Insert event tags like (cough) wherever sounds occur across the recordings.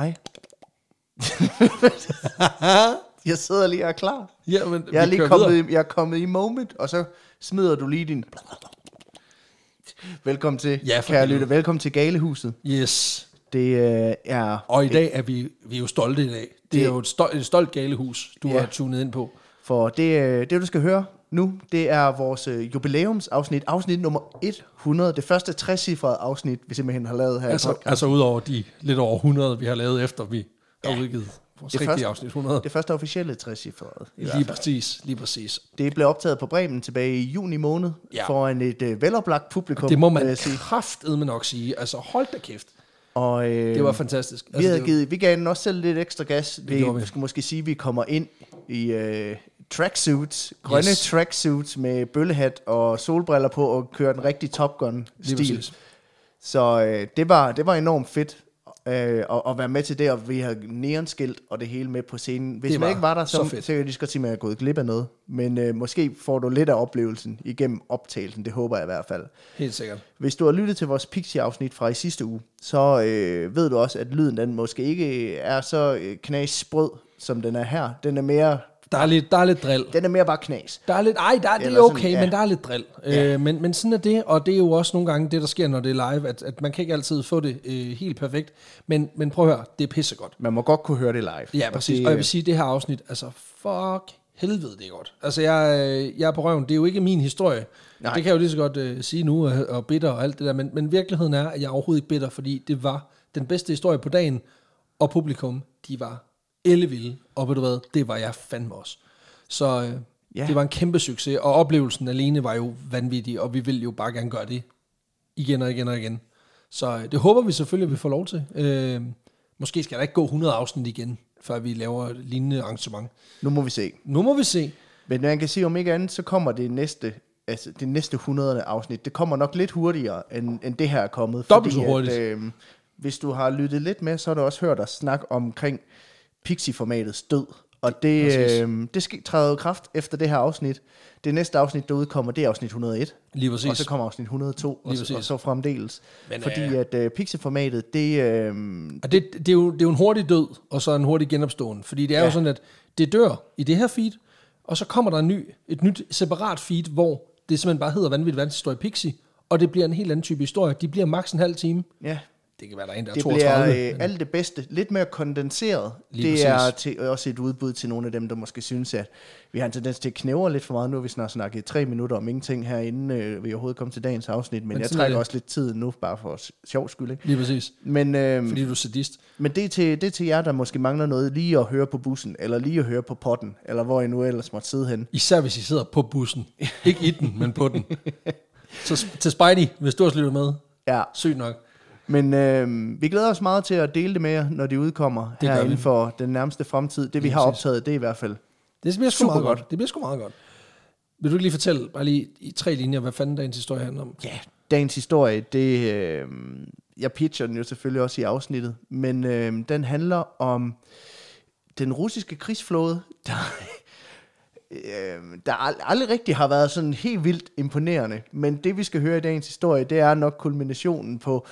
Hej. (laughs) jeg sidder lige og er klar. Ja, men Jeg er lige kommet, videre. i, jeg er kommet i moment, og så smider du lige din... Velkommen til, Ja, kære lytter. Velkommen til Galehuset. Yes. Det øh, er... Og i dag er vi, vi er jo stolte i dag. Det, Det- er jo et stolt, et stolt galehus, du Ja. har tunet ind på. For det, øh, det, du skal høre nu, det er vores øh, jubilæumsafsnit. Afsnit nummer 100. Det første 60 afsnit, vi simpelthen har lavet her i Altså, podcast. altså ud over de lidt over 100, vi har lavet efter, vi har udgivet vores Det første- afsnit 100. Det første officielle 60 Lige præcis, lige præcis. Det blev optaget på Bremen tilbage i juni måned, Ja. foran et øh, veloplagt publikum. Det må man kraftedme nok sige. Altså hold da kæft. Og, øh, Det var fantastisk. Vi, Altså, havde det, givet, vi gav den også selv lidt ekstra gas. Vi, gjorde vi. vi skal måske sige, at vi kommer ind i øh, tracksuits, grønne Yes. tracksuits med bøllehat og solbriller på og kører den rigtige Top Gun-stil. Så øh, det, var, det var enormt fedt øh, at, at være med til det, og vi har neonskilt og det hele med på scenen. Hvis Det man var ikke var der, så så, fedt. så kan jeg lige så godt sige, at jeg er gået glip af noget. Men øh, måske får du lidt af oplevelsen igennem optagelsen. Det håber jeg i hvert fald. Helt sikkert. Hvis du har lyttet til vores Pixie-afsnit fra i sidste uge, så øh, ved du også, at lyden den måske ikke er så øh, knas sprød, som den er her. Den er mere, Der er lidt, der er lidt drill. den er mere bare knas. Der er lidt, ej, der, det Eller er sådan, okay, ja. men der er lidt drill. Ja. Øh, men, men sådan er det, og det er jo også nogle gange det, der sker, når det er live, at, at man kan ikke altid få det øh, helt perfekt. Men, men prøv at høre, det er pissegodt. Man må godt kunne høre det live. Ja, præcis. det, Og jeg vil sige, det her afsnit, altså fuck helvede, det er godt. Altså, jeg, øh, jeg er på røven. Det er jo ikke min historie. Nej. Det kan jeg jo lige så godt øh, sige nu, og, og bitter og alt det der. Men, men virkeligheden er, at jeg er overhovedet ikke bitter, fordi det var den bedste historie på dagen, og publikum, de var ellevilde. Og ved du hvad, det var jeg fandme også. Så øh, Ja. det var en kæmpe succes, og oplevelsen alene var jo vanvittig, og vi vil jo bare gerne gøre det igen og igen og igen. Så øh, det håber vi selvfølgelig, at vi får lov til. Øh, måske skal der ikke gå 100 afsnit igen, før vi laver et lignende arrangement. Nu må vi se. Nu må vi se. Men man kan sige, om ikke andet, så kommer det næste, altså det næste 100. afsnit, det kommer nok lidt hurtigere, end, end det her er kommet. Dobbelt så hurtigt. At, øh, hvis du har lyttet lidt med, så har du også hørt os snakke omkring Pixie-formatets død. Og det, øh, det skal træde kraft efter det her afsnit. Det næste afsnit, der udkommer, det er afsnit 101. Lige præcis. Og så kommer afsnit 102, og, så- og så fremdeles. Men, Fordi øh, at øh, Pixie-formatet, det... Øh, Og det, det, er jo, det er jo en hurtig død, og så en hurtig genopståen. Fordi det er. Ja. jo sådan, at det dør i det her feed, og så kommer der en ny, et nyt separat feed, hvor det simpelthen bare hedder Vanvittig Verdenshistorie Pixie, og det bliver en helt anden type historie. De bliver maks en halv time. ja, Det kan være, der er en, der er det 32. bliver øh, alt det bedste, lidt mere kondenseret. Lige det er præcis. til, også et udbud til nogle af dem, der måske synes, at vi har en tendens til at knævre lidt for meget. Nu har vi snart snakket tre minutter om ingenting herinde, øh, vi overhovedet kom til dagens afsnit, men, Men jeg er trækker også lidt tid nu, bare for sjov skyld. Ikke? Lige præcis. Men, øh, Fordi du er sadist. men det, er til, det er til jer, der måske mangler noget lige at høre på bussen, eller lige at høre på potten, eller hvor I nu ellers måtte sidde hen. Især hvis I sidder på bussen. Ikke i den, men på den. (laughs) Så til Spidey, hvis du har lyttet med, Ja, sygt nok. Men øh, vi glæder os meget til at dele det med jer, når de udkommer Det her inden for den nærmeste fremtid. Det vi har optaget, det er i hvert fald. Det bliver sgu Super meget godt. godt. Det bliver sgu meget godt. Vil du ikke lige fortælle, bare lige i tre linjer, hvad fanden dagens historie handler om? Ja, dagens historie, det, øh, jeg pitcher den jo selvfølgelig også i afsnittet, men øh, den handler om den russiske krigsflåde, der, (laughs) øh, der ald- aldrig rigtig har været sådan helt vildt imponerende. Men det vi skal høre i dagens historie, det er nok kulminationen på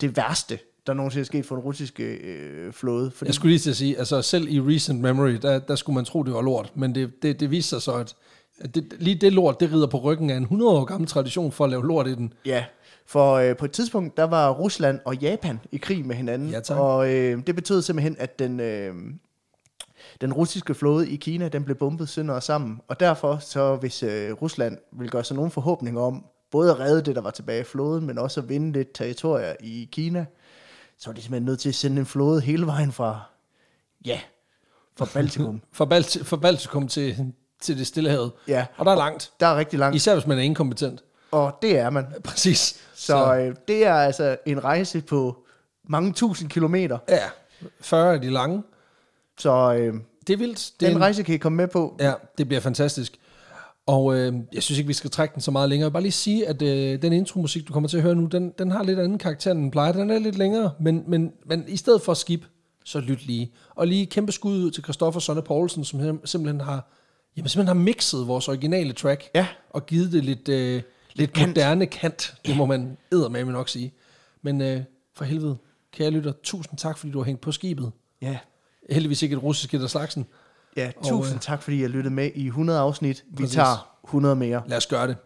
det værste, der nogensinde er sket for den russiske øh, flåde. Fordi Jeg skulle lige til at sige, altså selv i recent memory, der, der skulle man tro, det var lort, men det, det, det viste sig så, at, det, lige det lort, det rider på ryggen af en 100 år gammel tradition for at lave lort i den. Ja, for øh, på et tidspunkt, der var Rusland og Japan i krig med hinanden. Ja, tak. Og øh, det betød simpelthen, at den, øh, den russiske flåde i Kina, den blev bombet sønder og sammen. Og derfor, så hvis øh, Rusland ville gøre sig nogen forhåbninger om, både at redde det, der var tilbage i flåden, men også at vinde lidt territorier i Kina, så var de simpelthen nødt til at sende en flåde hele vejen fra, ja, fra (laughs) Baltikum. Fra, Balt, fra Baltikum til, til det stillehavet. ja, Og der er langt. der er rigtig langt, Især hvis man er inkompetent. og det er man. Præcis. Så øh, det er altså en rejse på mange tusind kilometer. Ja, 40 er de lange. Så øh, Det er vildt. Det er den en, rejse kan I komme med på. Ja, det bliver fantastisk. Og øh, jeg synes ikke, vi skal trække den så meget længere. Jeg vil bare lige sige, at øh, den intromusik, du kommer til at høre nu, den, den har lidt anden karakter, end den plejer. Den er lidt længere, men, men, men i stedet for skip, så lyt lige. Og lige kæmpe skud ud til Christoffer Sonne Poulsen, som sim- simpelthen har, jamen, simpelthen har mixet vores originale track, Ja. og givet det lidt, øh, lidt kant. moderne kant. Det må man eddermame nok sige. Men øh, for helvede, kære lytter, tusind tak, fordi du har hængt på skibet. Ja, Heldigvis ikke et russisk et af slagsen. Ja Og, tusind øh, tak, fordi jeg lyttede med i 100 afsnit. Vi Præcis. tager 100 mere. Lad os gøre det.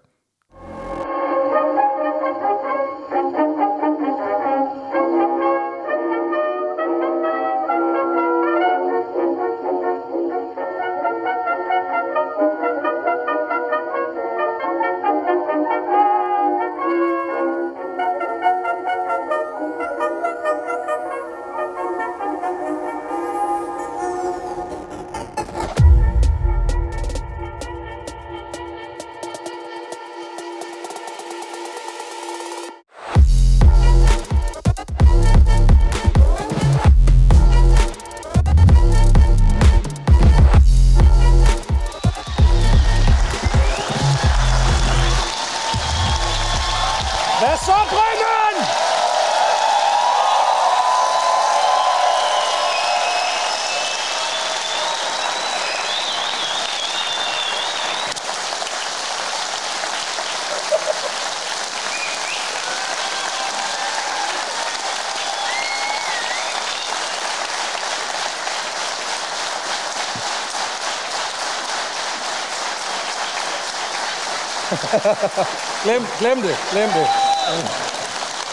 (laughs) Glem, glem det, glem det.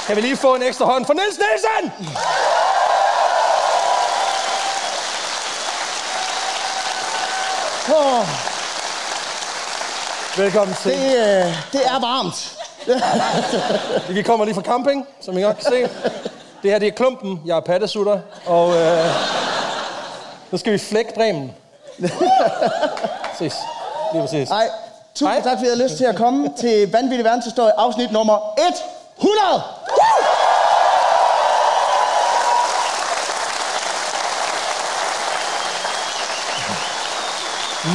Kan vi lige få en ekstra hånd for Niels Nielsen? Oh. Velkommen til. Det, øh, det er varmt. (laughs) Vi kommer lige fra camping, som I godt kan se. Det her det er klumpen, jeg er pattesutter, og øh, nu skal vi flække Bremen. (laughs) Præcis. Lige præcis. Ej, tusind Hej. tak, fordi jeg havde lyst til at komme til Vanvittig Verdenshistorie, afsnit nummer 100.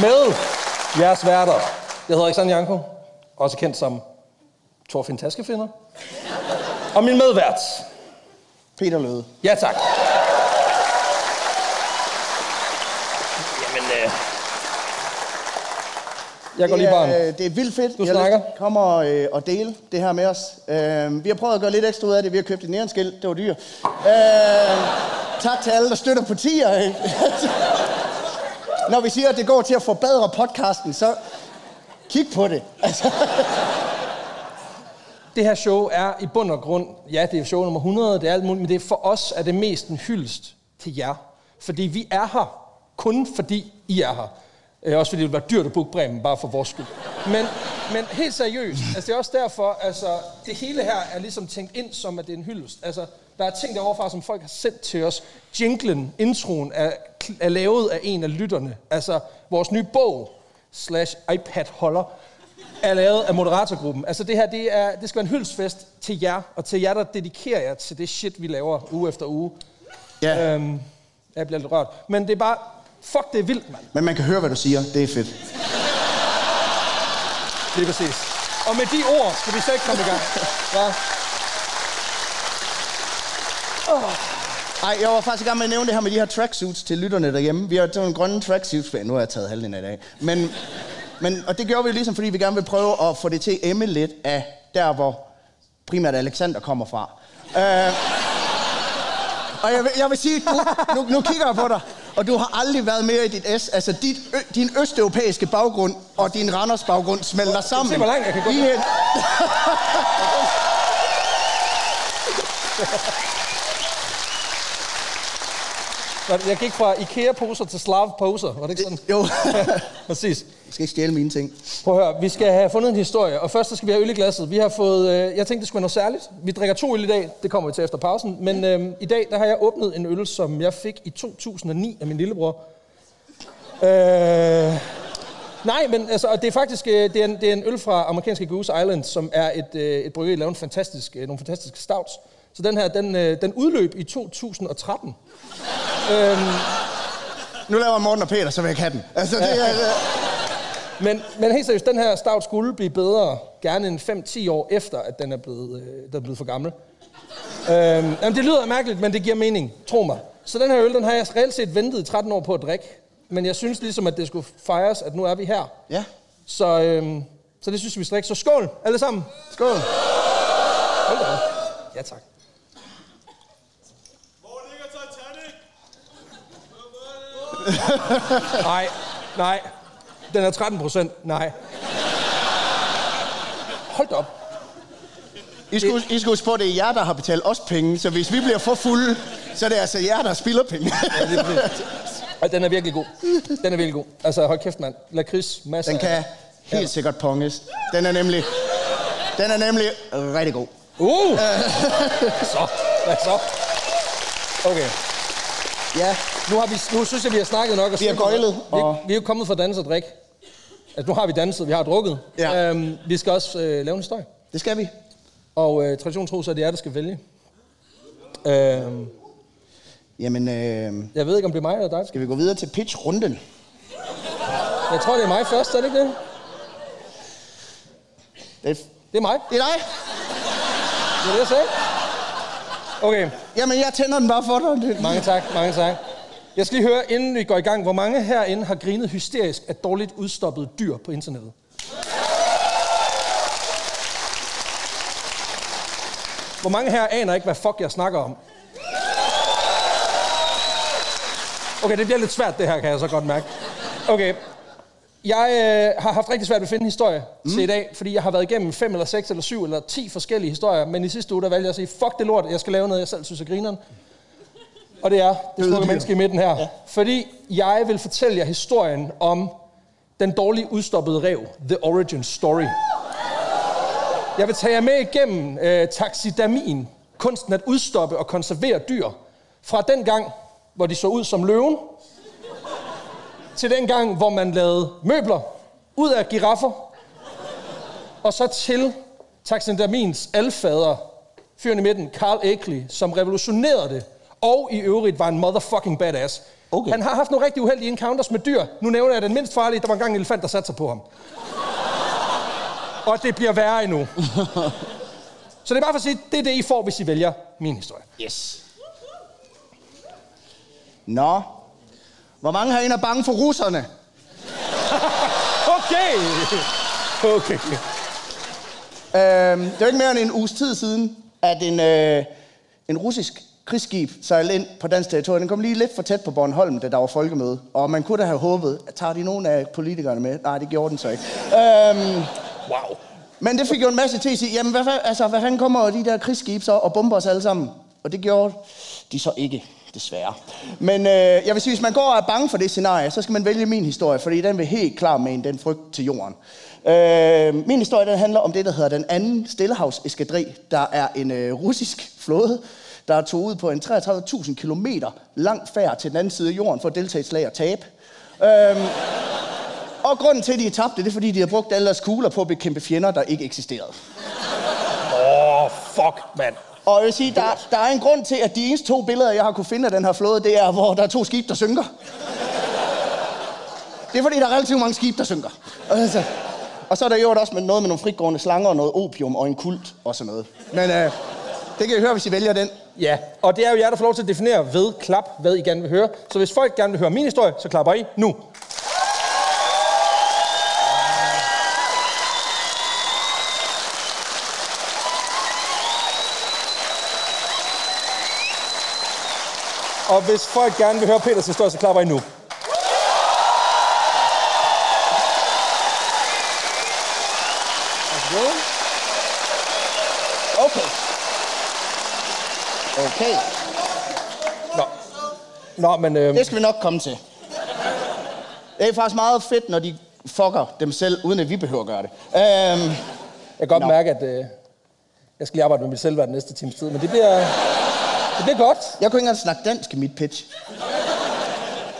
Med jeres værter. Jeg hedder Alexander Janko, også kendt som Torfinn Taskefinder. Og min medvært. Peter Løde. Ja, tak. Jamen, øh... Jeg går lige barn. er, øh, det er vildt fedt. Du I har snakker. lyst til at komme og, øh, og dele det her med os. Øh, vi har prøvet at gøre lidt ekstra ud af det. Vi har købt et nærenskilt. Det var dyrt. Øh, tak til alle, der støtter partier. øh. (laughs) Når vi siger, at det går til at forbedre podcasten, så kig på det. (laughs) Altså, Det her show er i bund og grund, ja, det er show nummer 100, det er alt muligt, men det er for os er det mest en hyldest til jer. Fordi vi er her, kun fordi I er her. Øh, også fordi det ville være dyrt at booke Bremen, bare for vores skyld. Men, men helt seriøst, altså det er også derfor, altså det hele her er ligesom tænkt ind som, at det er en hyldest. Altså, der er ting derovre som folk har sendt til os. Jinglen, introen, er, er lavet af en af lytterne. Altså, vores nye bog, slash iPad-holder, er lavet af moderatorgruppen. Altså det her, det, er, det skal være en hyldesfest til jer, og til jer, der dedikerer jer til det shit, vi laver uge efter uge. ja. Øhm, jeg bliver lidt rørt. Men det er bare, fuck, det er vildt, mand. Men man kan høre, hvad du siger. Det er fedt. Lige præcis. Og med de ord skal vi så ikke komme i gang. Ja. Ej, jeg var faktisk i gang med at nævne det her med de her tracksuits til lytterne derhjemme. Vi har taget nogle grønne tracksuits, nu har jeg taget halvdelen af i dag. Men, men, og det gjorde vi ligesom, fordi vi gerne vil prøve at få det til at emme lidt af der, hvor primært Alexander kommer fra. Øh, og jeg vil, jeg vil sige, du, nu, nu kigger jeg på dig, og du har aldrig været mere i dit S. Altså, dit, ø, din østeuropæiske baggrund og din Randers baggrund smelter sammen. se, hvor langt jeg kan gå. I en- (laughs) Jeg gik fra IKEA-poser til Slav-poser. Var det ikke sådan? (laughs) Jo, (laughs) Præcis. jeg skal ikke stjæle mine ting. Prøv at høre, vi skal have fundet en historie, og først så skal vi have øl i glasset. Vi har fået, øh, jeg tænkte, det skulle være noget særligt. Vi drikker to øl i dag, det kommer vi til efter pausen. Men øh, i dag, der har jeg åbnet en øl, som jeg fik i 2009 af min lillebror. Øh, nej, men altså, det er faktisk øh, det er en, det er en øl fra amerikanske Goose Island, som er et, øh, et bryggeri, der laver en fantastisk, nogle fantastiske stouts. Så den her, den, den udløb i 2013. Nu laver Morten og Peter, så vil jeg ikke have den. Altså, det er... Men, men helt seriøst, den her stout skulle blive bedre, gerne en 5-10 år efter, at den er blevet, øh, den er blevet for gammel. Øhm, jamen, det lyder mærkeligt, men det giver mening. Tro mig. Så den her øl, den har jeg reelt set ventet i 13 år på at drikke. Men jeg synes ligesom, at det skulle fejres, at nu er vi her. Ja. Så, øhm, så det synes jeg, vi skal drikke. Så skål, alle sammen. Skål. Hold da op. Ja, tak. (laughs) Nej, nej. Den er 13 procent. Nej. Hold da op. I skal, I skal huske på, at det er jer, der har betalt os penge, så hvis vi bliver for fulde, så er det altså jer, der spilder penge. (laughs) Ej, den er virkelig god. Den er virkelig god. Altså, hold kæft, mand. Lakrids, masser Den kan helt sikkert ponges. Den er nemlig, den er nemlig rigtig god. Uh! (laughs) så, hvad så? Okay. Ja, Nu, har vi, nu synes jeg, vi har snakket nok. Og Vi har gøjlet. Vi, og- vi er jo kommet for dans og drik. Altså, nu har vi danset, vi har drukket. Ja. Øhm, vi skal også øh, lave en historie. det skal vi. Og øh, tradition tro, så er det jer, der skal vælge. Øhm, Jamen, øh, jeg ved ikke, om det er mig eller dig. skal- vi gå videre til pitch-runden? Jeg tror, det er mig først, er det ikke det? Det er, Det er mig. det er dig. Det er det, jeg sagde. Okay, Jamen, jeg tænder den bare for dig. Mange tak, mange tak. Jeg skal lige høre, inden vi går i gang, hvor mange herinde har grinet hysterisk af dårligt udstoppet dyr på internettet? Hvor mange her aner ikke, hvad fuck jeg snakker om? Okay, det bliver lidt svært det her, kan jeg så godt mærke. Okay, jeg øh, har haft rigtig svært ved at finde en historie mm. til i dag, fordi jeg har været igennem fem eller seks eller syv eller ti forskellige historier, men i sidste uge, der valgte jeg at sige, fuck det lort, jeg skal lave noget, jeg selv synes er grineren. Og det er det smukke menneske i midten her. Ja. Fordi jeg vil fortælle jer historien om den dårligt udstoppede rev, The Origin Story. Jeg vil tage jer med igennem øh, taxidermien, kunsten at udstoppe og konservere dyr, fra den gang, hvor de så ud som løven, til den gang, hvor man lavede møbler ud af giraffer, og så til taxidermiens alfader, fyren i midten, Carl Akeley, som revolutionerede det, og i øvrigt var en motherfucking badass. Okay. Han har haft nogle rigtig uheldige encounters med dyr. Nu nævner jeg den mindst farlige, der var engang en elefant, der satte sig på ham. Og det bliver værre endnu. Så det er bare for at sige, det er det, I får, hvis I vælger min historie. Yes. Nå. Hvor mange herinde er bange for russerne? Okay! Okay. Øhm, det er jo ikke mere end en uges tid siden, at en, øh, en russisk krigsskib sejlede ind på dansk territorium. Den kom lige lidt for tæt på Bornholm, da der var folkemøde. Og man kunne da have håbet, at tager de nogle af politikerne med? Nej, det gjorde den så ikke. Øhm, Wow. men det fik jo en masse til at sige, jamen hvad, altså, hvad fanden kommer de der krigsskib så og bomber os alle sammen? Og det gjorde de så ikke, desværre. Men øh, jeg vil sige, hvis man går og er bange for det scenarie, så skal man vælge min historie, fordi den vil helt klar med en den frygt til jorden. Øh, min historie den handler om det, der hedder den anden Stillehavseskadri, der er en øh, russisk flåde, der tog ud på en 33.000 km lang færd til den anden side af jorden for at deltage i et slag og tabe. Øh, og grunden til, at de tabte, det er, fordi de har brugt alle deres kugler på at bekæmpe fjender, der ikke eksisterede. Åh, oh, fuck, mand. Og jeg vil sige, der, der er en grund til, at de eneste to billeder, jeg har kunne finde af den her flåde, det er, hvor der er to skibe, der synker. Det er fordi, der er relativt mange skibe, der synker. Altså, og så er der jo også med noget med nogle fritgående slanger og noget opium og en kult og sådan noget. Men øh, det kan I høre, hvis I vælger den. Ja, og det er jo jer, der får lov til at definere ved klap, hvad I gerne vil høre. Så hvis folk gerne vil høre min historie, så klapper I nu. Og hvis folk gerne vil høre Peters historie, så klapper I nu. Okay. Okay, Nå, Nå men øh, det skal vi nok komme til. Det er faktisk meget fedt, når de fucker dem selv, uden at vi behøver at gøre det. Øhm, jeg kan godt Nå. mærke, at øh, jeg skal lige arbejde med mit selvværd den næste times tid. Men det bliver, det bliver godt. jeg kunne ikke engang snakke dansk i mit pitch.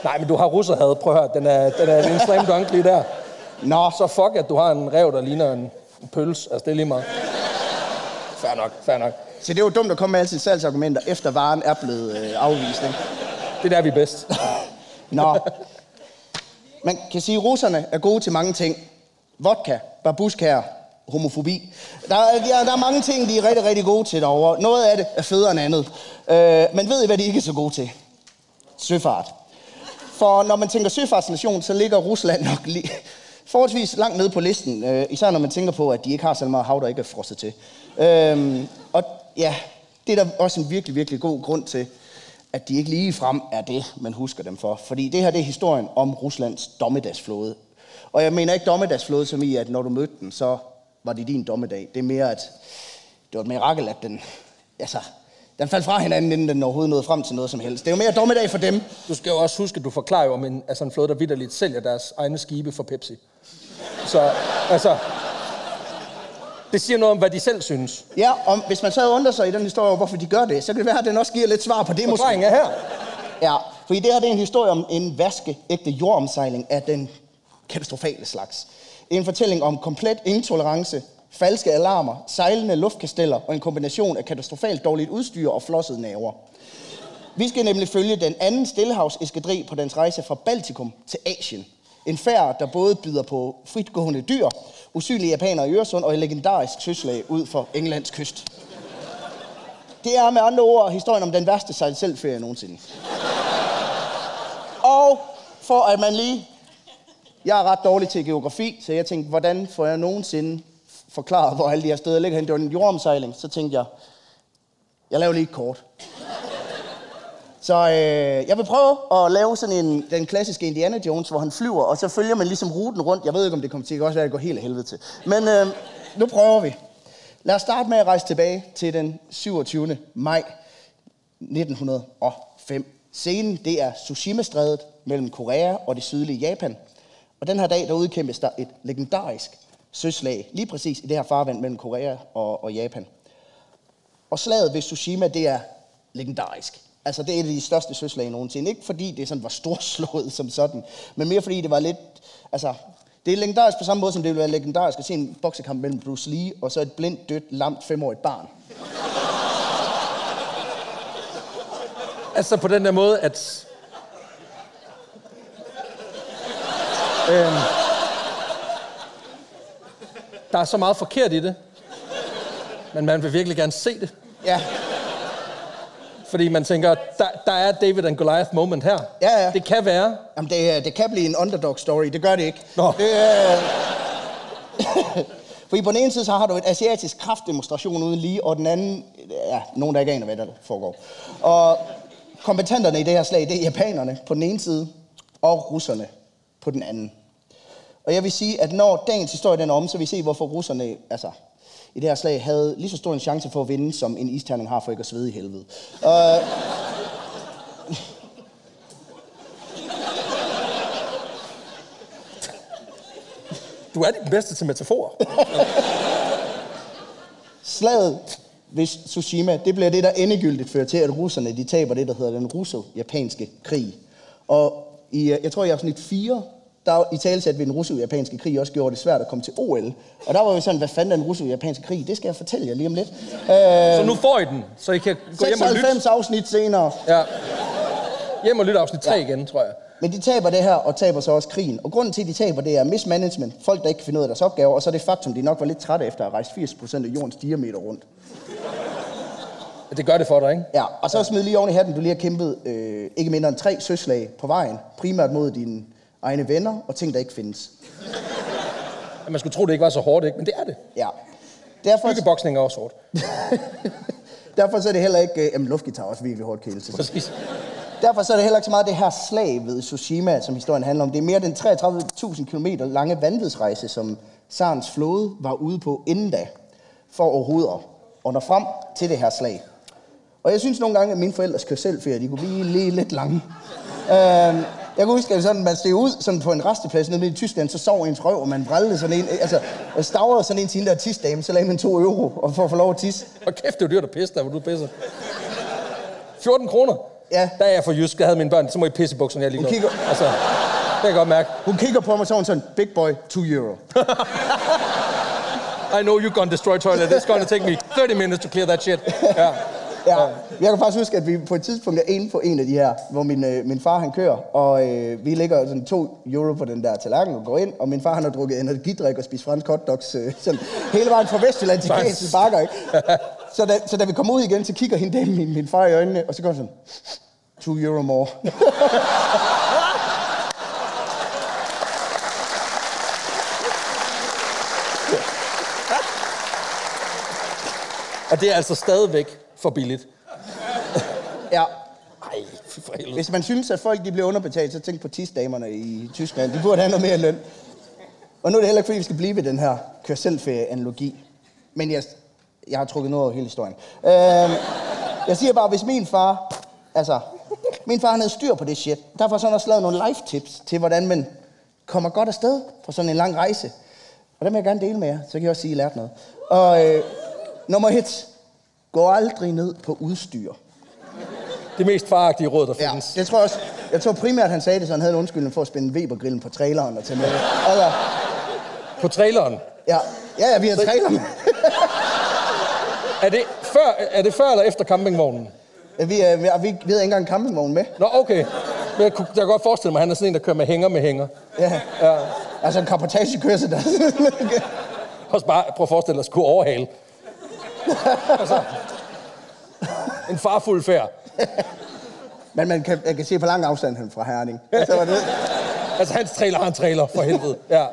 Nej, men du har russerhad. Prøv at høre, den er, den er en slam dunk lige der. Nå, Så fuck, at du har en rev, der ligner en, en pøls. Altså, det er lige meget. Fair nok, fair nok. Så det er jo dumt at komme med alle sine salgsargumenter, efter varen er blevet øh, afvist. Ikke? Det er der, vi er bedst. Nå. Man kan sige, at russerne er gode til mange ting. Vodka, babushkær, homofobi. Der, er- er- der er mange ting, de er rigtig, rigtig gode til derovre. Noget af det er federe end andet. Øh, men ved I, hvad de ikke er så gode til? Søfart. For når man tænker søfartsnation, så ligger Rusland nok lige forholdsvis langt nede på listen. Øh, især når man tænker på, at de ikke har så meget hav, der ikke er frosset til. Øh, og ja, det er der også en virkelig, virkelig god grund til, at de ikke lige frem er det, man husker dem for. Fordi det her det er historien om Ruslands dommedagsflåde. Og jeg mener ikke dommedagsflåde som i, at når du mødte den, så var det din dommedag. Det er mere, at det var et mirakel, at den, altså, den faldt fra hinanden, inden den overhovedet nåede frem til noget som helst. Det er jo mere dommedag for dem. Du skal jo også huske, at du forklarer jo om en, altså en flåde, der vidderligt sælger deres egne skibe for Pepsi. Så, altså... Det siger noget om, hvad de selv synes. Ja, og hvis man så undret sig i den historie, hvorfor de gør det, så kan det være, at den også giver lidt svar på det. Forklaringen er her. Ja, fordi det her det er en historie om en vaskeægte jordomsejling af den katastrofale slags. En fortælling om komplet intolerance, falske alarmer, sejlende luftkasteller og en kombination af katastrofalt dårligt udstyr og flossede naver. Vi skal nemlig følge den anden stillehavseskadri på dens rejse fra Baltikum til Asien. En færd, der både byder på fritgående dyr, usynlige japanere i Øresund og et legendarisk søslag ud for Englands kyst. Det er med andre ord historien om den værste sejl selvferie nogensinde. Og for at man lige... Jeg er ret dårlig til geografi, så jeg tænkte, hvordan får jeg nogensinde forklaret, hvor alle de her steder ligger hen? Det var en jordomsejling. Så tænkte jeg, jeg laver lige et kort. Så øh, jeg vil prøve at lave sådan en, den klassiske Indiana Jones, hvor han flyver, og så følger man ligesom ruten rundt. Jeg ved ikke, om det kommer til at også være, at det går helt af helvede til. Men øh, nu prøver vi. Lad os starte med at rejse tilbage til den 27. maj 1905. Scenen, det er Tsushima-strædet mellem Korea og det sydlige Japan. Og den her dag, der udkæmpes der et legendarisk søslag, lige præcis i det her farvand mellem Korea og, og Japan. Og slaget ved Tsushima, det er legendarisk. Altså, det er et af de største søslag nogensinde. Ikke fordi det sådan var storslået som sådan, men mere fordi det var lidt... Altså, det er legendarisk på samme måde, som det ville være legendarisk at se en boksekamp mellem Bruce Lee og så et blindt, dødt, lamt, femårigt barn. Altså på den der måde, at... Øhm, der er så meget forkert i det, men man vil virkelig gerne se det. Ja, Fordi man tænker, der, der er David and Goliath moment her. Ja, ja. Det kan være. Jamen, det, det kan blive en underdog story. Det gør det ikke. Nå. Det, øh... (laughs) Fordi på den ene side, så har du et asiatisk kraftdemonstration uden lige, og den anden, ja, nogen der ikke aner, hvad der foregår. Og kompetenterne i det her slag, det er japanerne på den ene side, og russerne på den anden. Og jeg vil sige, at når dagens historie den er om, så vil vi se, hvorfor russerne, altså, i det her slag havde lige så stor en chance for at vinde, som en isterning har for ikke at svede i helvede. Uh, Du er den bedste til metaforer. (laughs) Slaget ved Tsushima, det bliver det, der endegyldigt fører til, at russerne de taber det, der hedder den russo-japanske krig. Og i, øh, jeg tror i afsnit 4, der i talsat ved den russo-japanske krig også gjorde det svært at komme til OL. Og der var vi sådan, hvad fanden er den russo-japanske krig? Det skal jeg fortælle jer lige om lidt. Så nu får I den, så I kan gå hjem og lytte. 96 afsnit senere. Ja. Hjem og lytte afsnit 3 igen, tror jeg. Men de taber det her, og taber så også krigen. Og grunden til, at de taber, det er mismanagement. Folk, der ikke kan finde ud af deres opgaver. Og så er det faktum, de nok var lidt trætte efter at rejst 80% af jordens diameter rundt. Det gør det for dig, ikke? Ja, og så smid lige oven i hatten, du lige har kæmpet øh, ikke mindre end tre søslag på vejen. Primært mod dine egne venner og ting, der ikke findes. Man skulle tro, det ikke var så hårdt, ikke? Men det er det. Ja. Derfor, Byggeboksning er også hårdt. (laughs) derfor så er det heller ikke... Øh, jamen, luftgitar er også virkelig hårdt kæle til. Præcis. Derfor så er det heller ikke så meget det her slag ved Tsushima, som historien handler om. Det er mere den 33.000 km lange vanvidsrejse, som Sarens flåde var ude på inden da, for overhovedet at- at nå frem til det her slag. Og jeg synes nogle gange, at mine forældres kørselsferie, de kunne blive lige lidt lange. Øhm, jeg kan huske, at sådan, man steg ud sådan på en resteplads nede i Tyskland, så sov ens røv, og man brældede sådan en, altså, og stavrede sådan en til en der tisdame, så lagde man to euro og for at få lov at tisse. Og kæft, det er jo dyrt at pisse der, hvor du pisser. 14 kroner? Ja. Der er jeg for jysk, der havde mine børn, så må I pisse i bukserne, jeg lige kigger- Altså, det kan jeg godt mærke. Hun kigger på mig, så hun sådan, big boy, 2 euro. (laughs) I know you're gonna destroy toilet. It's gonna take me 30 minutes to clear that shit. Ja. Ja, jeg kan faktisk huske, at vi på et tidspunkt er inde på en af de her, hvor min, øh, min far han kører, og øh, vi lægger sådan to euro på den der tallerken og går ind, og min far han har drukket energidrik og spist fransk hotdogs øh, sådan, hele vejen fra Vestjylland til. Kassel Bakker, ikke? Så da, så da vi kommer ud igen, så kigger hende dame min, min far i øjnene, og så går han sådan, 2 euro more. Og det er altså stadigvæk for billigt. ja, Ej. For helvede. Hvis man synes, at folk de bliver underbetalt, så tænk på tisdamerne i Tyskland. De burde have noget mere løn. Og nu er det heller ikke, fordi vi skal blive ved den her kør analogi Men jeg, jeg har trukket noget over hele historien. Øh, jeg siger bare, hvis min far... Altså, min far han havde styr på det shit. Derfor har han også lavet nogle life tips til, hvordan man kommer godt afsted på sådan en lang rejse. Og dem vil jeg gerne dele med jer, så kan jeg også sige, at I lærte noget. Og øh, nummer et. Gå aldrig ned på udstyr. Det mest faragtige råd, der Ja, findes. tror jeg også. Jeg tror primært, han sagde det, så han havde en undskyldning for at spænde Weber-grillen på traileren og tage med. Altså, På traileren. ja, ja, ja vi har trailer med. Er det før, er det før eller efter campingvognen? Ja, vi, er, vi, vi vi havde ikke engang en campingvogn med. Nå, okay. Men jeg kunne jeg kan godt forestille mig, at han er sådan en, der kører med hænger med hænger. Ja. Ja. Altså en kapotagekørsel der. Også bare prøv at forestille dig at skulle overhale. Altså, en farfuld færd. Men man kan, jeg kan se på lang afstand han fra Herning. Så var det. (laughs) Altså, hans trailer har en trailer, for helvede. Ja.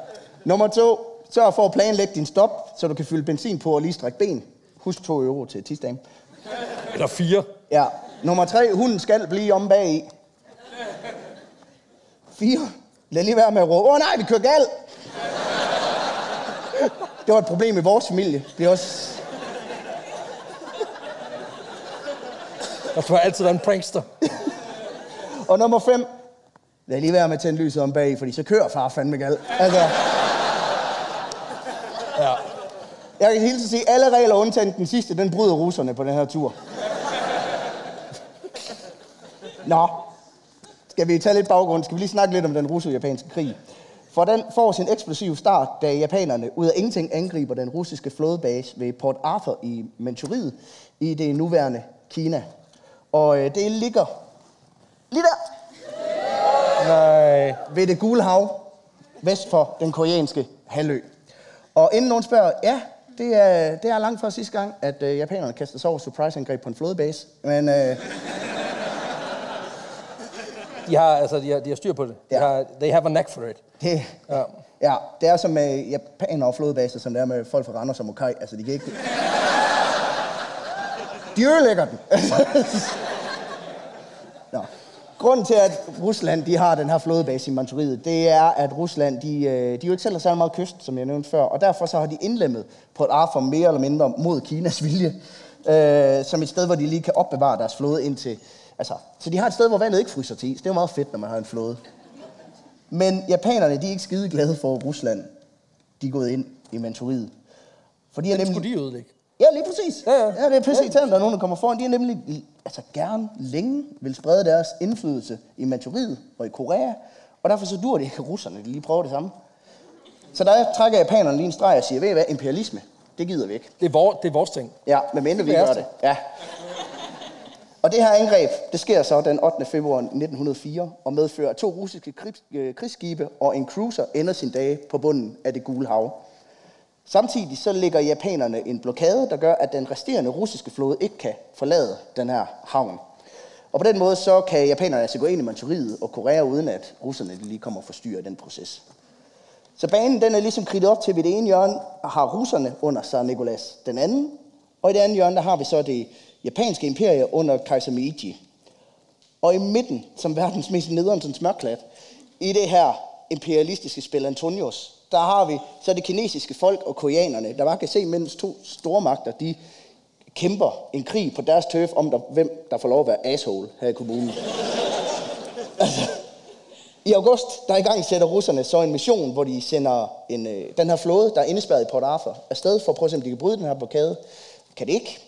Nummer to. Sørg for at planlægge din stop, så du kan fylde benzin på og lige strække ben. Husk 2 euro til tidsdagen. Eller fire. Ja. Nummer tre. Hunden skal blive om bag i. Fire. Lad lige være med at råbe. Åh oh, nej, vi kører galt. Det var et problem i vores familie. Det er også... Der skal altid være en prankster. Og nummer 5. Lad lige være med at tænde lyset om bag, fordi så kører far fandme galt. Altså, Ja. jeg kan hilse sige, at alle regler undtagen den sidste, den bryder russerne på den her tur. Nå, skal vi tage lidt baggrund? Skal vi lige snakke lidt om den russo-japanske krig? For den får sin eksplosive start, da japanerne ud af ingenting angriber den russiske flådebase ved Port Arthur i Manchuriet i det nuværende Kina. Og øh, det ligger lige der, Nej. ved det gule hav, vest for den koreanske halvø. Og inden nogen spørger, ja, det er, det er langt fra sidste gang, at øh, japanerne kaster sig over surprise-angreb på en flådebase. Men øh, De har, altså, de har, de har styr på det. De Ja. har, they have a knack for it. det, Ja. ja, det er som med japanere og flådebaser, som det er med folk fra Randers og Mokai. Altså, de kan ikke... De ødelægger den. Nå. Grunden til, at Rusland de har den her flådebase i Manchuriet, det er, at Rusland de, øh, de jo ikke selv har særlig meget kyst, som jeg nævnte før, og derfor så har de indlemmet på et Arthur mere eller mindre mod Kinas vilje, øh, som et sted, hvor de lige kan opbevare deres flåde indtil... Altså, så de har et sted, hvor vandet ikke fryser til is. Det er jo meget fedt, når man har en flåde. Men japanerne, de er ikke skide glade for, Rusland de er gået ind i Manchuriet. For de er Det nemlig... skulle de ødelægge. Ja, lige præcis. Ja, ja. ja det er pisse irriterende, der er nogen, der kommer foran. De er nemlig altså, gerne længe vil sprede deres indflydelse i Manchuriet og i Korea. Og derfor så dur det ikke, at russerne de lige prøver det samme. Så der trækker japanerne lige en streg og siger, ved I hvad, imperialisme, det gider vi ikke. Det er, vor, det er vores ting. Ja, medmindre vi Det er gør det. Ja. Og det her angreb, det sker så den 8. februar 1904, og medfører at to russiske øh, krigsskibe og en cruiser ender sin dage på bunden af det gule hav. Samtidig så lægger japanerne en blokade, der gør, at den resterende russiske flåde ikke kan forlade den her havn. Og på den måde så kan japanerne altså gå ind i Manchuriet og Korea, uden at russerne lige kommer og forstyrrer den proces. Så banen den er ligesom kridtet op til, ved det ene hjørne har russerne under Tsar Nikolas den anden, og i det andet hjørne der har vi så det japanske imperie under kejser Meiji. Og i midten, som verdens mest nederen smørklat, i det her imperialistiske spil Antonios, der har vi så det kinesiske folk og koreanerne, der bare kan se, mens to stormagter, de kæmper en krig på deres tøf om, der, hvem der får lov at være asshole her i kommunen. Altså, I august, der i gang sætter russerne så en mission, hvor de sender en, øh, den her flåde, der er indespærret i Port Arthur, afsted for at prøve at se, om de kan bryde den her blokade. Kan det ikke.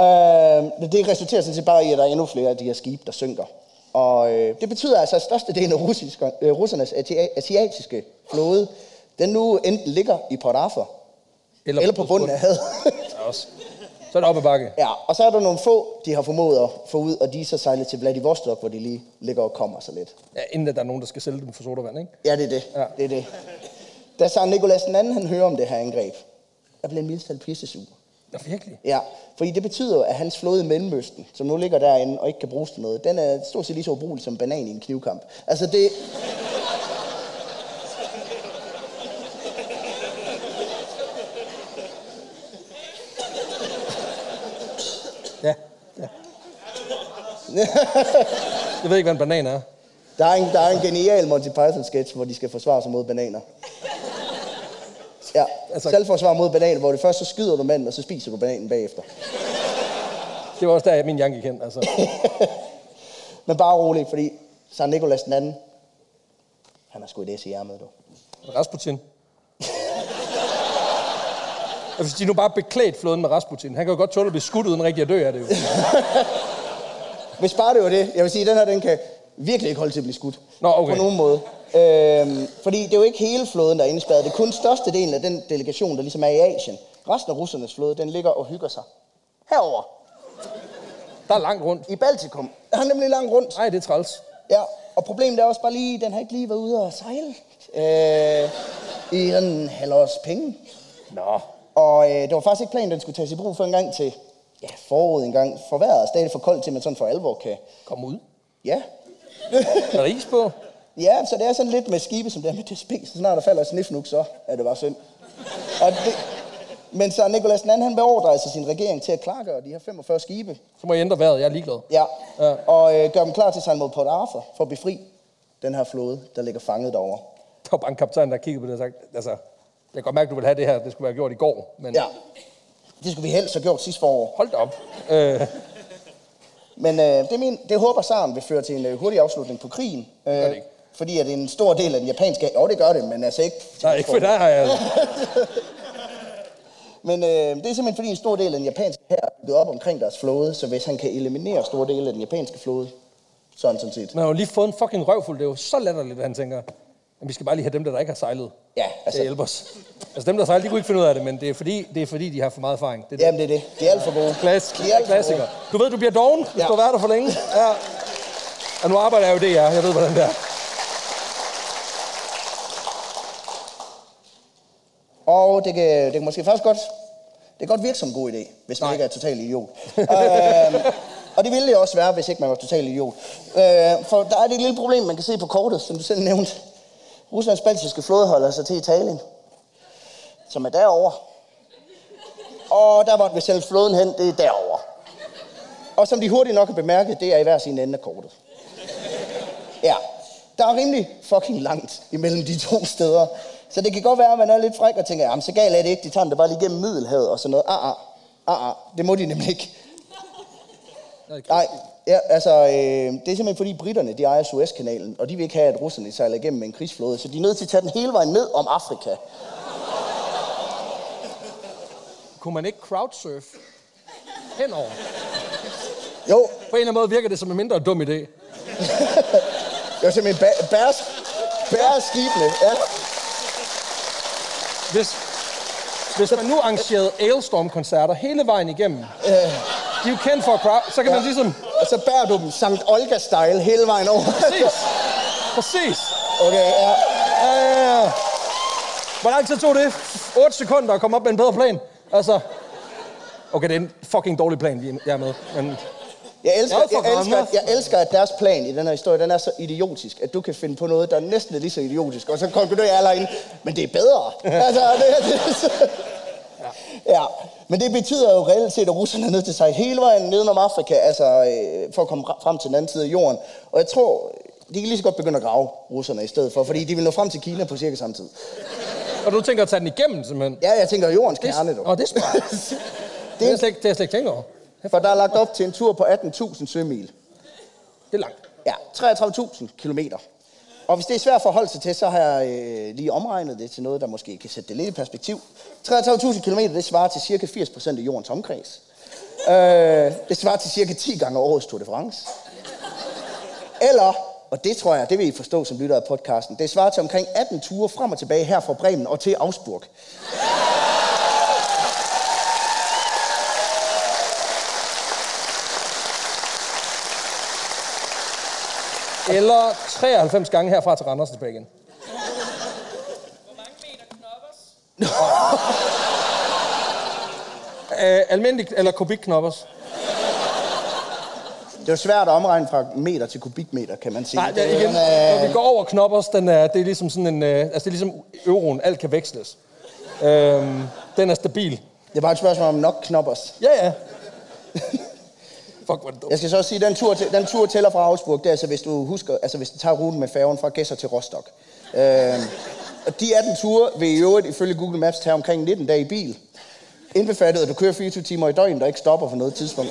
Øh, det resulterer sådan set bare i, at der er endnu flere af de her skibe, der synker. Og øh, det betyder altså, at størstedelen af russiske, øh, russernes asiatiske flåde, den nu enten ligger i Port Arthur, eller, eller på bunden af havet. Så er det op ad bakke. ja, og så er der nogle få, de har formået at få ud, og de er så sejlet til Vladivostok, hvor de lige ligger og kommer så lidt. Ja, inden at der er nogen, der skal sælge dem for sodavand, ikke? Ja, det er det. Ja. Det, er det. Da Tsar Nikolas den anden, han hører om det her angreb, der bliver en mildest talt pissesur. Ja, virkelig. Ja, fordi det betyder jo, at hans flåde i Mellemøsten, som nu ligger derinde og ikke kan bruges til noget, den er stort set lige så ubrugelig som banan i en knivkamp. Altså det... (laughs) Jeg ved ikke, hvad en banan er. Der er en, der er en genial Monty Python-sketch, hvor de skal forsvare sig mod bananer. Ja, Altså- altså, selvforsvar mod bananer, hvor det først så skyder du manden, og så spiser du bananen bagefter. Det var også der, min hjerne gik hen. Altså. (laughs) Men bare rolig, fordi Sankt Nikolas den anden, han har sgu et S i ærmet, du. Rasputin. Og hvis de nu bare beklædt flåden med Rasputin, han kan jo godt tåle at blive skudt uden rigtig at dø af det jo. (laughs) Hvis bare det var det, jeg vil sige, at den her, den kan virkelig ikke holde til at blive skudt. Nå, okay. På nogen måde. Øhm, fordi det er jo ikke hele flåden, der er indespærret. Det er kun størstedelen af den delegation, der ligesom er i Asien. Resten af russernes flåde, den ligger og hygger sig. Herover Der er langt rundt. i Baltikum. Der er nemlig langt rundt. Nej, det er træls. Ja, og problemet er også bare lige, den har ikke lige været ude og sejle. Øh, I en halv års penge. Nå. Og øh, det var faktisk ikke planen, den skulle tages i brug for en gang til ja, foråret en gang. For vejret er stadig for koldt til, at man sådan for alvor kan... Kom ud. Ja, Er der is på? Ja, så det er sådan lidt med skibe, som det er med DSB, så snart der falder et snifnuk, så er det bare synd. Og det, men så Nikolas II, han beordrer altså sin regering til at klargøre de her 45 skibe. Så må jeg ændre vejret. Jeg er ligeglad. Ja, Ja. og øh, gør dem klar til at sejle mod Port Arthur for at befri den her flåde, der ligger fanget derovre. Der var bare en kaptajn, der kiggede på det og sagde, altså, jeg kan godt mærke, du vil have det her. Det skulle være gjort i går. Men Ja, det skulle vi helst have gjort sidste forår. hold da op. Øh, Men øh, det, min, det håber Saren vil føre til en øh, hurtig afslutning på krigen. Øh, det ikke. fordi at en stor del af den japanske... Jo, det gør det, men altså ikke... nej, ikke for dig har jeg... (laughs) Men øh, det er simpelthen fordi en stor del af den japanske her er bygget op omkring deres flåde, så hvis han kan eliminere store dele af den japanske flåde, så er han sådan set. Man har jo lige fået en fucking røvfuld. Det er jo så latterligt, at han tænker, at vi skal bare lige have dem, der, ikke har sejlet. Ja, Altså, det hjælper os. Altså dem, der har sejlet, de kunne ikke finde ud af det, men det er fordi, det er fordi de har for meget erfaring. Det er jamen det er det. De er alt for gode. Klass, De er alt for klassiker. gode. Du ved, du bliver doven, hvis Ja. du har været der for længe. Ja. Og nu arbejder jeg jo det, jeg. Jeg ved, hvordan det er. Og det kan, det kan måske faktisk godt, det kan godt virke som en god idé, hvis man Nej. ikke er total idiot. øh, og det ville det også være, hvis ikke man var total idiot. Øh, for der er det lille problem, man kan se på kortet, som du selv nævnte. Ruslands baltiske flåde holder sig til Italien, som er derovre. Og der måtte vi selv flåden hen, det er derovre. Og som de hurtigt nok har bemærket, det er i hver sin ende af kortet. Ja, der er rimelig fucking langt imellem de to steder. Så det kan godt være, at man er lidt fræk og tænker, jamen så galt er det ikke, de tager den bare lige gennem Middelhavet og sådan noget. Ah, ah, ah, ah. det må de nemlig ikke. Nej, ja, altså, øh, det er simpelthen fordi britterne, de ejer Suezkanalen, og de vil ikke have, at russerne sejler igennem med en krigsflåde, så de er nødt til at tage den hele vejen ned om Afrika. Kunne man ikke crowdsurf henover? Jo, På en eller anden måde virker det som en mindre dum idé. (laughs) det var simpelthen bæ- bæres, bæres skibene. Ja. Hvis, hvis man nu arrangerede Ailstorm-koncerter hele vejen igennem, de er jo kendt for at crowd, så kan man ligesom... Og så bærer du dem Sankt Olga-style hele vejen over. Præcis. Præcis. Okay, ja. Ja, ja, ja. Hvor lang tid tog det? 8 sekunder at komme op med en bedre plan? Altså... Okay, det er en fucking dårlig plan, jeg er med. Men Jeg elsker, Jeg jeg, elsker, gammel. jeg elsker, at deres plan i den her historie, den er så idiotisk, at du kan finde på noget, der næsten er lige så idiotisk, og så konkluderer alle ind, men det er bedre. (laughs) altså, det, det, ja. Men det betyder jo reelt set, at russerne er nødt til sig hele vejen ned om Afrika, altså øh, for at komme frem til den anden side af jorden. Og jeg tror, de kan lige så godt begynde at grave russerne i stedet for, fordi de vil nå frem til Kina på cirka samme tid. Og du tænker at tage den igennem, simpelthen? Ja, jeg tænker jordens Det, kerne, du. Åh, det er smart. (laughs) Det er jeg slet, det er jeg slet ikke tænkt over. For der er lagt op til en tur på 18.000 sømil. Det er langt. Ja, 33.000 kilometer. Og hvis det er svært at forholde sig til, så har jeg øh, lige omregnet det til noget, der måske kan sætte det lidt i perspektiv. 33.000 km, det svarer til cirka 80% af jordens omkreds. Øh, det svarer til cirka 10 gange årets Tour de France. Eller, og det tror jeg, det vil I forstå som lytter af podcasten, det svarer til omkring 18 ture frem og tilbage her fra Bremen og til Augsburg. Eller 93 gange herfra til Randers tilbage igen. Hvor mange meter knoppers? Uh, almindeligt eller kubikknoppers? Det er jo svært at omregne fra meter til kubikmeter, kan man sige. Nej, det er igen, er- når vi går over knoppers, den er, det er ligesom sådan en, uh, altså det er ligesom euroen, alt kan veksles. Um, den er stabil. Det er bare et spørgsmål om nok knoppers. Ja, ja. Fuck, hvor er det dumt. Jeg skal så også sige, den tur, til, den tur tæller fra Augsburg, det er altså, hvis du husker, altså hvis du tager ruten med færgen fra Gæsser til Rostock. Øh, og de 18 ture vil i øvrigt ifølge Google Maps tage omkring 19 dage i bil. Indbefattet, at du kører 24 timer i døgn, der ikke stopper på noget tidspunkt.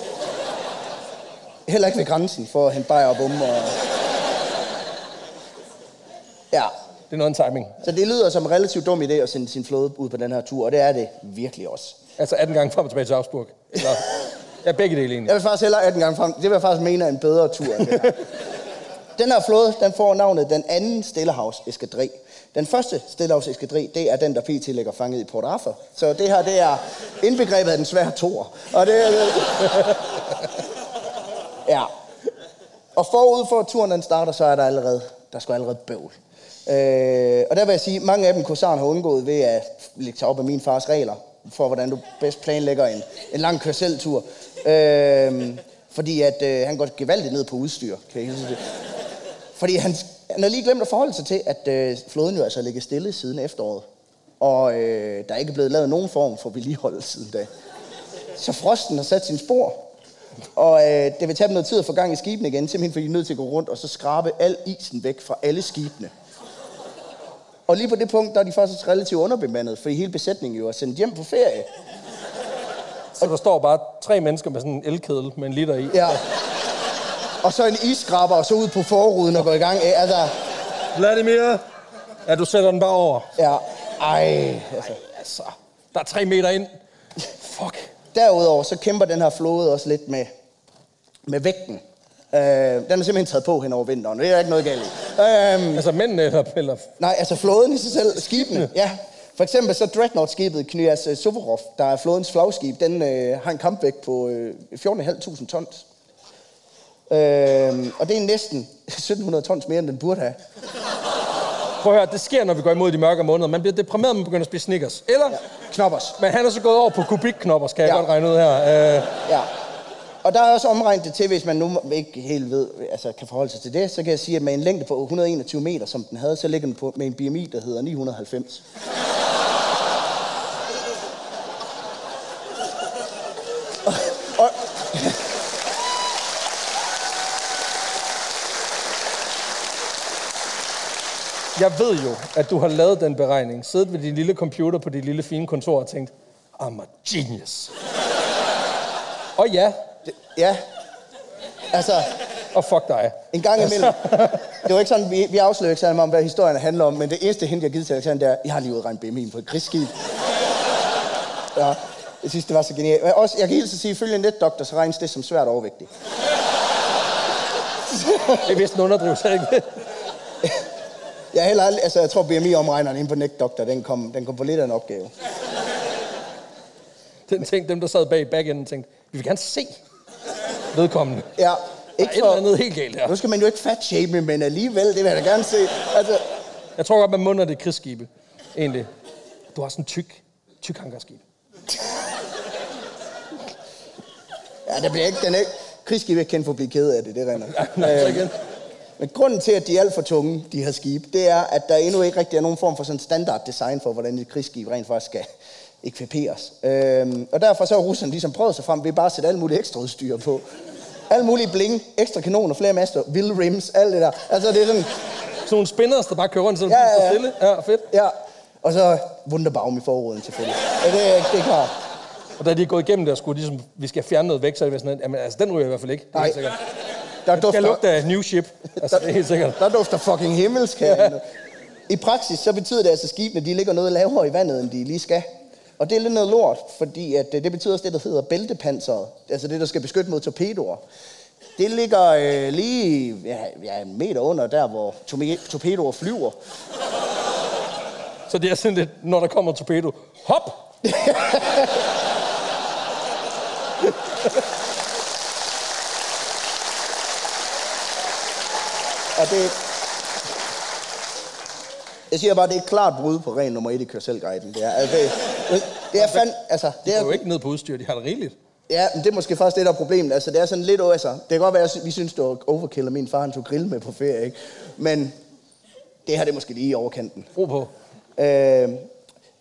Heller ikke ved grænsen for at hente bajer og bumme. Og... Ja, Det er noget en timing. så det lyder som en relativt dum idé at sende sin flåde ud på den her tur, og det er det virkelig også. Altså 18 gange frem og tilbage til Augsburg. Eller, (laughs) ja, begge dele egentlig. Jeg vil faktisk hellere 18 gange frem. Det vil jeg faktisk mene er en bedre tur end det her. (laughs) Den her flåde, den får navnet den anden Stillehavs eskadri. Den første Stillehavs eskadri, det er den, der pt. ligger fanget i Port Arthur. Så det her, det er indbegrebet af den svære tor. Og det er... (laughs) ja. Og forud for at turen den starter, så er der allerede, der skal allerede bøvl. Øh, og der vil jeg sige, mange af dem kursaren har undgået ved at lægge sig op af min fars regler, for hvordan du bedst planlægger en, en lang kørseltur. Øh, fordi at øh, han går gevaldigt ned på udstyr, kan jeg det. Fordi han, han har lige glemt at forholde sig til, at øh, floden jo altså ligger stille siden efteråret. Og øh, der er ikke blevet lavet nogen form for vedligehold siden da. Så frosten har sat sin spor. Og øh, det vil tage dem noget tid at få gang i skibene igen, simpelthen fordi de er nødt til at gå rundt og så skrabe al isen væk fra alle skibene. Og lige på det punkt, der er de faktisk relativt underbemandet, fordi hele besætningen jo er sendt hjem på ferie. Så der står bare tre mennesker med sådan en elkedel med en liter i. Ja. Og så en isskraber, og så ud på forruden og gå i gang. Altså, Vladimir! Ja, du sætter den bare over. ja. Ej, altså. Altså, der er tre meter ind. Fuck. Derudover så kæmper den her flåde også lidt med, med vægten. Øh, den er simpelthen taget på hen over vinteren. Det er ikke noget galt i. Øh, Altså mændene eller... eller nej, altså flåden i sig selv, skibene. Ja. For eksempel så Dreadnought-skibet Knyas øh, Suvorov, der er flådens flagskib, den øh, har en kampvægt på øh, 14.500 tons. Øh, og det er næsten (laughs) 1700 tons mere, end den burde have. Prøv at høre, det sker, når vi går imod de mørke måneder. Man bliver deprimeret, man begynder at spise Snickers. Eller? Ja. Knoppers. Men han er så gået over på kubikknopper, skal jeg Ja. godt regne ud her. Øh, Ja. Og der er også omregnet det til, hvis man nu ikke helt ved, altså kan forholde sig til det, så kan jeg sige, at med en længde på 121 meter, som den havde, så ligger den på, med en BMI, der hedder 990. og, og, jeg ved jo, at du har lavet den beregning, siddet ved din lille computer på dit lille fine kontor og tænkt, I'm a genius. og ja, ja, altså, og fuck dig. en gang imellem. (laughs) Det var ikke sådan, vi, vi afslører ikke særlig meget om, hvad historien handler om, men det eneste hint, jeg har givet til Alexander, det er, jeg har lige udregnet BMI'en på et krigsskib. Ja, jeg synes, det var så genialt. Men også, jeg kan at sige, at ifølge netdoktor, så regnes det som svært overvægtig. Det er vist en underdrivelse, er ikke det? Jeg, er heller aldrig, altså, jeg tror, BMI-omregneren inde på netdoktor, den kom, den kom på lidt af en opgave. Den ting, dem der sad bag backenden tænkte, vi vil gerne se vedkommende. Ja, ikke for, andet helt galt her. nu skal man jo ikke fat shame, men alligevel, det vil jeg da gerne se. Altså, Jeg tror godt, man munder det krigsskibe. Egentlig. Du har sådan en tyk, tyk hangarskib. ja, det bliver ikke, den ikke, krigsskib er ikke kendt for at blive ked af det, det render. (laughs) Så igen. Men grunden til, at de er alt for tunge, de her skibe, det er, at der endnu ikke rigtig er nogen form for sådan standard design for, hvordan et krigsskib rent faktisk skal ekviperes. Øhm, og derfor så har russerne ligesom prøvet sig frem ved bare at sætte alt muligt ekstra udstyr på. Alt muligt bling, ekstra kanoner, flere master, vilde rims, alt det der. Altså det er sådan, Sådan nogle spinners, der bare kører rundt, så Ja, ja, ja. stille. Ja, fedt. ja. Og så Wunderbaum i forruden selvfølgelig. Ja, det, er- det er klart. Og da de er gået igennem der, skulle ligesom, vi skal fjerne noget væk, så er det sådan, at, jamen, altså, den ryger i hvert fald ikke. Det er Nej. sikkert. Der Det skal dufter, lugte af new ship. (laughs) Altså, det er helt sikkert. der dufter fucking himmelsk herinde. I praksis, så betyder det altså, at skibene de ligger noget lavere i vandet, end de lige skal. Og det er lidt noget lort, fordi at, øh, det betyder også det, der hedder bæltepanseret. Altså det, der skal beskytte mod torpedoer. Det ligger øh, lige ja, ja, en meter under der, hvor torpedoer flyver. Så det er sådan lidt, når der kommer en torpedo. Hop! Og det... Jeg siger bare, det er et klart brud på ren nummer 1 i Kørselguiden. Det er, altså, det, det, er fand, altså, Det er jo ikke ned på udstyr, de har det rigeligt. Ja, men det er måske faktisk det, der er problemet. Altså, det er sådan lidt, altså, det kan godt være, at vi synes, det var overkill, at min far han tog grill med på ferie, ikke? Men det her, det er måske lige i overkanten. Ro på. Øh,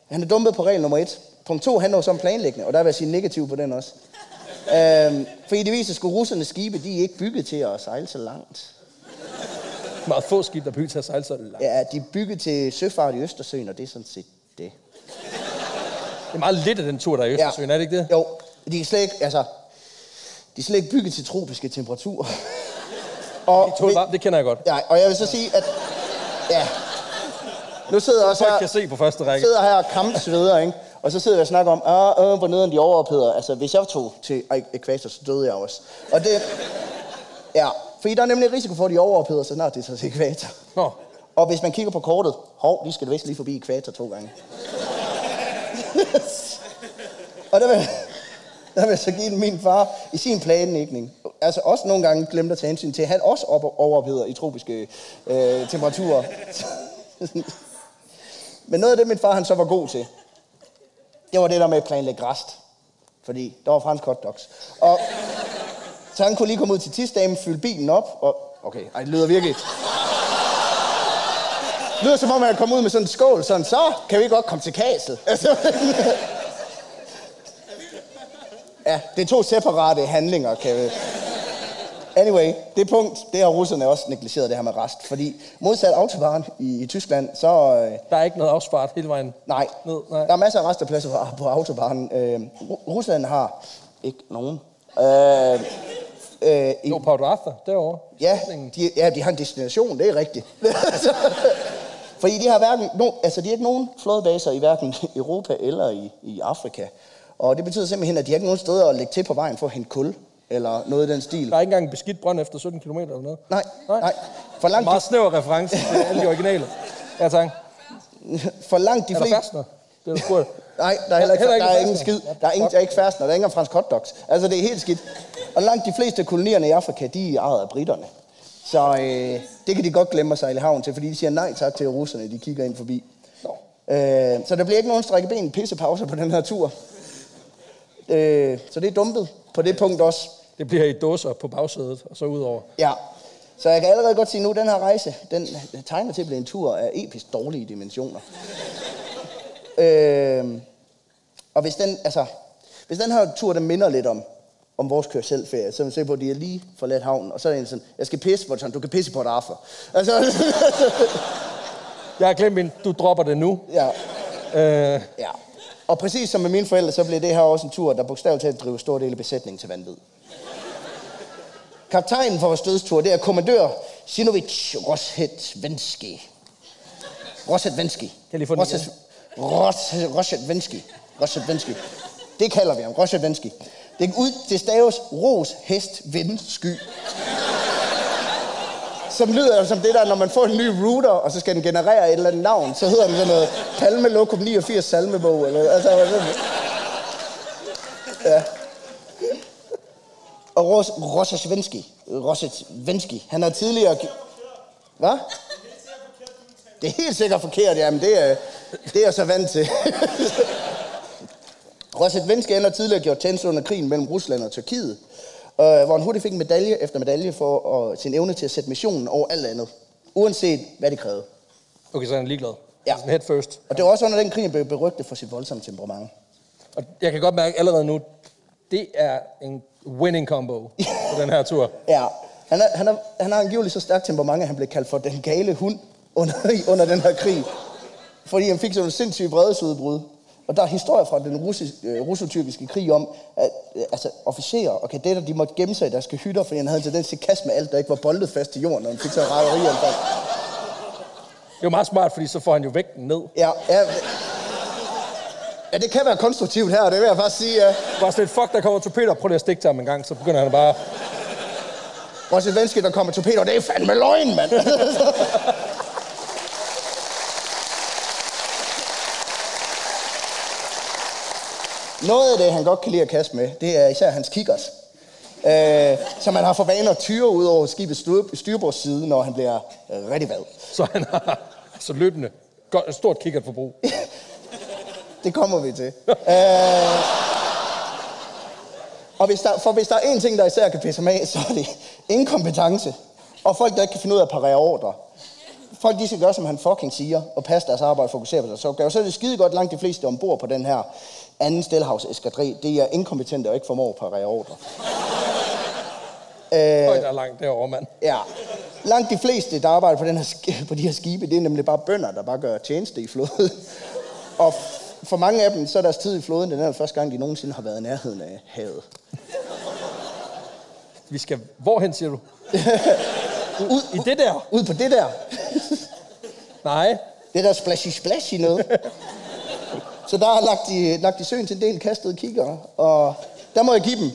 han er dumpet på regel nummer et. Punkt to handler jo så om planlægning, og der vil jeg sige negativ på den også. øhm, fordi det viser at russernes skibe, de er ikke bygget til at sejle så langt. Meget få skib, der bygger til at sejle så langt. Ja, de er bygget til søfart i Østersøen, og det er sådan set det. Det er meget lidt af den tur, der er i Østersøen, er det ikke det? Jo, de er slet ikke, altså, de er slet ikke bygget til tropiske temperaturer. og, To, det kender jeg godt. ja, og jeg vil så sige, at ja, nu sidder jeg også her, kan se på første række. sidder her og kampsveder, ikke? Og så sidder jeg og snakker om, ah, øh, hvor nederen de overopheder. Altså, hvis jeg tog til ekvator, så døde jeg også. Og det, ja, fordi der er nemlig risiko for, at de overopheder, så snart det tager til ekvator. Nå, Og hvis man kigger på kortet, hov, de skal vist lige forbi ekvator to gange. (laughs) og der vil, der vil jeg så give min far i sin planlægning, altså også nogle gange glemte at tage hensyn til, at han også op- overopheder i tropiske øh, temperaturer. (laughs) Men noget af det, min far han så var god til, det var det der med at planlægge rest. Fordi der var fransk hotdogs. Og så han kunne lige komme ud til tidsdagen, fylde bilen op, og... Okay, ej, det lyder virkelig... Det lyder som om, man kommer ud med sådan en skål, sådan, så kan vi godt komme til kaset. Altså, (laughs) ja, det er to separate handlinger, kan vi... Anyway, det punkt, det har russerne også negligeret, det her med rest. Fordi modsat autobahn i, i Tyskland, så... Øh, der er ikke noget afspart hele vejen. nej, Ned, nej. der er masser af restepladser på, på autobahnen. Øh, Ru- Rusland har ikke nogen. Øh, øh, i, Jo, Port Arthur, derovre. Ja, de, ja, de har en destination, det er rigtigt. (laughs) Fordi de har hverken, no, altså de har ikke nogen flådebaser i hverken (laughs) Europa eller i, i Afrika. Og det betyder simpelthen, at de har ikke nogen steder at lægge til på vejen for at hente kul, eller noget i den stil. Der er ikke engang en beskidt brønd efter 17 km eller noget. Nej, nej. For langt, Meget snæver reference til alle de originale. Ja, tak. (laughs) for langt de Er fleste... Det er spurgt. (laughs) Nej, der er heller ikke, Heller ikke der er en ingen skid. Der er, ingen, der er ikke fastner, der er engang fransk hotdogs. Altså, det er helt skidt. Og langt de fleste kolonierne i Afrika, de er ejet af britterne. Så øh, det kan de godt glemme at sejle i havn til, fordi de siger nej tak til russerne, de kigger ind forbi. Nå. Øh, så der bliver ikke nogen strække ben pissepauser på den her tur. Øh, så det er dumpet på det punkt også. Det bliver i dåser på bagsædet, og så udover. Ja. Så jeg kan allerede godt sige nu, at den her rejse, den tegner til at blive en tur af episk dårlige dimensioner. Øh, og hvis den, altså, hvis den her tur, den minder lidt om, om vores kør selv ferie, så er man sikker på, at de er lige forladt havnen, og så er det en sådan, jeg skal pisse, hvor det er sådan, du kan pisse på et Arthur. Altså, (laughs) Jeg har glemt min, du dropper det nu. ja, Øh, ja. Og præcis som med mine forældre, så blev det her også en tur, der bogstaveligt talt driver stor del af besætningen til vanvid. Kaptajnen for vores dødstur, det er kommandør Sinovic Roshetvenski. Roshetvenski. Kan jeg lige få den Roshet- Ros- Roshetvenski. Roshetvenski. Det kalder vi ham, Roshetvenski. Det, ud, det staves ros, hest, vind, sky. Som lyder som det der, når man får en ny router, og så skal den generere et eller andet navn, så hedder den sådan noget Palme Lokum 89 salmebog. Eller, altså, sådan. Ja. Og Ros, Roshetvenski. Roshetvenski. Han har tidligere... Hvad? Det er helt sikkert forkert, jamen det er, det er jeg så vant til. (laughs) Roshetvenski han har tidligere gjort tjeneste under krigen mellem Rusland og Tyrkiet, øh, hvor han hurtigt fik medalje efter medalje for øh, sin evne til at sætte missionen over alt andet, uanset hvad det krævede. okay, så er han ligeglad. Ja. Sådan head first. Og det var også under den krig, han blev berygtet for sit voldsomme temperament. Og jeg kan godt mærke allerede nu, det er en winning combo på den her tur. (laughs) Ja, han, er, han, er, han har angiveligt så stærkt temperament, at han blev kaldt for den gale hund under, under den her krig. Fordi han fik sådan en sindssyg vredesudbrud. Og der er historier fra den russisk, øh, russotyrkiske krig om, at øh, altså, officerer og kadetter, de måtte gemme sig i deres hytter, fordi han havde en tendens til at kaste med alt, der ikke var boldet fast til jorden, når han fik så rækkeri. Det er jo meget smart, fordi så får han jo vægten ned. Ja, ja, ja, det kan være konstruktivt her, det vil jeg faktisk sige. Ja. Bare sådan lidt, fuck, der kommer torpedoer, prøv lige at stikke til ham en gang, så begynder han bare... Et venskab, der kommer torpedoer, det er fandme løgn, mand. (laughs) Noget af det, han godt kan lide at kaste med, det er især hans kikkers. Øh, som han har for vane at tyre ud over skibets styr- styrbordsside, når han bliver øh, rigtig vad. Så han har så løbende godt, et stort kikkertforbrug. (laughs) Det kommer vi til. øh, og hvis der, for hvis der er en ting, der især kan pisse ham af, så er det inkompetence. Og folk, der ikke kan finde ud af at parere ordre. Folk de skal gøre, som han fucking siger, og passe deres arbejde og fokusere på deres opgave. Så er det skide godt langt de fleste ombord på den her anden stillehavs eskadri. Det er inkompetente og ikke formår at parere ordre. Højt og langt derovre, mand. Ja. Langt de fleste, der arbejder på, den her, på de her skibe, det er nemlig bare bønder, der bare gør tjeneste i flåden. Og for mange af dem, så er deres tid i flåden, den er første gang, de nogensinde har været i nærheden af havet. Vi skal... Hvorhen, siger du? Ud, I det der? ud på det der. Nej. Det der splashy splashy noget. Så der har lagt i, lagt i søen til en del kastede kigger, og der må jeg give dem.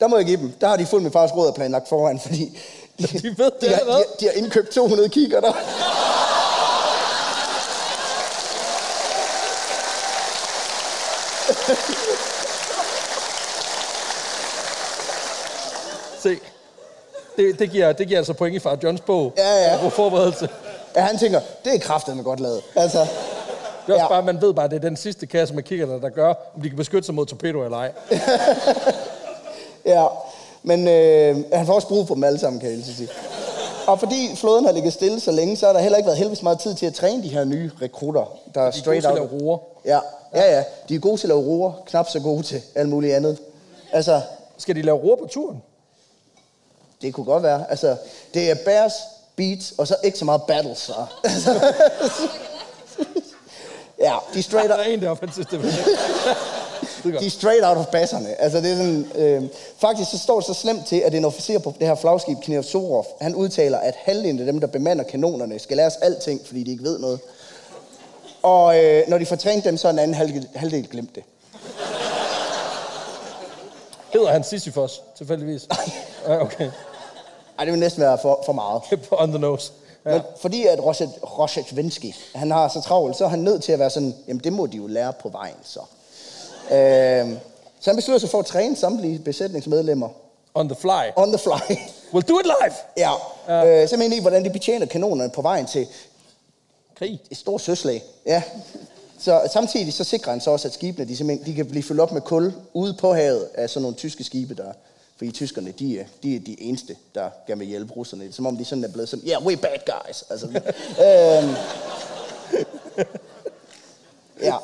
Der må jeg give dem. Der har de fuldt med fars råd og planlagt foran, fordi de, De ved det de, har, de, de har indkøbt 200 kigger der. Se. Det, det, giver, det giver altså point i far Johns bog. Ja, ja. God forberedelse. Ja, han tænker, det er kraftedeme godt lavet. Altså, Det er også Ja. bare, man ved bare, at det er den sidste kasse med kiggerne, der gør, om de kan beskytte sig mod torpedo eller ej. (laughs) ja. Men øh, han får også brug for dem alle sammen, kan jeg sige. Og fordi flåden har ligget stille så længe, så har der heller ikke været helvedes meget tid til at træne de her nye rekrutter, der er De er gode straight til at out. lave roer. Ja, ja, ja. De er gode til at lave roer, knap så gode til alt muligt andet. Altså, Skal de lave roer på turen? det kunne godt være. Altså, det er bears, beats, og så ikke så meget battles. Så. (laughs) (laughs) ja, de er straight Der out, er en deroppe, han synes, det (laughs) godt. de straight out of basserne. Altså, det er sådan, øh, faktisk så står det så slemt til, at en officer på det her flagskib, Knev han udtaler, at halvdelen af dem, der bemander kanonerne, skal lære os alting, fordi de ikke ved noget. Og øh, når de får trænet dem, så er den anden halvdel, halvdel glemt det. Hedder han Sisyfos, tilfældigvis? (laughs) Ja, okay. Ej, det vil næsten være for, for meget. (laughs) On the nose. Ja. Men fordi at Rosetsvensky, han har så travlt, så er han nødt til at være sådan, jamen det må de jo lære på vejen så. Øh, så han beslutter sig for at træne samtlige besætningsmedlemmer On the fly. on the fly. (laughs) We'll do it live! ja, ja. Øh, simpelthen i, hvordan de betjener kanonerne på vejen til Krig. et stort søslag. Ja. Så samtidig så sikrer han så også, at skibene de de kan blive fyldt op med kul ude på havet af sådan nogle tyske skibe, der fordi tyskerne, de er, de er de eneste, der gerne vil hjælpe russerne. Som om de sådan er blevet sådan, yeah, we're bad guys. Altså, øhm, ja.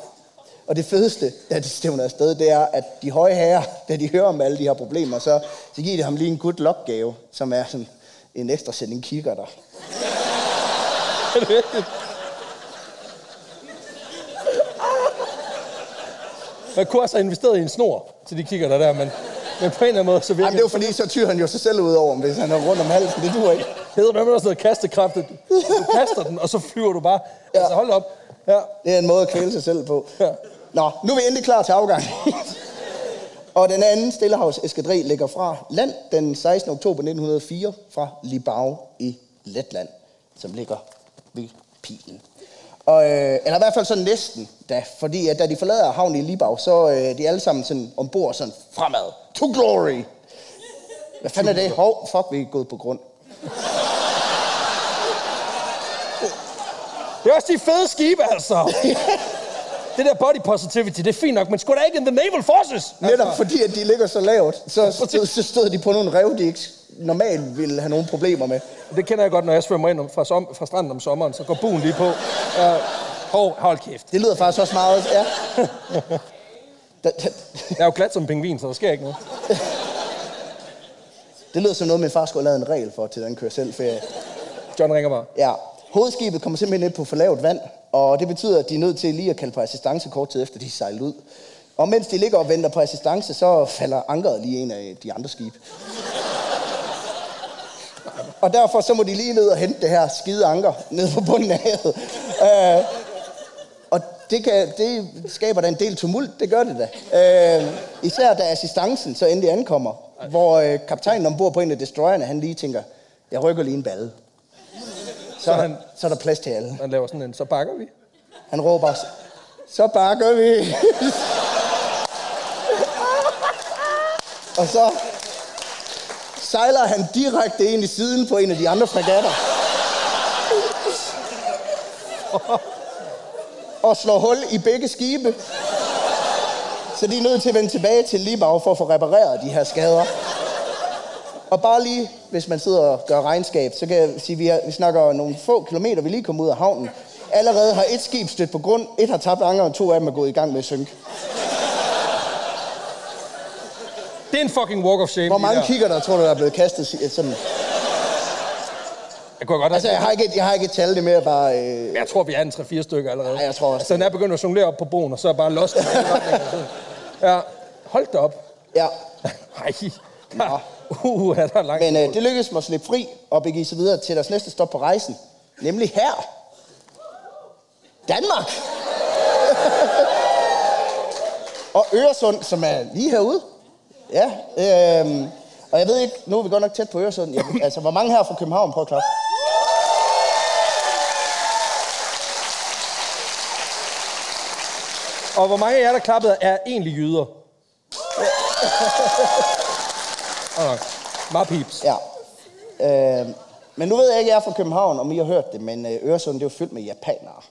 Og det fedeste, da de stævner afsted, det er, at de høje herrer, da de hører om alle de her problemer, så, så giver de ham lige en good luck gave, som er sådan en ekstra sending kigger der. Man kunne også have investeret i en snor, til de kigger der der, men, men på en eller anden måde, så virker Jamen, det er jo fordi, så tyrer han jo sig selv ud over, hvis han er rundt om halsen. Det duer ikke. hedder det også noget kastekraft. at Du kaster den, og så flyver du bare. Ja. Altså, hold op. Ja. Det er en måde at kvæle sig selv på. Ja. Nå, nu er vi endelig klar til afgang. og den anden Stillehavs eskadri ligger fra land den 16. oktober 1904 fra Libau i Letland, som ligger ved pilen. Og, øh, eller i hvert fald sådan næsten, da, fordi at da de forlader havnen i Libau, så øh, de er alle sammen sådan ombord sådan fremad. To glory! Hvad fanden er det? Hov, fuck, vi er gået på grund. Det er også de fede skibe, altså. (laughs) det der body positivity, det er fint nok, men sgu da ikke in the naval forces. Netop fordi, at de ligger så lavt, så stod, så stod de på nogle rev, de ikke normalt ville have nogen problemer med. Det kender jeg godt, når jeg svømmer ind fra, som, fra stranden om sommeren, så går buen lige på. Uh, hov, hold kæft. Det lyder faktisk også meget... Ja. (laughs) Jeg er jo glat som en pingvin, så der sker ikke noget. det lyder som noget, min far skulle have lavet en regel for til den kører selv ferie. John ringer mig. Ja. Hovedskibet kommer simpelthen ned på for lavt vand, og det betyder, at de er nødt til lige at kalde på assistance kort tid efter, de er sejlet ud. Og mens de ligger og venter på assistance, så falder ankeret lige en af de andre skibe. Og derfor så må de lige ned og hente det her skide anker ned på bunden af havet. Øh, og det, kan, det skaber da en del tumult, det gør det da. Øh, især da assistancen så endelig ankommer, hvor øh, kaptajnen ombord på en af destroyerne, han lige tænker, jeg rykker lige en balle. Så, der, han- så er der plads til alle. Han laver sådan en, så bakker vi. Han råber, så bakker vi. (laughs) og så sejler han direkte ind i siden på en af de andre fregatter. og slår hul i begge skibe. Så de er nødt til at vende tilbage til Libau for at få repareret de her skader. Og bare lige, hvis man sidder og gør regnskab, så kan jeg sige, at vi, har, vi snakker nogle få kilometer, vi lige kom ud af havnen. Allerede har et skib stødt på grund, et har tabt anker, og to af dem er gået i gang med at synke. Det er en fucking walk of shame. Hvor mange kigger der, tror du, der er blevet kastet? Sådan. Jeg kunne godt Altså, jeg har ikke, jeg har ikke et tal, det mere bare... Øh, Jeg tror, vi er en 3-4 stykker allerede. Nej, jeg tror også Altså, den er begyndt at jonglere op på broen, og så er bare lost. retninger. ja, hold da op. ja. (laughs) Nej, der, uh, er der langt. Men øh, det lykkedes mig at slippe fri og begive sig videre til deres næste stop på rejsen. Nemlig her. Danmark. (laughs) og Øresund, som er lige herude. Ja, øh, og jeg ved ikke, nu er vi godt nok tæt på Øresund. Jeg, (coughs) altså, hvor mange her fra København prøver at klappe? Og hvor mange af jer, der klappede, er egentlig jyder? (laughs) Godt nok. Meget peeps. Ja. Øh, men nu ved jeg ikke, at jeg er fra København, om I har hørt det, men øh, Øresund det er jo fyldt med japanere.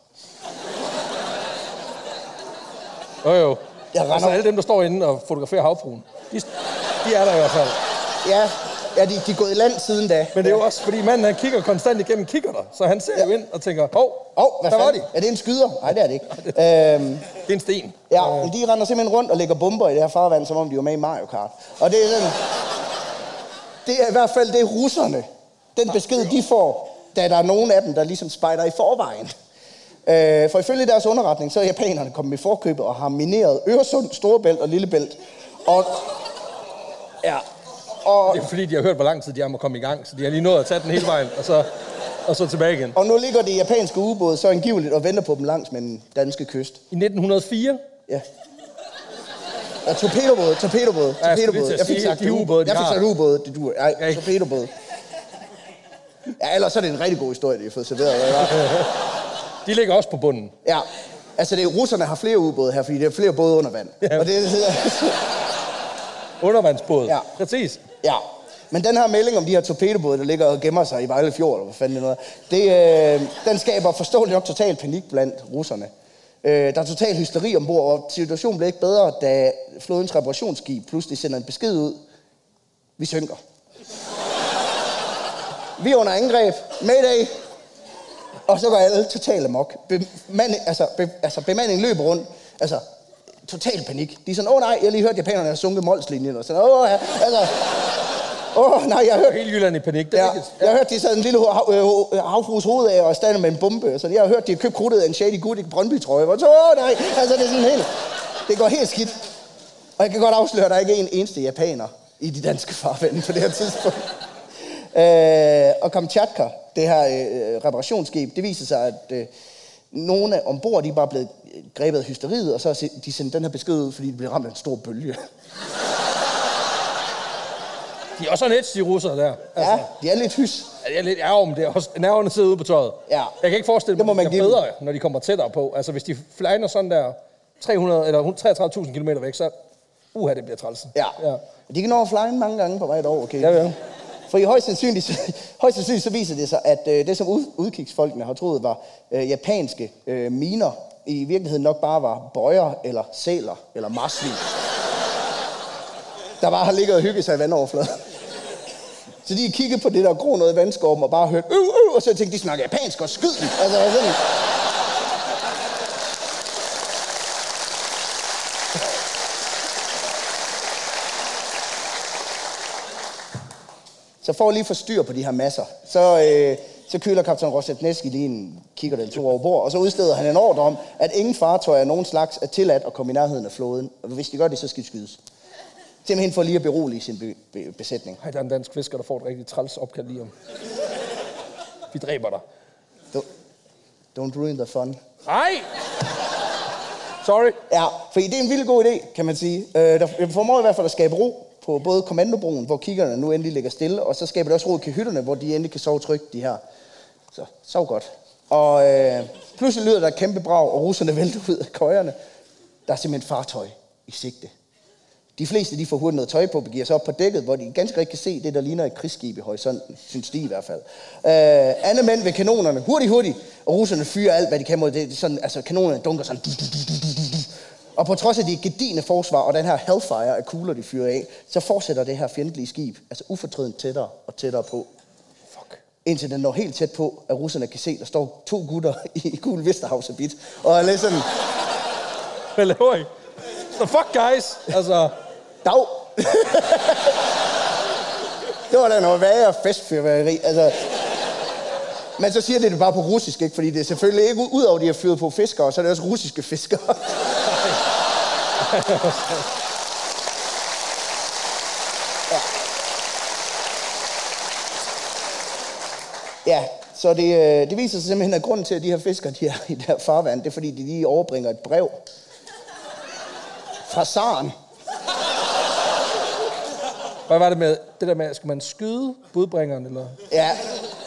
Jo, jo. Jeg render- Altså alle dem, der står inde og fotograferer havfruen, de, de er der i hvert fald. Ja, ja de, de er gået i land siden da. Men det er jo også, fordi manden han kigger konstant igennem kigger der, så han ser ja. jo ind og tænker, hov, Åh, oh, hvad der var fanden? de. Er det en skyder? Nej, det er det ikke. (laughs) øhm, Det er en sten. ja, men de render simpelthen rundt og lægger bomber i det her farvand, som om de var med i Mario Kart. Og det er sådan... Det er i hvert fald det er russerne. Den besked, de får, da der er nogen af dem, der ligesom spejder i forvejen. Øh, for ifølge deres underretning, så er japanerne kommet i forkøbet og har mineret Øresund, Storebælt og Lillebælt. Og, ja, og, Det er fordi, de har hørt, hvor lang tid de har må komme i gang, så de har lige nået at tage den hele vejen, og så, og så tilbage igen. og nu ligger det japanske ubåd så angiveligt og venter på dem langs med den danske kyst. I 1904, Ja. Ja, torpedobåde, torpedobåde, Ja, jeg fik sagt de ubåde, Jeg fik sagt ubåde, det duer. Ej, Ja. torpedobåde. Ja, ellers er det en rigtig god historie, de har fået serveret. (laughs) De ligger også på bunden. Ja, altså det er, russerne har flere ubåde her, fordi der er flere både under vand. Ja. Og det, Undervandsbåd. Ja. Præcis. ja, men den her melding om de her torpedobåde, der ligger og gemmer sig i Vejle Fjord, eller hvad fanden det er, det, øh, den skaber forståeligt nok total panik blandt russerne. Øh, der er total hysteri ombord, og situationen blev ikke bedre, da flådens reparationsskib pludselig sender en besked ud. Vi synker. Vi er under angreb. Mayday. Og så går alle totalt amok. Bemand, altså, be, altså, bemandingen løber rundt. Altså, total panik. De er sådan, åh oh, nej, jeg lige hørt, japanerne har sunket Molslinjen. Og sådan, åh oh, ja, altså, åh oh, nej, jeg har hørt, Hele Jylland i panik. Det er Ja, rigtigt. jeg har hørt, de sad en lille hav, øh, havfrues hoved af og standet med en bombe. Så jeg har hørt, de har købt krudtet af en Shady Good Brøndby-trøje. Og så, åh nej, altså det er sådan helt, det går helt skidt. Og jeg kan godt afsløre, at der ikke er en eneste japaner i de danske farvande på det her tidspunkt. (laughs) Øh, og Kamchatka, det her øh, reparationsskib, det viser sig, at øh, nogle af ombord, de er bare blevet grebet af hysteriet, og så har de sendt den her besked ud, fordi de blev ramt af en stor bølge. (laughs) De er også net, de russere der. Altså, Ja, de er lidt hys. Jeg er lidt ærger om det. er Også, nerverne sidder ude på tøjet. Ja. Jeg kan ikke forestille Det mig, må at det er bedre, når de kommer tættere på. Altså, hvis de flyner sådan der 300 eller 33.000 km væk, så uha, det bliver træls. Ja. ja. ja. De kan nå at flyne mange gange på vej år, okay? Ja, vel. For i højst sandsynligt, (laughs) højst sandsynligt så viser det sig, at øh, det, som ud, udkigsfolkene har troet var øh, japanske øh, miner, i virkeligheden nok bare var bøjer, eller sæler, eller marsvin. Der bare har ligget og hygget sig i vandoverfladen. Så de kiggede på det der grå noget i vandskorben og bare hørte, øh, øh, og så tænkte de, de snakker japansk og skyd dem. Altså sådan. Så for at lige få styr på de her masser, så, øh, så køler kaptajn Rosetneski lige en kigger den to over bord, og så udsteder han en ordre om, at ingen fartøjer af nogen slags er tilladt at komme i nærheden af flåden. Og hvis de gør det, så skal de skydes. Simpelthen for lige at berolige sin be- be- besætning. Hej, der er en dansk fisker, der får et rigtig træls opkald lige om. Vi dræber dig. Don't, don't ruin the fun. Nej! Sorry. Ja, fordi det er en vildt god idé, kan man sige. Øh, der formår i hvert fald at skabe ro på både kommandobroen, hvor kiggerne nu endelig ligger stille, og så skaber det også ro i kahytterne, hvor de endelig kan sove trygt, de her. Så sov godt. Og øh, pludselig lyder der et kæmpe brag, og russerne (laughs) vælter ud af køjerne. Der er simpelthen fartøj i sigte. De fleste de får hurtigt noget tøj på og begiver sig op på dækket, hvor de ganske rigtigt kan se det, der ligner et krigsskib i horisonten, synes de i hvert fald. Øh, andre mænd ved kanonerne, hurtigt, hurtigt, og russerne fyrer alt, hvad de kan mod det. Sådan, altså kanonerne dunker sådan, Og på trods af de gedigende forsvar og den her hellfire af kugler, de fyrer af, så fortsætter det her fjendtlige skib, altså ufortrødent tættere og tættere på. Indtil den når helt tæt på, at russerne kan se, der står to gutter i gul Vesterhavsabit. Og er lidt sådan, Hvad laver I? The fuck, guys? Altså, dag! det var da noget værre festfyrværkeri. Altså, men så siger det det bare på russisk, ikke? Fordi det er selvfølgelig ikke ud over, de har fyret på fiskere, så er det også russiske fiskere. (laughs) ja. Ja, så det, øh, det viser sig simpelthen, at grunden til, at de her fiskere de er i det her farvand, det er, fordi de lige overbringer et brev fra Saren. hvad var det med det der med, skal man skyde budbringeren, eller? Ja,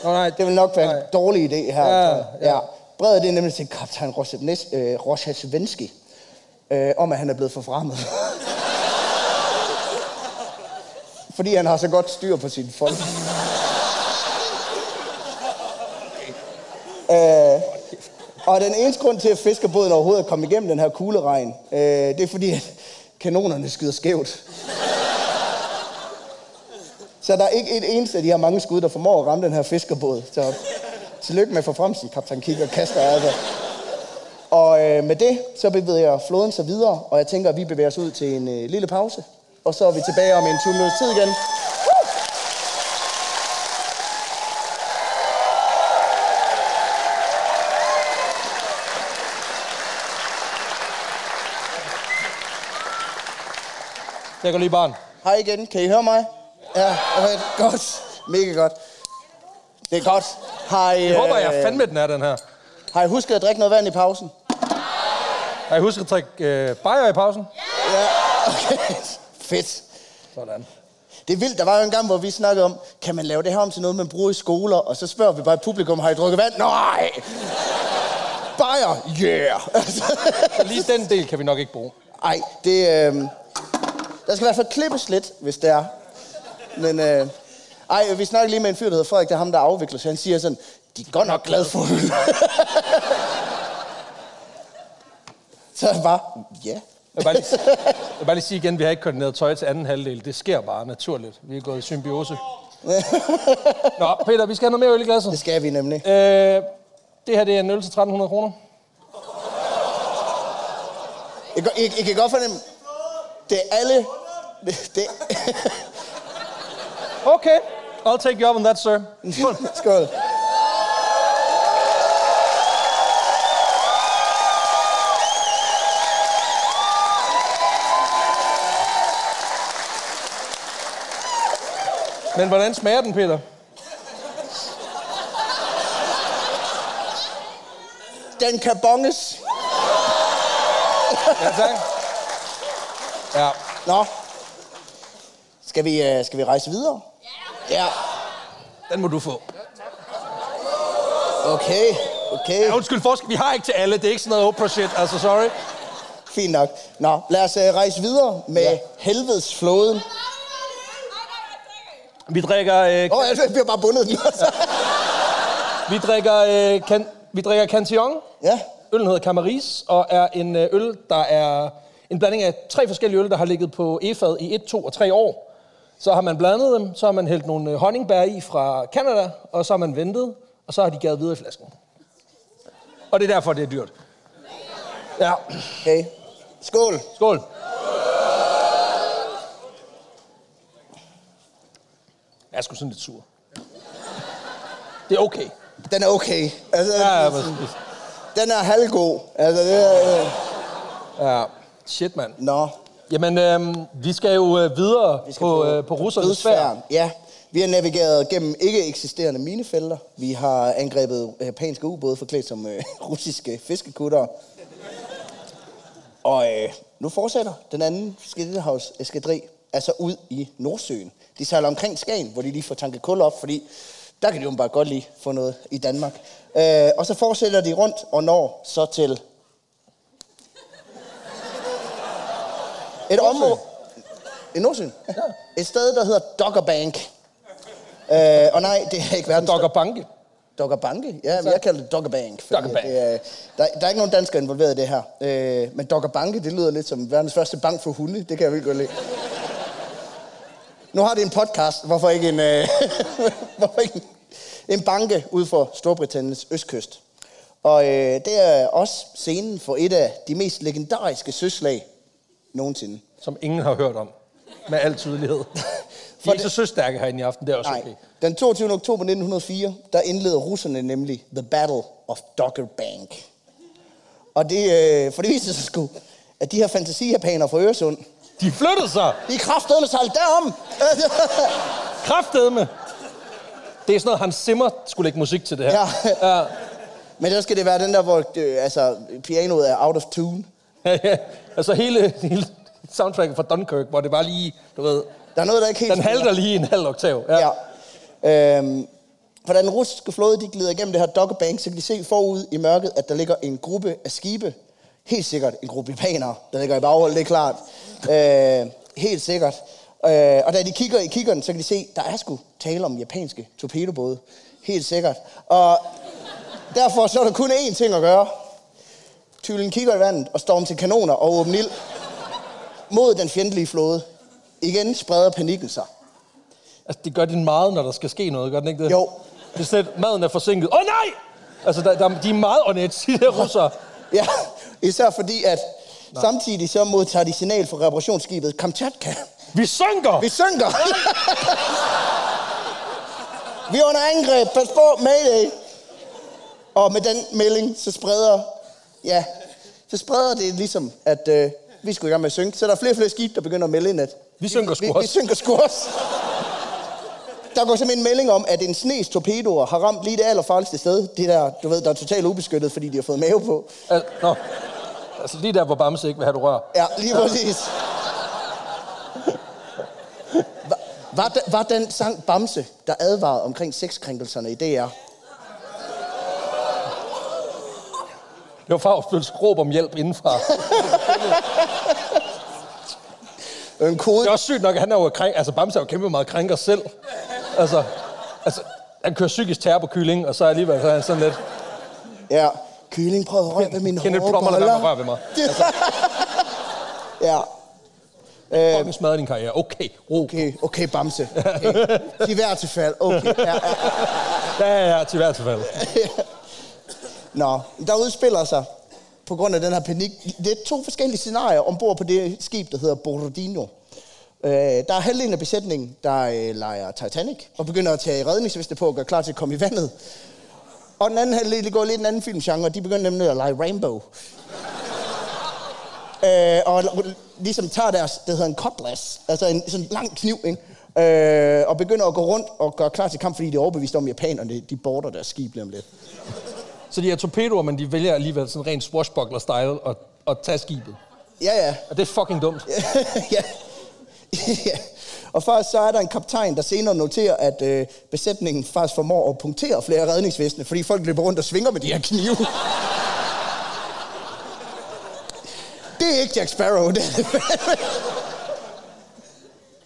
Nå, nej, det vil nok være en Nej. dårlig idé her. Ja, ja. ja. Brevet det er nemlig til kaptajn Roshetnes- øh, øh, om at han er blevet forfremmet. (laughs) Fordi han har så godt styr på sine folk. Øh, og den eneste grund til, at fiskerbåden overhovedet er kommet igennem den her kugleregn, øh, det er fordi, at kanonerne skyder skævt. Så der er ikke et eneste af de her mange skud, der formår at ramme den her fiskerbåd. Så tillykke med forfremsen, kaptajn Kik og Kaster. Altså. Og øh, med det, så bevæger floden sig videre, og jeg tænker, at vi bevæger os ud til en øh, lille pause. Og så er vi tilbage om en 20 minutters tid igen. Jeg går lige barn. Hej igen, kan I høre mig? Ja, okay, godt. Mega godt. Det er godt. Har I, Jeg håber, jeg øh, er fandme den er, den her. har I husket at drikke noget vand i pausen? Har I husket at drikke øh, bajer i pausen? Ja, okay. Fedt. Sådan. Det er vildt. Der var jo en gang, hvor vi snakkede om, kan man lave det her om til noget, man bruger i skoler? Og så spørger vi bare publikum, har I drukket vand? Nej! Bajer? Yeah! Lige den del kan vi nok ikke bruge. Ej, det... Øh, der skal i hvert fald klippes lidt, hvis det er. Men... Øh, ej, vi snakker lige med en fyr, der hedder Frederik, det er ham, der afvikler, så han siger sådan, de er godt nok glade for det. (laughs) så er jeg bare, ja. Jeg vil bare lige, jeg vil bare lige sige igen, vi har ikke koordineret tøj til anden halvdel. Det sker bare naturligt. Vi er gået i symbiose. (laughs) Nå, Peter, vi skal have noget mere øl i glasset. Det skal vi nemlig. Øh, det her det er en øl til 1300 kroner. I, I, I kan godt fornemme, det er alle... (laughs) Det, det, (laughs) Okay, I'll take you up on that, sir. Skål. (laughs) skål. Men hvordan smager den, Peter? Den kan bonges. Ja, tak. Ja. Nå. Skal vi, uh, skal vi rejse videre? Ja. Den må du få. Okay, okay. Ja, undskyld, forsk. Vi har ikke til alle. Det er ikke sådan noget Oprah shit. Altså, sorry. Fint nok. Nå, lad os uh, rejse videre med ja. helvedes flåden. Vi drikker, øh, Åh, oh, jeg bliver bare bundet den. (laughs) vi drikker, øh, kan, vi drikker Cantillon. ja. Øllen hedder Camaris, og er en øh, øl, der er en blanding af tre forskellige øl, der har ligget på efad i 1, 2 og 3 år. Så har man blandet dem, så har man hældt nogle øh, honningbær i fra Canada, og så har man ventet, og så har de gavet videre i flasken. Og det er derfor, det er dyrt. Ja, Okay. Skål. skål. Jeg er sgu sådan lidt sur. Det er okay. Den er okay. Altså, Ja, den er halvgod. Altså, det er... Øh... ja. Shit, mand. Nå. Jamen, øh, vi skal jo øh, videre Vi skal på, øh, på russernes dødsfærden. Ja, vi har navigeret gennem ikke eksisterende minefelter. Vi har angrebet japanske ubåde forklædt som øh, (laughs) russiske fiskekutter. Og øh, nu fortsætter den anden Skildehavs eskadri altså ud i Nordsøen. De sejler omkring Skagen, hvor de lige får tanket kul op, fordi der kan de jo bare godt lige få noget i Danmark. Øh, og så fortsætter de rundt og når så til et område... I Nordsøen? Ja. Et sted, der hedder Doggerbank. Øh, og nej, det er ikke verdens... Dogger Banke. Dogger Banke? Ja, men jeg kalder det Dogger Bank. fordi Dogger Bank. Det er, der, der er ikke nogen danskere involveret i det her. Øh, men Dogger Banke, det lyder lidt som verdens første bank for hunde. Det kan jeg virkelig godt lide. Nu har det en podcast. Hvorfor ikke en, øh, (laughs) hvorfor ikke en banke ud for Storbritanniens østkyst? Og øh, det er også scenen for et af de mest legendariske søslag nogensinde. Som ingen har hørt om. Med al tydelighed. (laughs) De er ikke så søstærke herinde i aften, det er også Nej. okay. Den 22. oktober 1904, der indleder russerne nemlig The Battle of Dogger Bank. Og det, øh, for det viser sig sgu, at de her fantasijapanere fra Øresund, De flyttede sig! de kraftedeme sejlet derom. (laughs) Kraftedeme! Det er sådan noget, Hans Zimmer skulle lægge musik til det her. Ja. ja. Men der skal det være den der, hvor øh, altså, pianoet er out of tune. Ja. (laughs) Altså hele, hele soundtracket fra Dunkirk, hvor det bare lige, du ved, Der er noget, der ikke helt... den halter lige en halv oktav. Ja. ja. Øhm, for da den russiske flåde de glider igennem det her Dogger Bank, så kan de se forud i mørket, at der ligger en gruppe af skibe. Helt sikkert en gruppe japanere, der ligger i baghold, det er klart. Øh, helt sikkert. Øh, og da de kigger i kiggeren, så kan de se, der er sgu tale om japanske torpedobåde. Helt sikkert. Og derfor så er der kun én ting at gøre. Tylen kigger i vandet og storm til kanoner og åbne ild mod den fjendtlige flåde. Igen spreder panikken sig. Altså, det gør din meget, når der skal ske noget, gør den ikke det? Jo. Det er maden er forsinket. Åh oh, nej! Altså, der, der, de er meget on edge, de der russere. Ja, især fordi, at Nå. samtidig så modtager de signal fra reparationsskibet Kamchatka. Vi synker! Vi synker! Vi er under angreb. Pas på, Mayday! Og med den melding, så spreder, ja, så spreder det ligesom, at øh, vi skulle i gang med at synke. Så der er flere og flere skibe, der begynder at melde ind, at Vi synker sgu vi, vi synker sgu også. Der går simpelthen en melding om, at en snes torpedoer har ramt lige det allerfarligste sted. Det der, du ved, der er totalt ubeskyttet, fordi de har fået mave på. Al- Nå. Altså lige der, hvor Bamse ikke vil have, du rør. Ja, lige præcis. Var, var den sang Bamse, der advarede omkring sexkrænkelserne i DR? Det var Fagsbøls råb om hjælp indenfra. (laughs) En kode. Det er også sygt nok, at han er jo krænk, altså Bamse er jo kæmpe meget krænker selv. Altså, altså, han kører psykisk terror på kylling, og så alligevel så er han sådan lidt, Ja. Kylling, prøv at røre ved min Kenneth hårde Plummer, lad være med at røre boller. ved mig. (laughs) Ja. Fucking smadre din karriere. Okay, ro. Okay, okay, Bamse. Okay. Sig hver til fald. Okay. Ja, ja. Ja, ja, ja, til hvert fald. (laughs) Nå, der udspiller sig på grund af den her panik. Det er to forskellige scenarier ombord på det skib, der hedder Borodino. Øh, der er halvdelen af besætningen, der øh, leger Titanic, og begynder at tage redningsveste på og gøre klar til at komme i vandet. Og den anden halvdel, det går lidt en anden filmgenre, de begynder nemlig at lege Rainbow. øh, og ligesom tager deres, det hedder en cutlass, altså en sådan lang kniv, ikke? Øh, og begynder at gå rundt og gøre klar til kamp, fordi de er overbevist om, at japanerne de border deres skib lige om lidt. Så de er torpedoer, men de vælger alligevel sådan rent swashbuckler-style at, at tage skibet. Ja, ja. Og det er fucking dumt. (laughs) ja. ja. Og først så er der en kaptajn, der senere noterer, at øh, besætningen faktisk formår at punktere flere af redningsvæsene, fordi folk løber rundt og svinger med de her knive. det er ikke Jack Sparrow, det er det.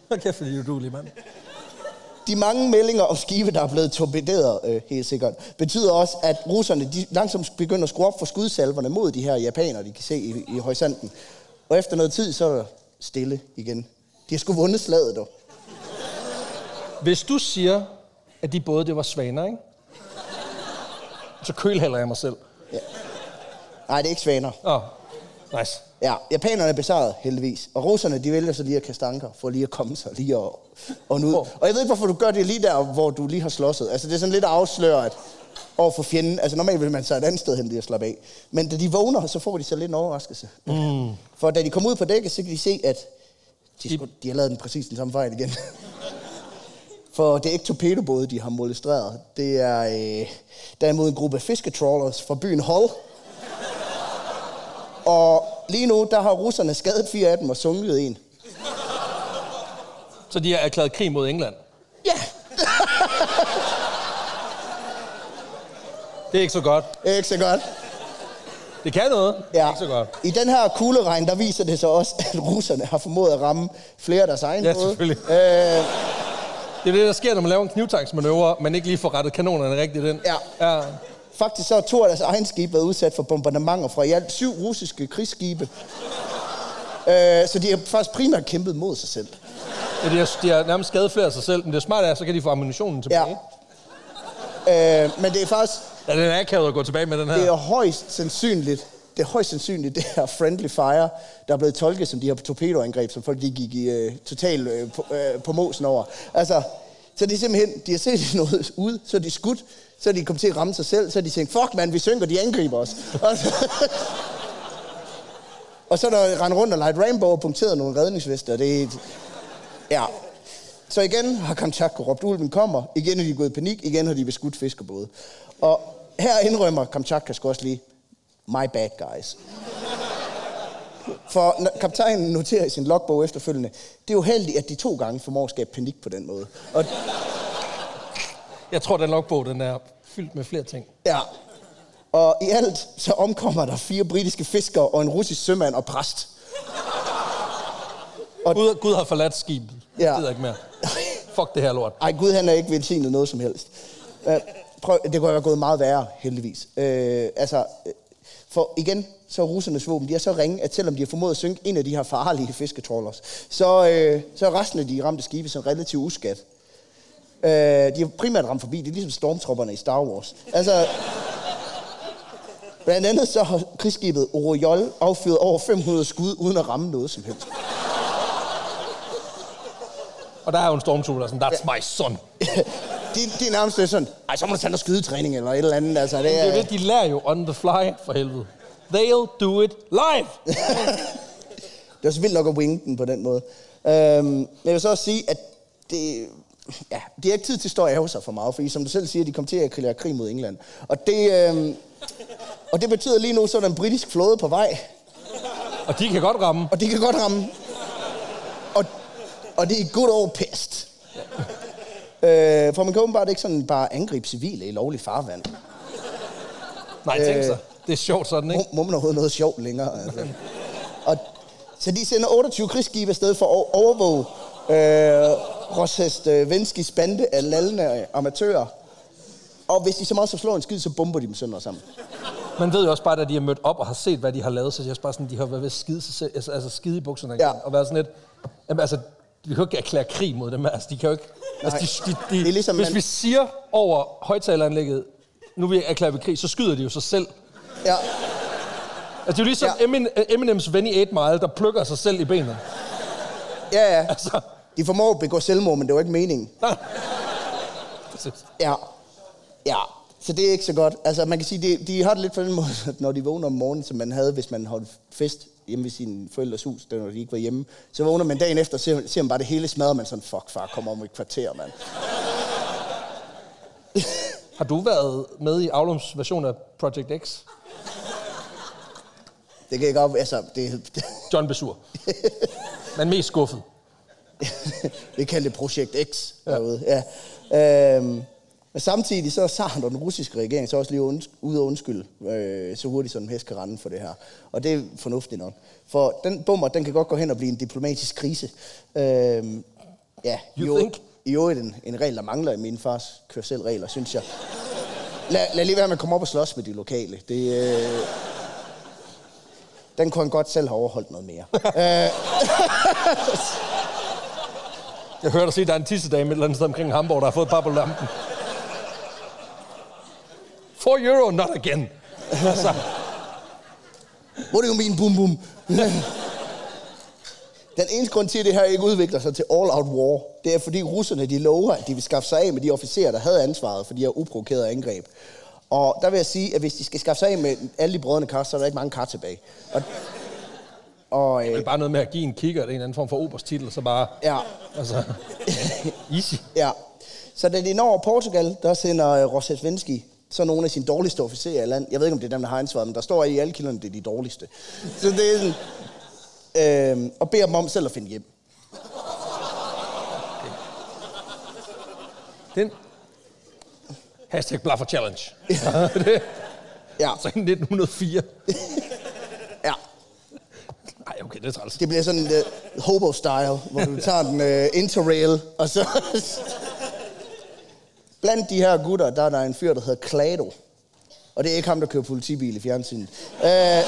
Hold kæft, du er udulig, mand. De mange meldinger om skibe, der er blevet torpederet, øh, helt sikkert, betyder også, at russerne de langsomt begynder at skrue op for skudsalverne mod de her japanere, de kan se i, i horisonten. Og efter noget tid, så er der stille igen. De har sgu vundet slaget, dog. Hvis du siger, at de både det var svaner, ikke? Så kølhælder jeg mig selv. Nej, det er ikke svaner. Åh, oh, nice. Ja, japanerne er besejret, heldigvis. Og russerne, de vælger så lige at kaste anker, for lige at komme sig lige og, og nu. Og jeg ved ikke, hvorfor du gør det lige der, hvor du lige har slåsset. Altså, det er sådan lidt afsløret at over for fjenden. Altså, normalt vil man så et andet sted hen lige at slappe af. Men da de vågner, så får de så lidt en overraskelse. Mm. For da de kommer ud på dækket, så kan de se, at de, de, de har lavet den præcis den samme fejl igen. (laughs) For det er ikke torpedobåde, de har molestreret. Det er øh, derimod en gruppe fisketrawlers fra byen Hull. Og lige nu, der har russerne skadet fire af dem og sunket en. Så de har erklæret krig mod England. Ja, (laughs) Det er ikke så godt. det er ikke så godt. Det kan noget. Det er Ja. ikke så godt. I den her kugleregn, der viser det sig også, at russerne har formået at ramme flere af deres egne Ja, både. selvfølgelig. Øh, Det er det, der sker, når man laver en knivtangsmanøvre, men ikke lige får rettet kanonerne rigtigt ind. Ja. ja. Faktisk så har to af deres egen skibe været udsat for bombardementer fra i alt syv russiske krigsskibe. øh, så de har faktisk primært kæmpet mod sig selv. Ja, de, har, de har nærmest skadet flere af sig selv, men det smarte er, så kan de få ammunitionen tilbage. Ja. Øh, men det er faktisk, Ja, den er akavet at gå tilbage med den her. det er højst sandsynligt, det er højst sandsynligt, det her friendly fire, der er blevet tolket som de her torpedoangreb, som folk de gik i øh, total øh, på, øh, på måsen over. Altså, så det er simpelthen, de har set (laughs) noget ud, så de skudt, så er de kommet til at ramme sig selv, så de tænkt, fuck mand, vi synker, de angriber os. (laughs) Og så, og så der rendt rundt og lagt rainbow og punkteret nogle redningsvester. Det er et, ja. Så igen har Kamchatka råbt, ulven kommer. Igen er de gået i panik. Igen har de beskudt fiskerbåde. Og her indrømmer Kamchatka skal også lige, my bad guys. For kaptajnen noterer i sin logbog efterfølgende, det er uheldigt, at de to gange formår at skabe panik på den måde. Og jeg tror, den logbog, den er fyldt med flere ting. Ja. Og i alt så omkommer der fire britiske fiskere og en russisk sømand og præst. Og- Gud, Gud har forladt skibet. Ja. Jeg gider ikke mere. Fuck det her lort. Ej, Gud han er ikke velsignet noget som helst. Uh, prøv, det kunne have gået meget værre, heldigvis. Uh, altså, øh, for igen, så er russernes våben, de er så ringe, at selvom de har formået at synke en af de her farlige fisketrålers, så, uh, så er resten af de ramte skibe som relativt uskat. Uh, de har primært ramt forbi, det er ligesom stormtropperne i Star Wars. Altså, blandt andet så har krigsskibet Oriol affyret over 500 skud, uden at ramme noget som helst. Og der er jo en stormtrooper, der er sådan, that's my son. (laughs) de, de er nærmest lidt sådan, ej, så må du tage noget skydetræning eller et eller andet. Altså, det Det er jo det, de lærer jo on the fly, for helvede. They'll do it live. (laughs) det er så vildt nok at winge den på den måde. Øhm, men jeg vil så også sige, at det, ja, de har ikke tid til at stå og ærge sig for meget, fordi som du selv siger, de kom til at erklære krig mod England. Og det, øhm, og det betyder lige nu, så er der en britisk flåde på vej, Og de kan godt ramme. og de kan godt ramme. Og, og det er good old pest. Øh, for man kan åbenbart ikke sådan bare angribe civile i lovlig farvand. Nej, tænk Øh. sig. Det er sjovt sådan, Må, ikke? må man overhovedet noget sjovt længere? Altså. Og, så de sender 28 krigsskibe afsted for at overvåge øh, Roshest øh, Venskis bande af lallende amatører. Og hvis de så meget så slår en skid, så bomber de dem sønder sammen. Man ved jo også bare, at de har mødt op og har set, hvad de har lavet, så har bare sådan, de har været ved at skide, sig selv, altså, altså skide i bukserne Ja. og været sådan lidt, jamen, altså, vi kan jo ikke erklære krig mod dem, altså, de kan jo ikke, altså, de, de, de, Det er ligesom, hvis man- vi siger over højtaleranlægget, nu vil erklære vi krig, så skyder de jo sig selv. Ja, Altså, det er jo ligesom Ja. ja. Emin, Eminems ven i 8 Mile, der plukker sig selv i benet. ja, ja. Altså, De formår at begå selvmord, men det var ikke meningen. (laughs) Ja. Ja. Så det er ikke så godt. Altså, man kan sige, de, de har det lidt på den måde, at når de vågner om morgenen, som man havde, hvis man holdt fest hjemme ved sine forældres hus, da når de ikke var hjemme, så vågner man dagen efter, og ser, ser man bare det hele smadret, man sådan, fuck far, kommer om et kvarter, mand. Har du været med i Aulums version af Project X? Det kan ikke op, altså, det, det, John Besur. (laughs) Men mest skuffet. (laughs) vi kalder det Projekt X derude. Ja. Øhm, men samtidig så er Saren og den russiske regering så også lige unds- ude at undskylde, øh, så hurtigt som en hest kan rende for det her. Og det er fornuftigt nok. For den bummer, den kan godt gå hen og blive en diplomatisk krise. Øhm, ja, You jo, think? I øvrigt en, en regel, der mangler i min fars kør selv regler, synes jeg. Lad, lad lige være med at komme op og slås med de lokale. Det, øh, den kunne han godt selv have overholdt noget mere. (laughs) Jeg hørte dig sige, at der er en tissedame et eller andet sted omkring Hamburg, der har fået babbellampen. For euro, not again. Altså, What do you mean, boom, boom? Den eneste grund til, at det her ikke udvikler sig til all-out war, det er, fordi russerne de lover, at de vil skaffe sig af med de officerer, der havde ansvaret for de her uprovokerede angreb. Og der vil jeg sige, at hvis de skal skaffe sig af med alle de brødrene kar, så er der ikke mange kar tilbage. Og, og det øh, er bare noget med at give en kigger en eller anden form for oberstitel, så bare, ja, altså, (laughs) easy. ja. Så da de når over Portugal, der sender uh, Rosetsvenski så nogle af sine dårligste officerer i land. Jeg ved ikke, om det er dem, der har ansvaret, men der står i alle kilderne, det er de dårligste. Så det er sådan, øh, og beder dem om selv at finde hjem. Den. Hashtag Blaffer Challenge. (laughs) det, Ja, så i 1904. (laughs) Nej, okay, det er træls. Det bliver sådan uh, hobo-style, hvor du (laughs) tager den uh, interrail, og så... Blandt de her gutter, der er der en fyr, der hedder Klado. Og det er ikke ham, der kører politibil i fjernsynet. Øh,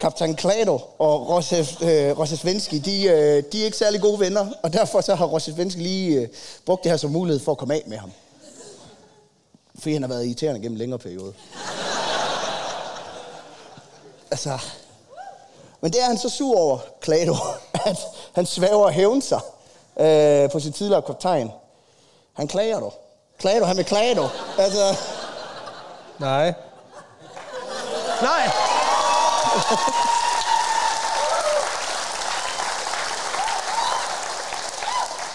Kaptajn Klado og Rosef, øh, Rosefvenski, de, øh, de er ikke særlig gode venner, og derfor så har Rosefvenski lige øh, brugt det her som mulighed for at komme af med ham. Fordi han har været irriterende gennem en længere periode. Altså, men det er han så sur over, Klado, (laughs) at han svæver og hævne sig øh, på sin tidligere kaptajn. Han klager dog. Klado, han vil klage dog. Altså, Nej. Nej!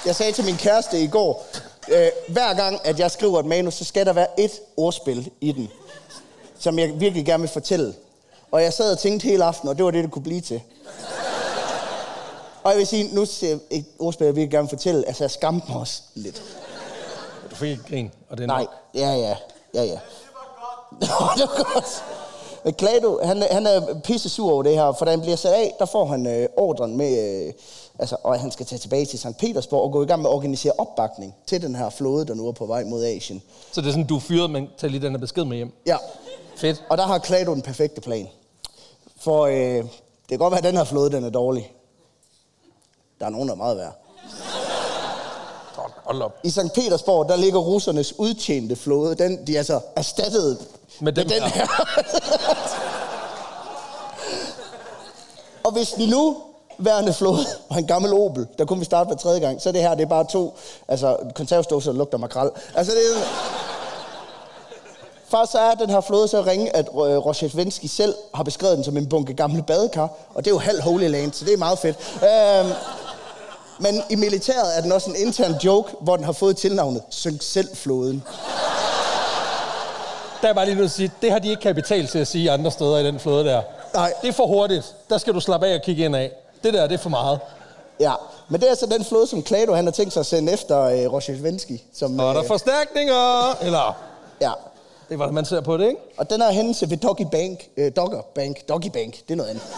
Jeg sagde til min kæreste i går, øh, hver gang, at jeg skriver et manus, så skal der være et ordspil i den, som jeg virkelig gerne vil fortælle. Og jeg sad og tænkte hele aften, og det var det, det kunne blive til. Og jeg vil sige, nu ser jeg et ordspil, jeg virkelig gerne fortælle. Altså, jeg skamte mig også lidt. Du fik ikke grin, og det er Nej, nok. ja, ja, ja, ja. det var godt. Men Klado, han, han er pisse sur over det her, for da han bliver sat af, der får han øh, ordren med, øh, altså, og han skal tage tilbage til St. Petersborg og gå i gang med at organisere opbakning til den her flåde, der nu er på vej mod Asien. Så det er sådan, du er fyret, men tag lige den her besked med hjem. Ja, Fedt. og der har Klado den perfekte plan. For øh, det kan godt være, at den her flåde, den er dårlig. Der er nogen, der er meget værd. Hold- op. I St. Petersborg, der ligger russernes udtjente flåde. Den, de er altså erstattet Med dem den her. og hvis den nu værende flåde var en gammel Opel, der kunne vi starte hver tredje gang, så det her, det er bare to altså, konservsdåser, der lugter makrel. Altså, det er... Først så er den her flåde så ringe, at øh, Roshetvenski selv har beskrevet den som en bunke gamle badekar, og det er jo halv Holy Land, så det er meget fedt. Øhm, men i militæret er den også en intern joke, hvor den har fået tilnavnet Synk selv flåden. Der er bare lige nødt til at sige, det har de ikke kapital til at sige andre steder i den flåde der. Nej. Det er for hurtigt. Der skal du slappe af og kigge ind af. Det der, det er for meget. Ja, men det er så den flåde, som Klado han har tænkt sig at sende efter øh, Roshetvenski. Som, Og er der øh, forstærkninger? Eller, Ja, det er, hvordan man ser på det, ikke? og den her hændelse ved Doggy Bank, øh, Dogger Bank, Doggy Bank, det er noget andet. (laughs)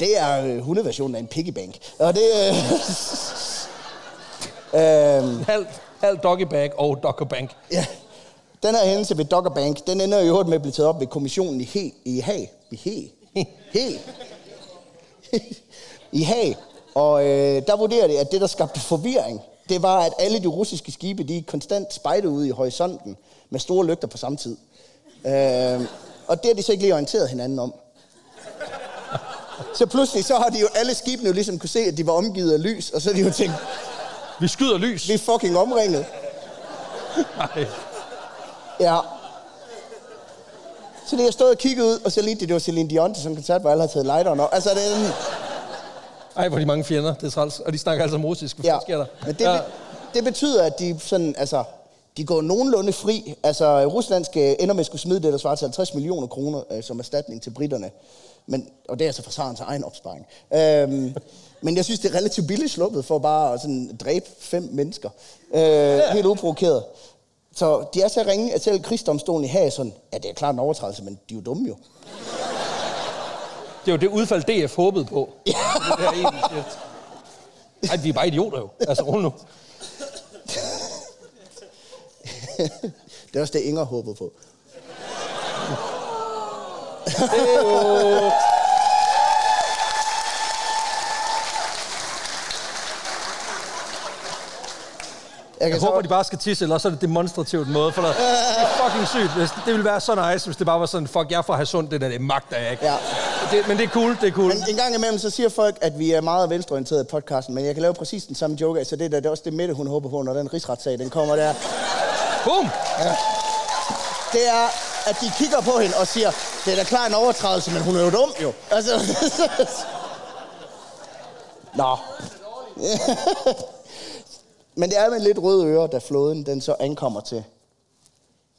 Det er øh, hundeversionen af en piggy bank. Og det... Øh, (laughs) øh, Halv, halv doggy bag og dogger bank. Ja. Den her hændelse ved Dogger Bank, den ender i øvrigt med at blive taget op ved kommissionen i He, i Haag. I He. He. (laughs) I Haag. Og øh, der vurderer det, at det, der skabte forvirring, det var, at alle de russiske skibe, de konstant spejde ud i horisonten med store lygter på samme tid. Øh, og det har de så ikke lige orienteret hinanden om. Så pludselig så har de jo alle skibene jo ligesom kunne se, at de var omgivet af lys, og så har de jo tænkt, Vi skyder lys. vi er fucking omringet. Nej. Ja. Så det jeg stod og kiggede ud, og så lige det, det var Celine Dion til sådan en koncert, hvor alle havde taget lighteren op. Altså, det er Ej, hvor de mange fjender. Det er træls. Og de snakker altså russisk. Hvad ja. sker der? Men det, ja. det betyder, at de sådan, altså, de går nogenlunde fri. Altså, Rusland skal ender med at skulle smide det, der svarer til 50 millioner kroner øh, som erstatning til britterne. Men, og det er altså fra Sarens egen opsparing. Øhm, men jeg synes, det er relativt billigt sluppet for bare at sådan dræbe fem mennesker. Øh, ja. Helt uprovokeret. Så de er så ringe, at selv krigsdomstolen i sådan, ja, det er klart en overtrædelse, men de er jo dumme jo. Det jo det udfald, DF håbede på. Ja. Det er egentlig siger. Ej, vi er bare idioter jo. Altså, rul nu. Det er også det, Inger håbede på. (laughs) Jeg Jeg håber, de bare skal tisse, eller også er det demonstrativt måde, for det er fucking sygt. Det ville være så nice, hvis det bare var sådan, fuck, jeg får have sundt, det der, det magter jeg ikke. Ja. Det, men det er cool, det er cool. Men en gang imellem, så siger folk, at vi er meget venstreorienterede i podcasten, men jeg kan lave præcis den samme joke, så det, der, det er også det Mette, hun håber på, når den rigsretssag, den kommer der. Boom! Det er, at de kigger på hende og siger, det er da klart en overtrædelse, men hun er jo dum, jo. Altså, (laughs) Nå. (laughs) men det er med lidt røde ører, da flåden den så ankommer til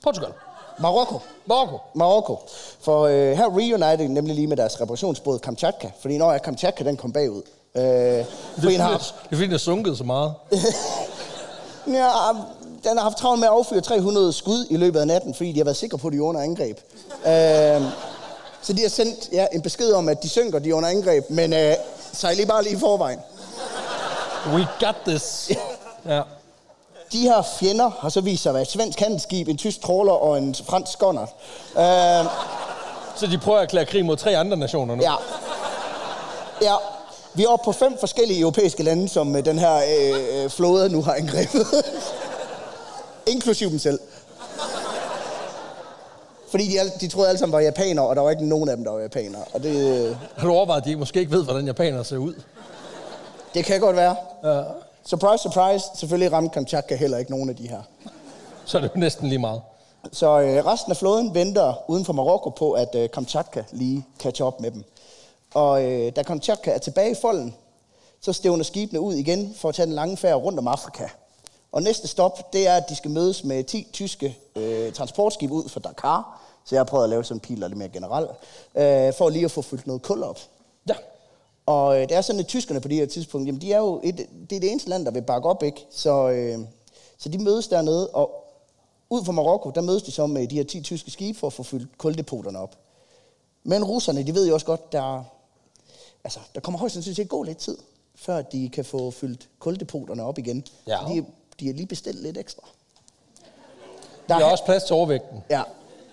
Portugal. Marokko. Marokko. Marokko. For øh, her reunited nemlig lige med deres reparationsbåd Kamchatka. Fordi når jeg Kamchatka, den kom bagud. Øh, Det er, har, fordi, det er fordi, den er sunket så meget. (laughs) ja, den har haft travlt med at affyre 300 skud i løbet af natten, fordi de har været sikre på, at de er under angreb. Øh, så de har sendt ja, en besked om, at de synker, de er under angreb, men øh, sejl I bare lige i forvejen. We got this. (laughs) Ja. De her fjender har så vist sig at være et svensk handelsskib, en tysk tråler og en fransk skånder. Øh, Så de prøver at erklære krig mod tre andre nationer nu. ja. Ja. Vi er oppe på fem forskellige europæiske lande, som øh, den her øh, øh, flåde nu har angrebet. (laughs) Inklusiv dem selv. Fordi de, al- de troede alle sammen var japanere, og der var ikke nogen af dem, der var japanere. Og det, øh, Har du overvejet, at de måske ikke ved, hvordan japanere ser ud? det kan godt være. Ja. Surprise, surprise. Selvfølgelig ramte Kamchatka heller ikke nogen af de her. Så er det jo næsten lige meget. Så øh, resten af flåden venter uden for Marokko på, at øh, Kamchatka lige catcher op med dem. Og øh, da Kamchatka er tilbage i folden, så stævner skibene ud igen for at tage den lange færd rundt om Afrika. Og næste stop, det er, at de skal mødes med 10 tyske øh, transportskibe ud fra Dakar. Så jeg har prøvet at lave sådan en pil, der er lidt mere generelt, øh, for lige at få fyldt noget kul op. Og øh, det er sådan, at tyskerne på det her tidspunkt, jamen de er jo et, det er det eneste land, der vil bakke op, ikke? Så, øh, så de mødes dernede, og ud fra Marokko, der mødes de så med de her 10 tyske skibe for at få fyldt kuldepoterne op. Men russerne, de ved jo også godt, der, altså, der kommer højst sandsynligt til at gå lidt tid, før de kan få fyldt kuldepoterne op igen. Ja. De, de har lige bestilt lidt ekstra. Der Der er er, også plads til overvægten. ja,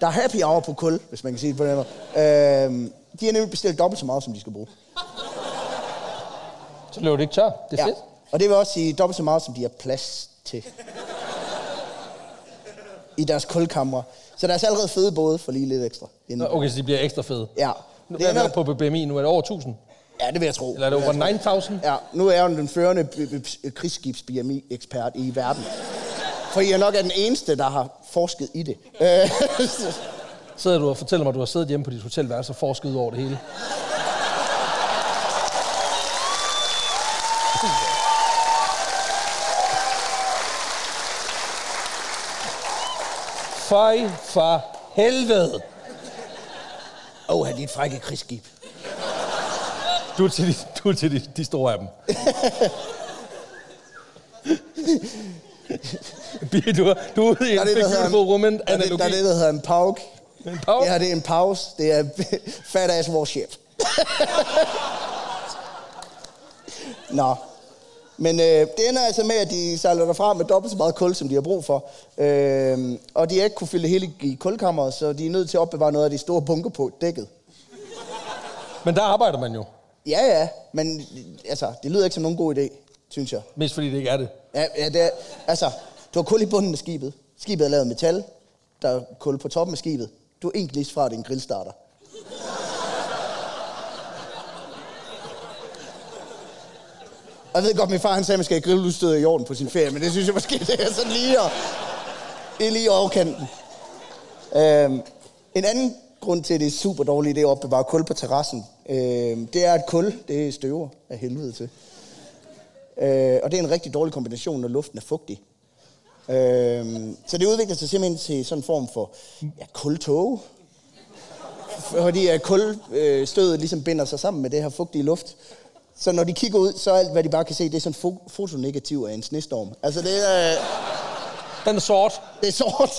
der er happy hour på kul, hvis man kan sige det på den måde. Øh, de har nemlig bestilt dobbelt så meget, som de skal bruge. Så løber det ikke tør. Det er Ja. fedt. Og det vil også sige dobbelt så meget, som de har plads til. I deres kulkammer. Så der er altså allerede fede både for lige lidt ekstra. Nå, Okay, så de bliver ekstra fede. Ja. Nu Det er det på BMI, nu er det over 1000. ja, det vil jeg tro. Eller er det over 9000? Ja, nu er jeg jo den førende b- b- krigsskibs-BMI-ekspert i verden. For jeg nok er den eneste, der har forsket i det. Sidder du og fortæller mig, at du har siddet hjemme på dit hotelværelse og forsket over det hele? Føj for helvede. Åh, oh, han et frække krigsskib. Du er til de, du er til de, de store af dem. Du, du er ude i Der en beautiful en, er analogi. der er det, der hedder en pauk. En pause. Det her det er en pause. Det er fat ass warship. Nå. Men øh, det ender altså med, at de sejler derfra med dobbelt så meget kul, som de har brug for. Øh, og de har ikke kunne fylde hele i kulkammeret, så de er nødt til at opbevare noget af de store bunker på dækket. Men der arbejder man jo. Ja, ja, men altså, det lyder ikke som nogen god idé, synes jeg. Mest fordi det ikke er det. Ja, ja det er, altså, du har kul i bunden af skibet. Skibet er lavet af metal. Der er kul på toppen af skibet. Du er en gnist fra, at det er en grillstarter. Og Jeg ved godt, min far han sagde, at man skal have grilludstyret i orden på sin ferie, men det synes jeg måske, det er sådan lige, at, det er lige overkanten. Øhm, en anden grund til, at det er super dårligt, det er at opbevare kul på terrassen. Øhm, det er, at kul, det er støver af helvede til. Øh, og det er en rigtig dårlig kombination, når luften er fugtig. Øhm, så det udvikler sig simpelthen til sådan en form for ja, kultog. Fordi at kulstødet øh, ligesom binder sig sammen med det her fugtige luft. Så når de kigger ud, så er alt, hvad de bare kan se, det er sådan fo- fotonegativ af en snestorm. Altså det er, Den er sort, det er sort.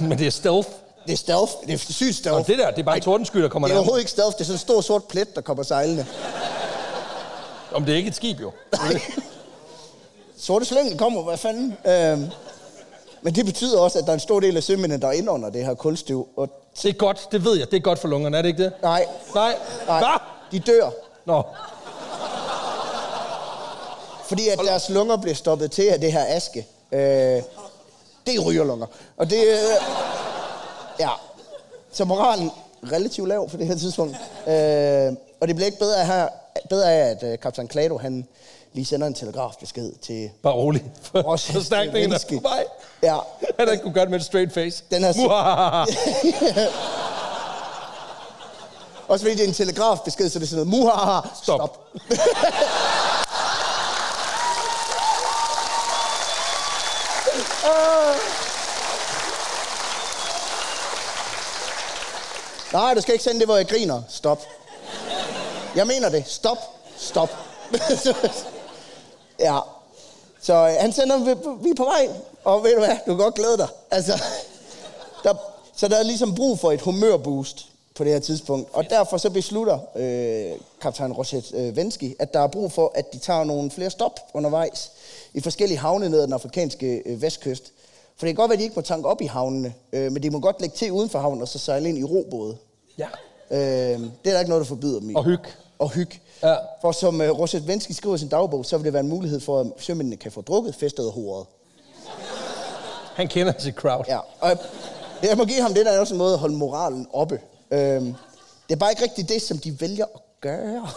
men det er stealth. Det er stealth. Det er sygt stealth. Og det der, det er bare en tordensky, der kommer det er overhovedet ikke stealth. Det er sådan en stor sort plet, der kommer sejlende. Om det er ikke et skib, jo. Sorte slyngel kommer, hvad fanden? Øhm, men det betyder også, at der er en stor del af sømændene, der er inde under det her kulstøv. Og Det er godt, det ved jeg. Det er godt for lungerne, er det ikke det? nej, Nej. nej, Hvad? de dør. Nå, Fordi at deres lunger bliver stoppet til af det her aske. Øh, det er rygerlunger. Og det... Øh, ja. Så moralen relativt lav på det her tidspunkt. Øh, og det bliver ikke bedre af, her, bedre af at øh, kaptajn Klado, han lige sender en telegrafbesked til bare rolig. (laughs) Også Forstærkningen er på vej. Ja. Han har ikke kunne gøre det med et straight face. Den er Muhahaha. (laughs) Også fordi det er en telegrafbesked, så det er sådan noget, muhaha, Stop. stop. (laughs) Nej, du skal ikke sende det, hvor jeg griner. Stop. Jeg mener det. Stop. Stop. (laughs) ja. Så øh, han sender, vi, vi er på vej. Og ved du hvad, du kan godt glæde dig. Altså, der, så der er ligesom brug for et humørboost på det her tidspunkt. Og derfor så beslutter øh, kaptajn Roset øh, Vensky, at der er brug for, at de tager nogle flere stop undervejs i forskellige havne ned ad den afrikanske øh, vestkyst. For det kan godt være, at de ikke må tanke op i havnene, øh, men de må godt lægge til uden for havnen og så sejle ind i robåde. Ja. Øh, det er der ikke noget, der forbyder dem i. Og hyg. Og hyg. Ja. For som uh, Roset Vensky skriver i sin dagbog, så vil det være en mulighed for, at sømændene kan få drukket, festet og hovedet. Han kender sit crowd. Ja, og jeg, jeg må give ham det, der er også en måde at holde moralen oppe. Øhm, det er bare ikke rigtigt det, som de vælger at gøre.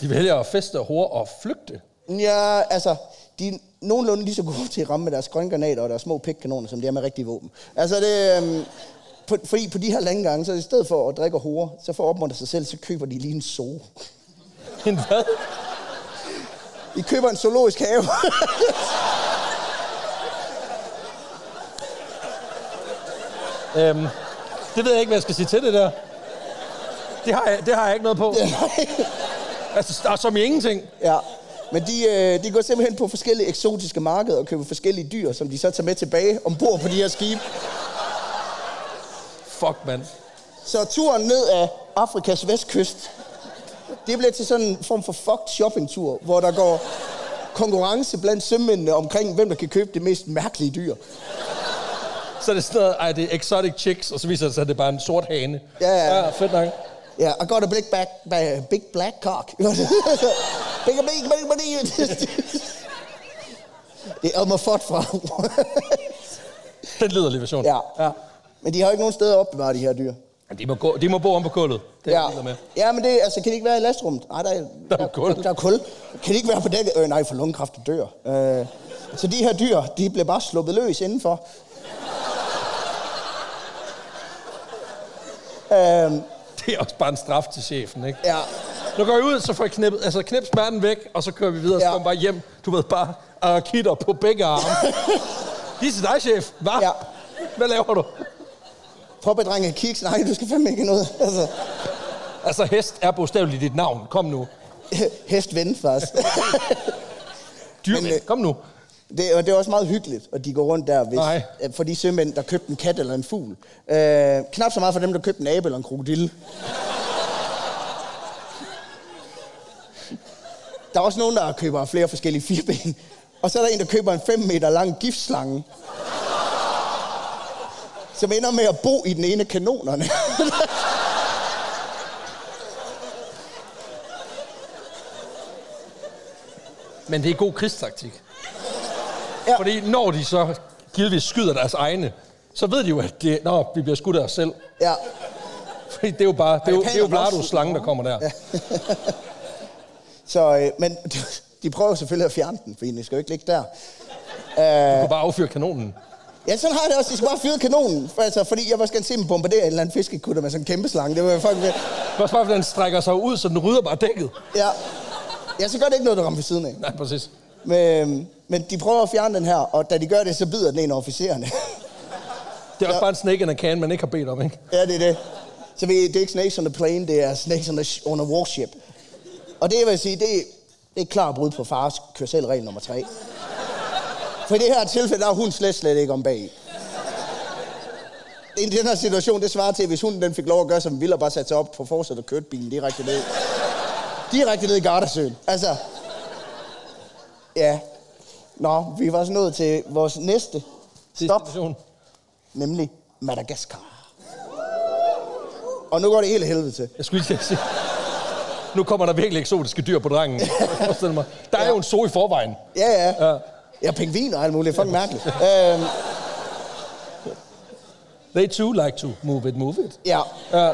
De vælger at feste og hore og flygte. Ja, altså, de nogenlunde lige så gode til at ramme med deres grøngranater og deres små pikkanoner, som de er med rigtige våben. Altså, det, øhm, på, fordi på de her lange gange, så i stedet for at drikke og hore, så for at opmuntre sig selv, så køber de lige en zoo. (laughs) En hvad? I køber en zoologisk have. (laughs) Øhm, det ved jeg ikke, hvad jeg skal sige til det der. Det har jeg, det har jeg ikke noget på. (laughs) Altså, som i ingenting. ja. Men de, øh, de går simpelthen på forskellige eksotiske markeder og køber forskellige dyr, som de så tager med tilbage ombord på de her skibe. Fuck, mand. Så turen ned af Afrikas vestkyst, det bliver til sådan en form for fucked shoppingtur, hvor der går konkurrence blandt sømændene omkring, hvem der kan købe det mest mærkelige dyr. Så er det sådan noget, ej, det er exotic chicks, og så viser det sig, at det er bare en sort hane. Ja, ja. ja fedt nok. Ja, I got a big, back, ba- big black cock. (laughs) big, big, big, big, Det er Elmer Fudd fra. Den liderlige version. ja. ja. Men de har jo ikke nogen steder at opbevare de her dyr. De må, gå, de må bo om på kullet. Det ja. med. ja, men det, altså, kan de ikke være i lastrummet? Nej, der er, Der er kul. Der, der er kul. Kan de ikke være på dækket? Øh, nej, for lungekræft dør. Øh, så de her dyr, de bliver bare sluppet løs indenfor. Øhm, Det er også bare en straf til chefen, ikke? ja, Nu går jeg ud, så får jeg knippet, altså knip smerten væk, og så kører vi videre, så Ja. kommer bare hjem. Du ved, bare arakitter på begge arme. (laughs) De er til dig, chef. Hvad? Ja. Hvad laver du? Poppedrenge kiks. Nej, du skal fandme ikke noget. (laughs) Altså, Altså, hest er bogstaveligt dit navn. Kom nu. (laughs) hest ven faktisk. Dyr, Men, øh, kom nu. Det, og det er også meget hyggeligt, at de går rundt der, hvis, Nej. øh, for de sømænd, der købte en kat eller en fugl. Øh, knap så meget for dem, der købte en abe eller en krokodille. Der er også nogen, der køber flere forskellige fireben. Og så er der en, der køber en 5 meter lang giftslange. Som ender med at bo i den ene af kanonerne. Men det er god krigstaktik. Ja. Fordi når de så givetvis skyder deres egne, så ved de jo, at det, når vi bliver skudt af os selv. ja. Fordi det er jo bare, det er jo, det er jo Blardos slange, der kommer der. Ja. Så, øh, men (laughs) de prøver selvfølgelig at fjerne den, fordi den skal jo ikke ligge der. Du kan bare affyre kanonen. Ja, sådan har jeg det også. De skal bare fyre kanonen. For, altså, fordi jeg var skal se dem bombardere en eller anden fiskekutter med sådan en kæmpe slange. Det var jo fucking fedt. Også bare, fordi den strækker sig ud, så den rydder bare dækket. Ja. ja, så gør det ikke noget, der rammer ved siden af. Nej, præcis. Men, men de prøver at fjerne den her, og da de gør det, så bider den en af officererne. Det er også Ja. bare en snake in a can, man ikke har bedt om, ikke? ja, det er det. Så vi, det er ikke snakes on the plane, det er snakes on, the, sh- on a warship. Og det vil jeg sige, det, det er klart brud på fars kørselregel nummer tre. For i det her tilfælde, der er hun slet, slet ikke om bag. I den her situation, det svarer til, hvis hun den fik lov at gøre, som ville, og bare satte sig op på forsæt og kørte bilen direkte ned. Direkte ned i Gardasøen. Altså, ja. Nå, vi var så nået til vores næste stop, Destination. nemlig Madagaskar. Og nu går det helt af helvede til. Jeg skulle lige sige. Nu kommer der virkelig eksotiske dyr på drengen. Mig. Der er Ja. jo en zoo i forvejen. Ja, ja. Ja. Ja, pingviner og alt muligt. Fucking mærkeligt. øhm, They too like to move it, move it. ja, Ja.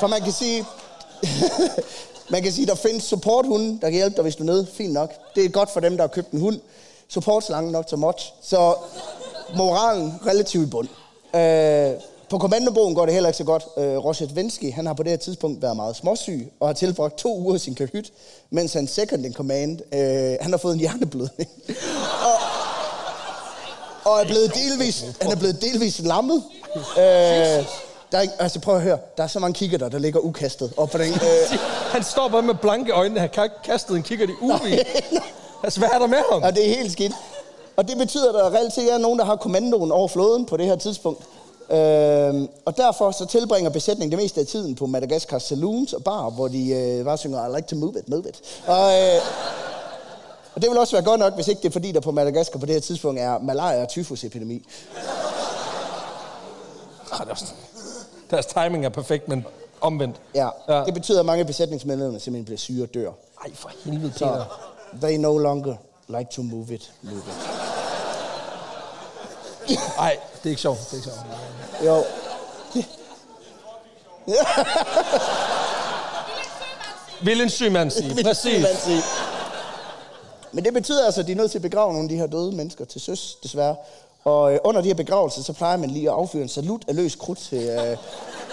for man kan sige... (laughs) man kan sige, der findes supporthunde, der kan hjælpe dig, hvis du er nede. Fint nok. Det er godt for dem, der har købt en hund. Supportslangen nok til much. Så moralen relativt i bund. Øh, på kommandobogen går det heller ikke så godt. Øh, Roset Vensky, han har på det her tidspunkt været meget småsyg, og har tilbragt to uger i sin kahyt, mens han second in command, øh, han har fået en hjerneblødning. (laughs) og, og er blevet delvis, han er blevet delvis lammet. Øh, der er, altså prøv at høre, der er så mange kigger der ligger ukastet op på den. Øh, (laughs) Han står bare med blanke øjne. Han har kastet en kigger i uvi. Altså, hvad er der med ham? og det er helt skidt. Og det betyder, at der reelt set er nogen, der har kommandoen over flåden på det her tidspunkt. Øhm, og derfor så tilbringer besætningen det meste af tiden på Madagaskars saloons og bar, hvor de øh, bare synger, I like to move it, move it. Og, øh, og det vil også være godt nok, hvis ikke det er fordi, der på Madagaskar på det her tidspunkt er malaria- og tyfusepidemi. Ah, deres, timing er perfekt, men omvendt. Ja. Ja. Det betyder, at mange besætningsmedlemmer simpelthen bliver syge og dør. Ej, for helvede, Så Peter. they no longer like to move it, move it. Ej, det er ikke sjovt. Det er ikke sjovt. Jo. (laughs) Vil en syg mand sige. Præcis. Men det betyder altså, at de er nødt til at begrave nogle af de her døde mennesker til søs, desværre. Og øh, under de her begravelser, så plejer man lige at affyre en salut af løs krudt til, øh,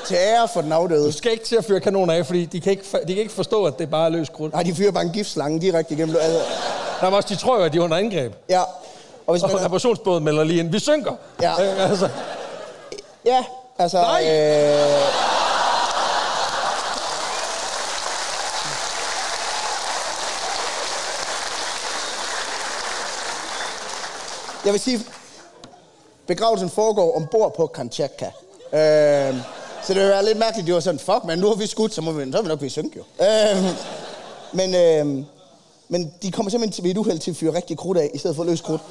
til ære for den afdøde. Du skal ikke til at fyre kanoner af, fordi de kan ikke, de kan ikke forstå, at det bare er løs krudt. Nej, de fyrer bare en giftslange direkte igennem. Altså, Der er også, de tror jo, at de er under angreb. ja. Og hvis man, Og reparationsbåden melder lige ind. Vi synker. Ja. (laughs) Øh, Altså, ja, altså... Nej! Øh, jeg vil sige, begravelsen foregår ombord på Kamchatka. Øh, så det være lidt mærkeligt, det var sådan, fuck man, nu har vi skudt, så må vi, så må vi nok blive synk jo. Øh, men, øh, men de kommer simpelthen til ved et uheld til at fyre rigtig krudt af, i stedet for løs krudt.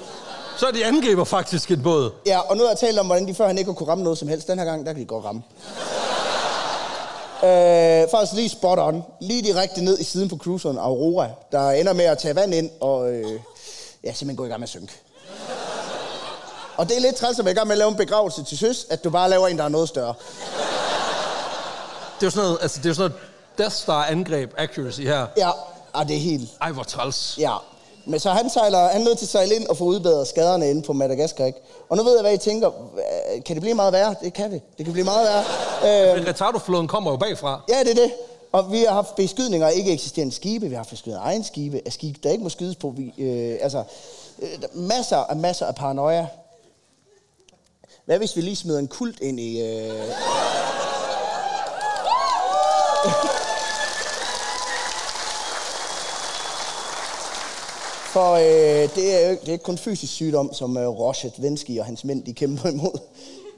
Så de angriber faktisk en båd. Ja, og nu har jeg talt om, hvordan de førhen ikke har kunne ramme noget som helst. Den her gang, der kan de godt ramme. øh, faktisk lige spot on. Lige direkte ned i siden på cruiseren Aurora, der ender med at tage vand ind og øh, ja, simpelthen gå i gang med at synke. Og det er lidt træls at være i gang med at lave en begravelse til søs, at du bare laver en, der er noget større. Det er jo sådan noget, altså, det er sådan noget Death Star angreb accuracy her. Ja, og det er helt... Ej, hvor træls. Ja. Men så han sejler, han nødt til at sejle ind og få udbedret skaderne inde på Madagaskar, ikke? Og nu ved jeg, hvad I tænker. Kan det blive meget værre? Det kan det. Det kan blive meget værre. Øh, Men retardoflåden kommer jo bagfra. Ja, det er det. Og vi har haft beskydninger af ikke eksisterende skibe. Vi har haft beskydninger af egen skibe, af skibe, der ikke må skydes på. Vi, øh, altså, øh, er masser af masser af paranoia. Hvad hvis vi lige smider en kult ind i... Øh... For øh, det, er jo, det er ikke kun fysisk sygdom, som øh, Rochet Vensky og hans mænd de kæmper imod.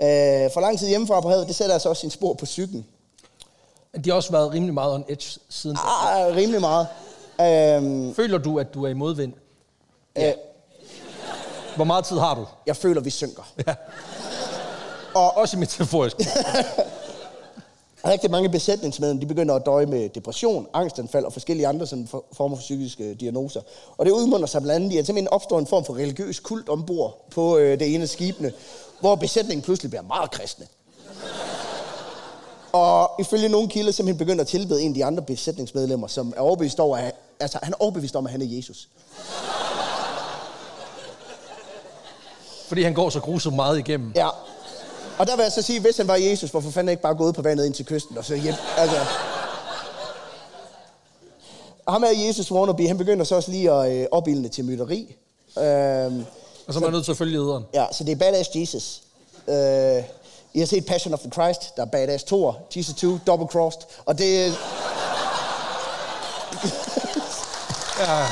Øh, for lang tid hjemmefra på havet, det sætter altså også sin spor på cyklen. De har også været rimelig meget on edge siden. Ah, rimelig meget. Øhm, Føler du, at du er i modvind? øh, Hvor meget tid har du? jeg føler, vi synker. Og også i metaforisk. (laughs) Rigtig mange besætningsmedlemmer, de begynder at døje med depression, angstanfald og forskellige andre sådan for, former for psykiske diagnoser. Og det udmunder sig blandt andet i, at simpelthen opstår en form for religiøs kult ombord på øh, det ene af skibene, hvor besætningen pludselig bliver meget kristne. Og ifølge nogle kilder simpelthen begynder at tilbede en af de andre besætningsmedlemmer, som er overbevist over, at, altså, han er overbevist om, at han er Jesus. Fordi han går så grusomt meget igennem. Ja. Og der vil jeg så sige, hvis han var Jesus, hvorfor fanden ikke bare gået på vandet ind til kysten og så hjem? Altså. Ham er Jesus wannabe, han begynder så også lige at øh, opildne til mytteri. Øhm, Og så er man nødt til at følge lederen. ja, så det er Badass Jesus. Øh, I har set Passion of the Christ, der er Badass Thor, Jesus 2, Double Crossed. Og det, Ja.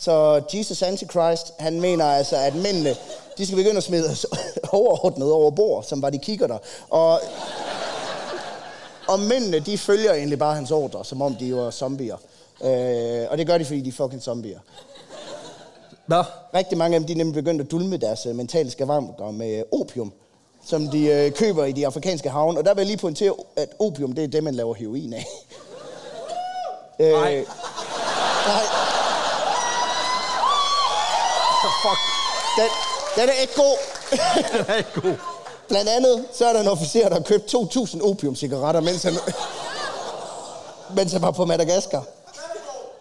Så Jesus Antichrist, han mener altså, at mændene, de skal begynde at smide (laughs) overordnet over bord, som var de kigger der. Og, og mændene, de følger egentlig bare hans ordre, som om de var zombier. Øh, og det gør de, fordi de er fucking zombier. Nå, Rigtig mange af dem, de er nemlig begyndt at dulme deres øh, mentale skavanker med opium, som de øh, køber i de afrikanske havne. Og der vil jeg lige pointere, at opium, det er det, man laver heroin af. øh, Nej. Nej. Fuck. Den, den er ikke god. (laughs) Den er ikke god. Blandt andet, så er der en officer, der har købt 2.000 opiumcigaretter, mens han, mens han var på Madagaskar.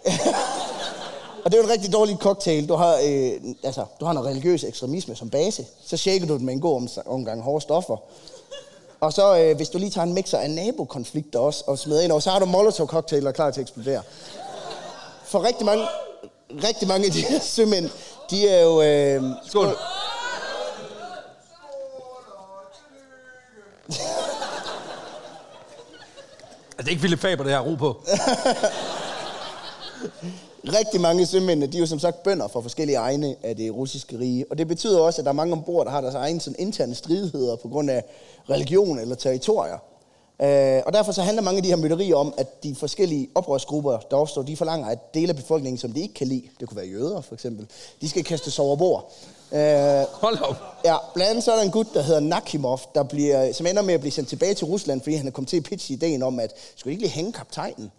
(laughs) Og det er jo en rigtig dårlig cocktail. Du har, øh, altså, du har noget religiøs ekstremisme som base. Så shaker du den med en god om- omgang hårde stoffer. Og så, øh, hvis du lige tager en mixer af nabokonflikter også, og smider ind over, så har du molotov-cocktailer klar til at eksplodere. For rigtig mange, rigtig mange af de her sømænd, de er jo... Øh, Skål. Er det ikke Philip Faber, det her ro på? (laughs) rigtig mange sømænd, de er jo som sagt bønder for forskellige egne af det russiske rige. Og det betyder også, at der er mange ombord, der har deres egne sådan, interne stridigheder på grund af religion eller territorier. Øh, og derfor så handler mange af de her mytterier om, at de forskellige oprørsgrupper, der opstår, de forlanger, at dele af befolkningen, som de ikke kan lide, det kunne være jøder for eksempel, de skal kastes over bord. Øh, Hold op. Ja, blandt andet så er der en gut, der hedder Nakimov, der bliver, som ender med at blive sendt tilbage til Rusland, fordi han er kommet til at pitche ideen om, at skulle ikke lige hænge kaptajnen?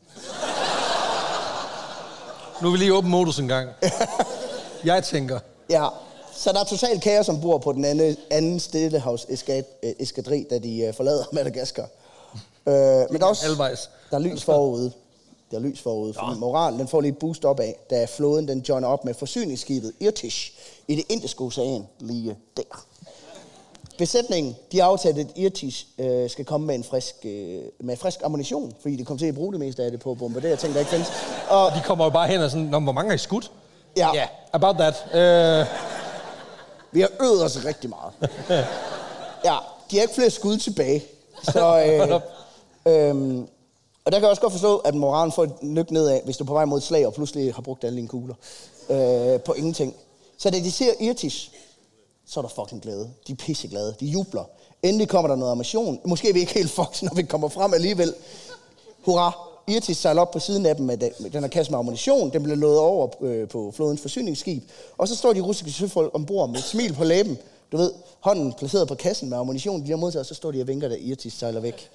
Nu er vi lige åben modus en gang. (laughs) Jeg tænker, Ja, så der er totalt kaos ombord på den anden, anden stillehavs eskadri, da de øh, forlader Madagaskar. Øh, men der er også halvvejs. der er lys forude. Der er lys forude, fordi moralen den får lige et boost op af, da floden den joiner op med forsyningsskibet Irtish i det indiske ocean lige der. Besætningen, de har aftalt, at Irtish øh, skal komme med en frisk, øh, med frisk ammunition, fordi de kommer til at bruge det meste af det på at bombardere ting, der ikke findes. Og de kommer jo bare hen og sådan, Nå, hvor mange har I skudt? ja, yeah, about that. Uh, Vi har øvet os rigtig meget. (laughs) ja, de har ikke flere skud tilbage. Så, øh, øhm, og der kan jeg også godt forstå, at moralen får et nyk nedad, hvis du er på vej mod et slag, og pludselig har brugt alle dine kugler øh, på ingenting. Så da de ser Irtis, så er der fucking glæde. De er pisseglade. De jubler. Endelig kommer der noget ammunition. Måske er vi ikke helt fucked, når vi kommer frem alligevel. Hurra! Irtis sejler op på siden af dem med den, den her kasse med ammunition. Den bliver lået over øh, på flodens forsyningsskib. Og så står de russiske søfolk ombord med et smil på læben. Du ved, hånden placeret på kassen med ammunition, de har modtaget, og så står de og vinker, da Irtis sejler væk.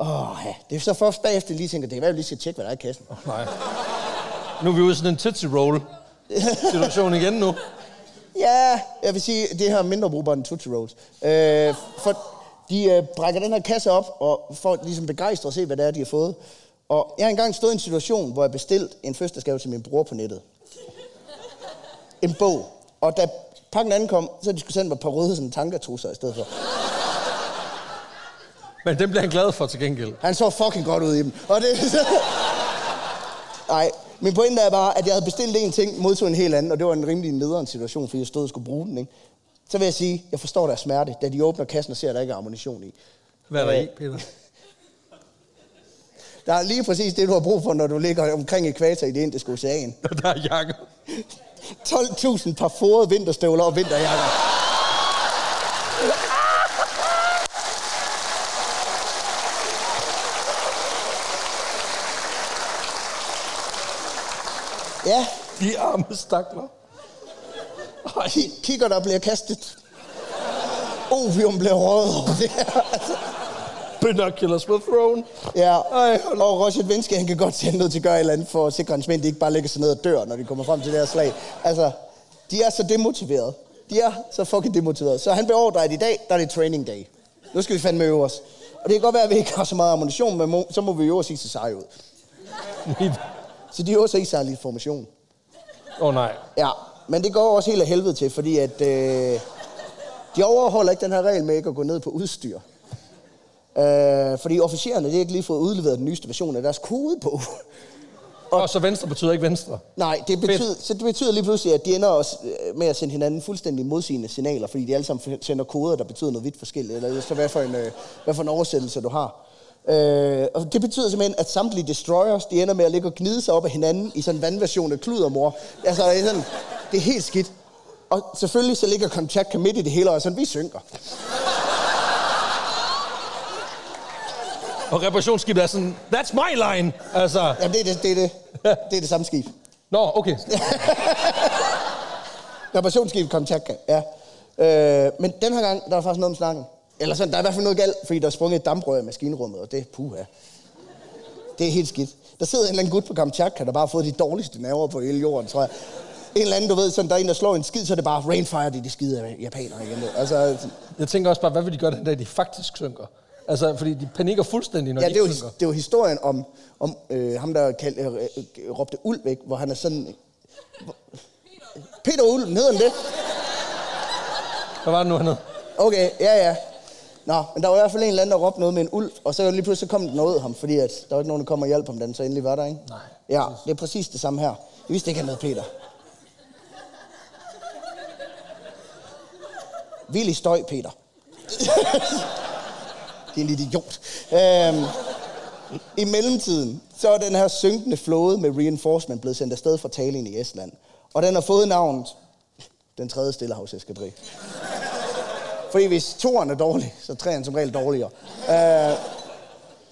Åh, ja. Det er så først bagefter, lige tænker, det kan være, at vi lige skal tjekke, hvad der er i kassen. nej. Nu er vi ude i sådan en Tootsie Roll situation igen nu. (laughs) Ja, jeg vil sige, det her er mindre brugbart end Tootsie Rolls. Øh, for de øh, brækker den her kasse op, og får ligesom begejstret at se, hvad det er, de har fået. Og jeg har engang stået i en situation, hvor jeg bestilte en fødselsdagsgave til min bror på nettet. En bog. Og da pakken ankom, så de skulle sende mig et par røde sådan tankertrusser i stedet for. Men den bliver han glad for til gengæld. Han så fucking godt ud i dem. Og det... (laughs) Nej, min pointe er bare, at jeg havde bestilt en ting, modtog en helt anden, og det var en rimelig nederen situation, fordi jeg stod og skulle bruge den, ikke? Så vil jeg sige, jeg forstår deres smerte, da de åbner kassen og ser, at der ikke er ammunition i. Hvad er der i, Peter? (laughs) Der er lige præcis det, du har brug for, når du ligger omkring ekvator i det indiske ocean. (laughs) Der er jakker. 12.000 par fodrede vinterstøvler og vinterjakker. Ja, De arme stakler. ki- kigger der bliver kastet. Opium bliver røget over det her. Altså, Binoculars were thrown. ja, Ej, og Rosjetvenski, han kan godt se, at han er nødt til at gøre et eller andet for at sikre, at hans mænd ikke bare lægger sig ned og dør, når de kommer frem til det her slag. Altså, de er så demotiverede. De er så fucking demotiverede. Så han beordrer, at i dag, der er det training day. Nu skal vi fandme øve os. Og det kan godt være, at vi ikke har så meget ammunition, men må, så må vi øve os i se seje ud. Så de øver sig i særlig formation. Åh oh, nej. Ja, men det går også helt af helvede til, fordi at, øh, de overholder ikke den her regel med ikke at gå ned på udstyr. Øh, fordi officererne, de har ikke lige fået udleveret den nyeste version af deres kode på. (laughs) Og så venstre betyder ikke venstre. Nej, det betyder, så det betyder lige pludselig, at de ender også øh, med at sende hinanden fuldstændig modsigende signaler, fordi de alle sammen sender koder, der betyder noget vidt forskelligt, eller så hvad for en, øh, hvad for en oversættelse du har. Øh, og det betyder simpelthen, at samtlige destroyers, de ender med at ligge og gnide sig op af hinanden i sådan en vandversion af kludermor. Altså, det er, sådan, det er helt skidt. Og selvfølgelig så ligger Contact midt i det hele, og sådan, vi synker. Og reparationsskibet er sådan, that's my line. Altså, Ja, det er det, det, er det. det, er det samme skib. nå, okay. (laughs) Reparationsskib Kamchatka, ja. Øh, men den her gang, der er faktisk noget om snakken. Eller sådan, der er i hvert fald noget galt, fordi der er sprunget et damprør i maskinrummet, og det er puha. Det er helt skidt. Der sidder en eller anden gut på Kamchatka, der bare har fået de dårligste nerver på hele jorden, tror jeg. En eller anden, du ved, sådan, der er en, der slår en skid, så er det bare rainfire, de, de skide japanere igen. Altså, Jeg tænker også bare, hvad vil de gøre den dag, de faktisk synker? Altså, fordi de panikker fuldstændig, når ja, de det er, jo, ikke synker. det er jo historien om, om øh, ham, der kald, øh, øh, råbte ulv væk, hvor han er sådan... Hvor- Peter hedder han det? Hvad var det nu, han hed? Okay, ja, ja. Nå, men der var i hvert fald en eller anden, der råbte noget med en ulv, og så lige pludselig kom den noget ham, fordi at der var ikke nogen, der kom og hjalp ham, den så endelig var der, ikke? Nej, Ja, det er præcis det samme her. Jeg vidste ikke, han hed Peter. Vild i støj, Peter. (laughs) det er en idiot. Øhm, I mellemtiden, så er den her synkende flåde med reinforcement blevet sendt afsted fra Tallinn i Estland. Og den har fået navnet den tredje stillehavseskadri. Fordi hvis toeren er dårlig, så er træerne som regel dårligere. Uh,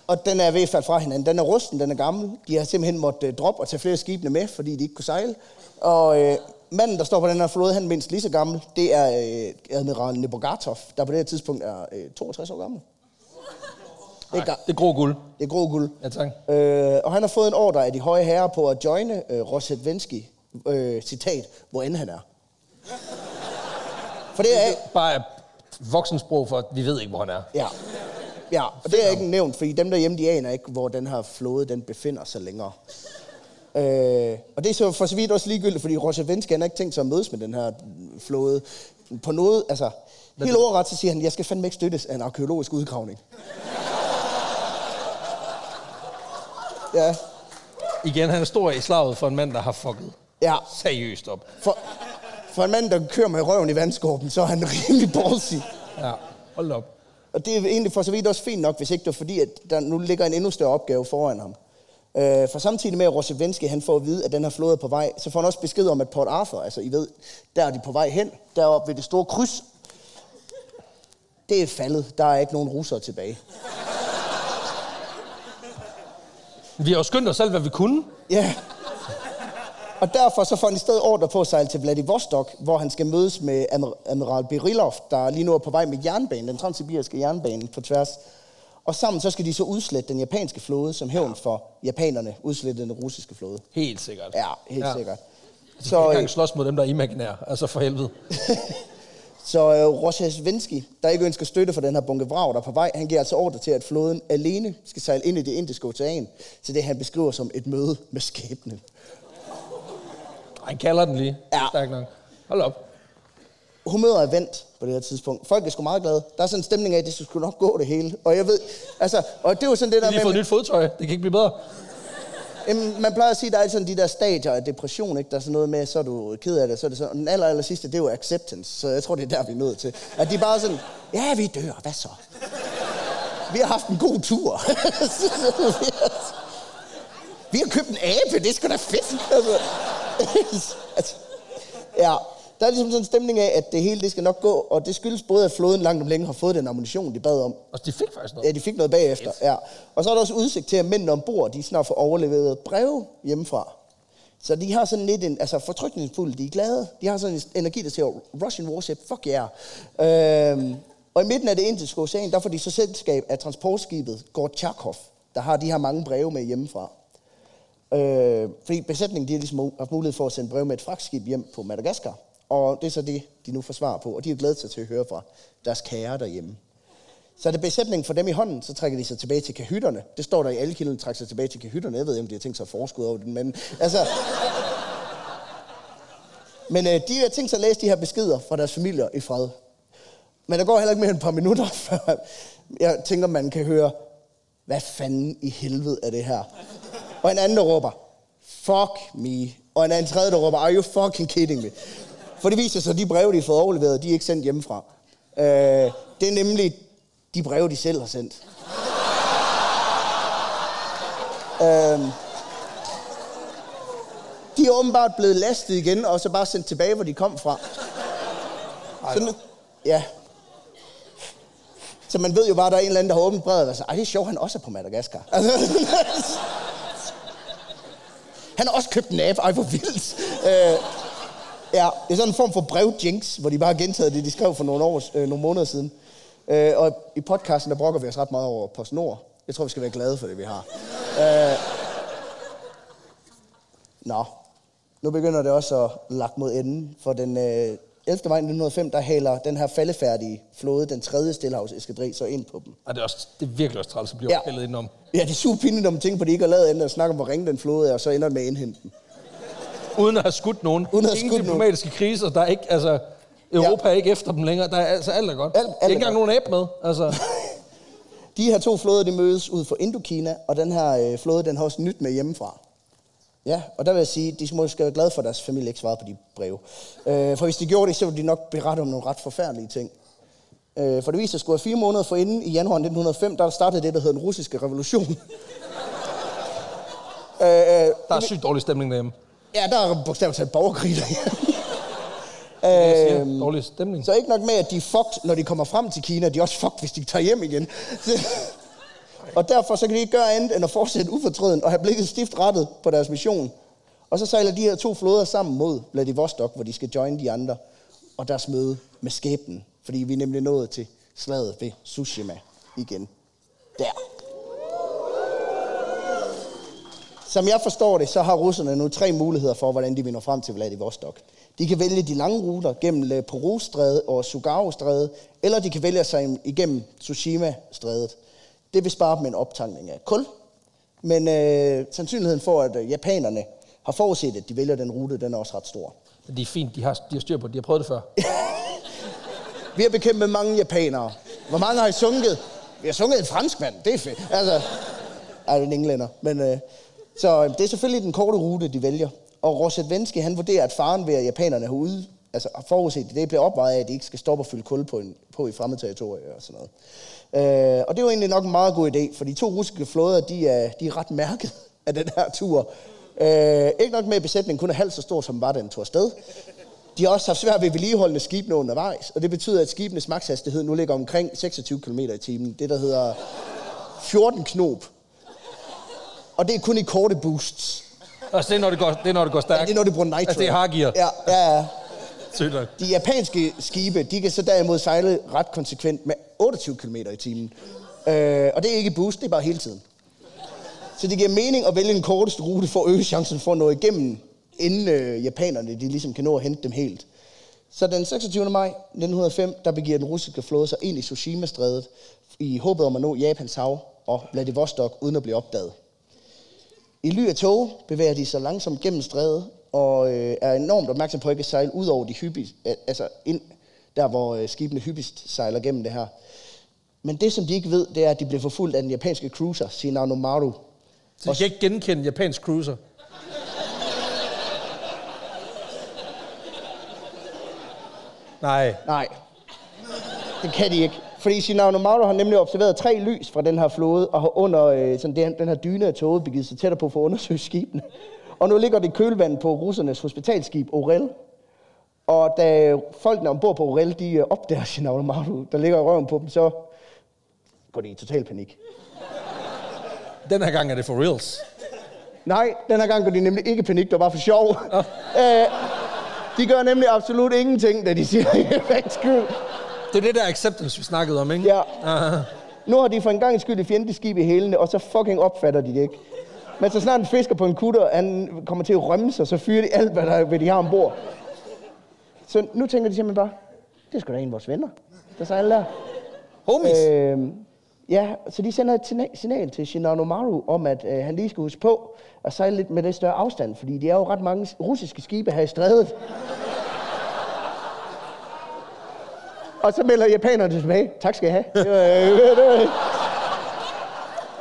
og den er ved at falde fra hinanden. Den er rusten, den er gammel. De har simpelthen måttet uh, droppe og tage flere skibene med, fordi de ikke kunne sejle. Og uh, manden, der står på den her flåde, han er mindst lige så gammel. Det er uh, admiral Nebogatov, der på det her tidspunkt er uh, 62 år gammel. Det er, Det er grå guld. det er grå guld. Ja, tak. Øh, og han har fået en ordre af de høje herrer på at joine øh, Rosetvenski, øh, citat, hvor end han er. For det er, Bare voksensprog for, at vi ved ikke, hvor han er. ja, ja, og det er ikke nævnt, fordi dem derhjemme, de aner ikke, hvor den her flåde, den befinder sig længere. Øh, og det er så for så vidt også ligegyldigt, fordi Rosetvenski, han har ikke tænkt sig at mødes med den her flåde. På noget, altså, helt overret, så siger han, jeg skal fandme ikke støttes af en arkeologisk udgravning. Ja, Igen, han er stor i slaget for en mand, der har fucket ja. seriøst op. For, for en mand, der kører med røven i vandskorpen, så er han (laughs) rimelig ballsy. Ja, hold op. Og det er egentlig for så vidt også fint nok, hvis ikke det var fordi, at der nu ligger en endnu større opgave foran ham. Øh, for samtidig med, at Rosevenski han får at vide, at den her flåde er på vej, så får han også besked om, at Port Arthur, altså I ved, der er de på vej hen, deroppe ved det store kryds. Det er faldet. Der er ikke nogen russere tilbage. Vi har jo skyndt os selv, hvad vi kunne. Ja. Og derfor så får han i stedet ordre på at sejle til Vladivostok, hvor han skal mødes med Admir- Admiral Berilov, der lige nu er på vej med jernbanen, den transsibiriske jernbane på tværs. Og sammen så skal de så udslette den japanske flåde, som hævn for japanerne udslette den russiske flåde. Helt sikkert. Ja, helt ja. sikkert. Så, Så, ikke øh, engang slås mod dem, der er imaginære. Altså for helvede. (laughs) så øh, Rozhesvenski, der ikke ønsker støtte for den her bunke vrag, der er på vej, han giver altså ordre til, at flåden alene skal sejle ind i det indiske ocean, til det han beskriver som et møde med skæbnen. Han kalder den lige. Ja. Stærk nok. Hold op. humøret er vendt på det her tidspunkt. Folk er sgu meget glade. Der er sådan en stemning af, at det skulle nok gå det hele. Og jeg ved, altså, og det er jo sådan det der har lige fået med, nyt fodtøj. Det kan ikke blive bedre. jamen, man plejer at sige, at der er sådan de der stadier af depression, ikke? Der er sådan noget med, så er du ked af det, så er det sådan. Og den aller, aller sidste, det er jo acceptance. Så jeg tror, det er der, vi er nødt til. At de bare sådan, ja, vi dør, hvad så? Vi har haft en god tur. (laughs) vi har købt en abe, det er sgu da fedt. Altså, altså, (laughs) ja, der er ligesom sådan en stemning af, at det hele det skal nok gå, og det skyldes både, at flåden langt om længe har fået den ammunition, de bad om. Og de fik faktisk noget. Ja, de fik noget bagefter, ja. Og så er der også udsigt til, at mændene ombord, de snart får overleveret breve hjemmefra. Så de har sådan lidt en, altså fortrykningsfuld, de er glade. De har sådan en energi, der siger, Russian warship, fuck yeah. Øhm, og i midten af det indiske ocean, der får de så selskab af transportskibet Gorchakov, der har de her mange breve med hjemmefra. Øh, fordi besætningen de har ligesom haft mulighed for at sende brev med et fragtskib hjem på Madagaskar. Og det er så det, de nu får svar på. Og de er glædet sig til at høre fra deres kære derhjemme. Så er det besætningen for dem i hånden, så trækker de sig tilbage til kahytterne. Det står der i alle kilderne, trækker sig tilbage til kahytterne. Jeg ved ikke, om de har tænkt sig at forskud over den, men altså... Men øh, de har tænkt sig at læse de her beskeder fra deres familier i fred. Men der går heller ikke mere end et par minutter, (laughs) før jeg tænker, man kan høre, hvad fanden i helvede er det her? Og en anden, der råber, fuck me. Og en anden tredje, der råber, are you fucking kidding me? For det viser sig, at de breve, de har fået overleveret, de er ikke sendt hjemmefra. Øh, det er nemlig de breve, de selv har sendt. øh, de er åbenbart blevet lastet igen, og så bare sendt tilbage, hvor de kom fra. Så nu, ja. Så man ved jo bare, at der er en eller anden, der har åbent brevet og siger, ej, det er sjovt, han også er på Madagaskar. (laughs) Altså, han har også købt en app. ej, hvor vildt. Øh, ja, det er sådan en form for brev jinx, hvor de bare har gentaget det, de skrev for nogle, år, øh, nogle måneder siden. Øh, og i podcasten, der brokker vi os ret meget over PostNord. Jeg tror, vi skal være glade for det, vi har. Øh, nå, nu begynder det også at lagt mod enden, for den øh, 11. maj 1905, der haler den her faldefærdige flåde, den tredje stillehavseskadri, så ind på dem. Og det er, også, det er virkelig også træls at blive Ja. opkaldet indenom. Ja, det er super pinligt, når man tænker på, at de ikke har lavet andet end at snakke om, hvor ringe den flåde er, og så ender med at indhente den. Uden at have skudt nogen. Uden at have Ingen skudt nogen. diplomatiske kriser. Der er ikke, altså, Europa Ja. er ikke efter dem længere. Der er, altså, alt er godt. Alt- der er alt ikke engang nogen abe med. Altså, (laughs) De her to flåder, de mødes ud for Indokina, og den her øh, flåde, den har også nyt med hjemmefra. Ja, og der vil jeg sige, de må skal være glade for, at deres familie ikke svarede på de breve. Øh, for hvis de gjorde det, så ville de nok berette om nogle ret forfærdelige ting. Øh, for det viser sig, at fire måneder forinden, i januar 1905, der startede det, der hedder den russiske revolution. (laughs) Der er sygt dårlig stemning derhjemme. Ja, der er bogstaveligt talt borgerkrig derhjemme. (laughs) Øhm, dårlig stemning. Så ikke nok med, at de er fucked, når de kommer frem til Kina, de er også fucked, hvis de tager hjem igen. (laughs) Og derfor så kan de ikke gøre andet end at fortsætte ufortrøden og have blikket stift rettet på deres mission. Og så sejler de her to floder sammen mod Vladivostok, hvor de skal join de andre. Og deres møde med skæbnen. Fordi vi er nemlig nået til slaget ved Tsushima igen. Der. Som jeg forstår det, så har russerne nu tre muligheder for, hvordan de vil nå frem til Vladivostok. De kan vælge de lange ruter gennem øh, og Sugao-strædet, eller de kan vælge sig igennem Tsushima-strædet. Det vil spare dem en optankning af kul, men øh, sandsynligheden for, at øh, japanerne har forudset, at de vælger den rute, den er også ret stor. Men det er fint, de har, de har styr på det. De har prøvet det før. (laughs) Vi har bekæmpet mange japanere. Hvor mange har I sunket? Vi har sunket en franskmand. Det er fedt. Altså, det er en englænder. Men, øh, så øh, det er selvfølgelig den korte rute, de vælger. Og Rosetvenski, han vurderer, at faren ved, at japanerne har ude, altså har forudset, det bliver opvejet af, at de ikke skal stoppe og fylde kul på, en, på i fremmed territorier og sådan noget. Øh, og det jo egentlig nok en meget god idé, for de to russiske flåder, de er, de er ret mærket af den her tur. Øh, ikke nok med, at besætningen kun er halvt så stor, som var, den tog afsted. De har også haft svært ved vedligeholdende skibene undervejs, og det betyder, at skibenes makshastighed nu ligger omkring 26 km i timen. Det, der hedder 14 knop. Og det er kun i korte boosts. Altså, det er, når det går, det er, når det går stærkt. Ja, det er, når de bruger nitro. Altså, det er hardgear. Ja, ja, ja. De japanske skibe, de kan så derimod sejle ret konsekvent med 28 km i timen. Øh, og det er ikke boost, det er bare hele tiden. Så det giver mening at vælge den korteste rute for at øge chancen for at nå igennem, inden øh, japanerne de ligesom kan nå at hente dem helt. Så den 26. maj 1905, der begiver den russiske flåde sig ind i Tsushima-strædet i håbet om at nå Japans hav og Vladivostok uden at blive opdaget. I ly af tog bevæger de sig langsomt gennem strædet og øh, er enormt opmærksom på ikke at sejle ud over de hyppigst, altså ind der, hvor øh, skibene hyppigst sejler gennem det her. Men det, som de ikke ved, det er, at de bliver forfulgt af den japanske cruiser, Shinano Maru. Så de kan ikke genkende japansk cruiser. Nej. Nej, det kan de ikke. Fordi Shinano Maru har nemlig observeret tre lys fra den her flåde, og har under øh, sådan den, den her dyne af toget begivet sig tættere på for at undersøge skibene. Og nu ligger det kølvand på russernes hospitalskib Orel. Og da folkene ombord på Orel, de øh, opdager Shinano Maru, der ligger i røven på dem, så går de i total panik. Den her gang er det for reals. Nej, den her gang går de nemlig ikke i panik, det var bare for sjov. Øh, de gør nemlig absolut ingenting, da de siger, (laughs) skyld. Det er det der acceptance, vi snakkede om, ikke? Ja. Nu har de for en gang skyld et fjendtligt skib i hælene, og så fucking opfatter de det ikke. Men så snart en fisker på en kutter, han kommer til at rømme sig, så fyrer de alt, hvad, der, hvad de har ombord. Så nu tænker de simpelthen bare, det sgu da en af vores venner, der sejler der. Homies. Øh. Ja, så de sender et signa- signal til Shinano Maru om, at øh, han lige skal huske på at sejle lidt med lidt større afstand, fordi de er jo ret mange russiske skibe her i strædet. Og så melder japanerne tilbage. Tak skal I have. Det var, øh, det var,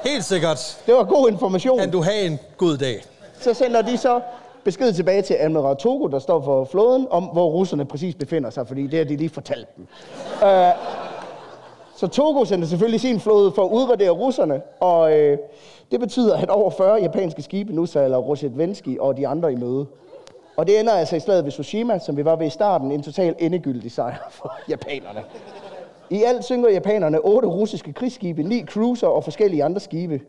Helt sikkert. det var god information. Kan du have en god dag? Så sender de så besked tilbage til Admiral Togo, der står for flåden, om hvor russerne præcis befinder sig, fordi det har de lige fortalt dem. Øh, så Togo sender selvfølgelig sin flåde for at udradere russerne, og øh, det betyder, at over 40 japanske skibe nu sejler Rosetvenski og de andre i møde. Og det ender altså i slaget ved Tsushima, som vi var ved i starten, en total endegyldig sejr for japanerne. I alt synker japanerne otte russiske krigsskibe, ni cruiser og forskellige andre skibe.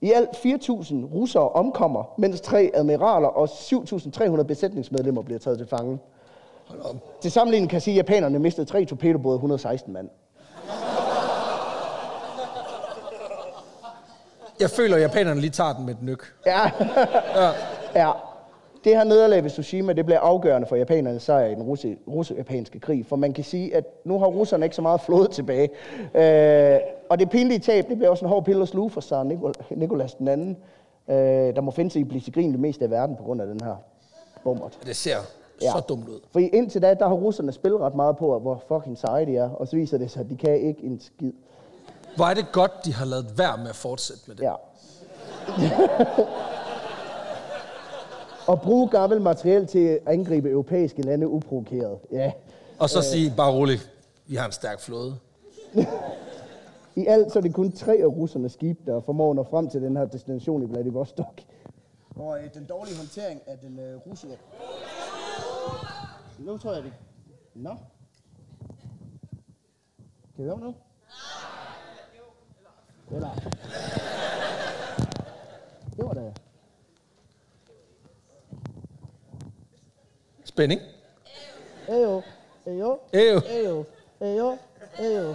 I alt 4.000 russere omkommer, mens tre admiraler og 7.300 besætningsmedlemmer bliver taget til fange. Til sammenligning kan jeg sige, at japanerne mistede tre torpedobåde og 116 mand. Jeg føler, at japanerne lige tager den med et nyk. Ja. ja. (laughs) ja. Det her nederlag ved Tsushima, det bliver afgørende for japanernes sejr i den russe- russe-japanske krig. For man kan sige, at nu har russerne ikke så meget flåde tilbage. Øh, og det pinlige tab, det bliver også en hård pille at sluge for Tsar Nikol- Nikolas den anden, øh, der må finde sig i blive til grin det meste af verden på grund af den her bommert. Det ser Ja. så dumt ud. For indtil da, der har russerne spillet ret meget på, hvor fucking seje de er. Og så viser det sig, at de kan ikke en skid. Hvor er det godt, de har lavet være med at fortsætte med det. Ja. og bruge gammelt materiel til at angribe europæiske lande uprovokeret. Ja. Og så sige bare roligt, vi har en stærk flåde. (laughs) I alt så er det kun tre af russernes skibe, der formår at nå frem til den her destination i Vladivostok. Og øh, den dårlige håndtering af den øh, russiske... Nu tror jeg det... Nå. Kan vi høre nu? Eller... Det var da... Spænding. Ejo, ejo, Ejo. ejo, ejo, ejo.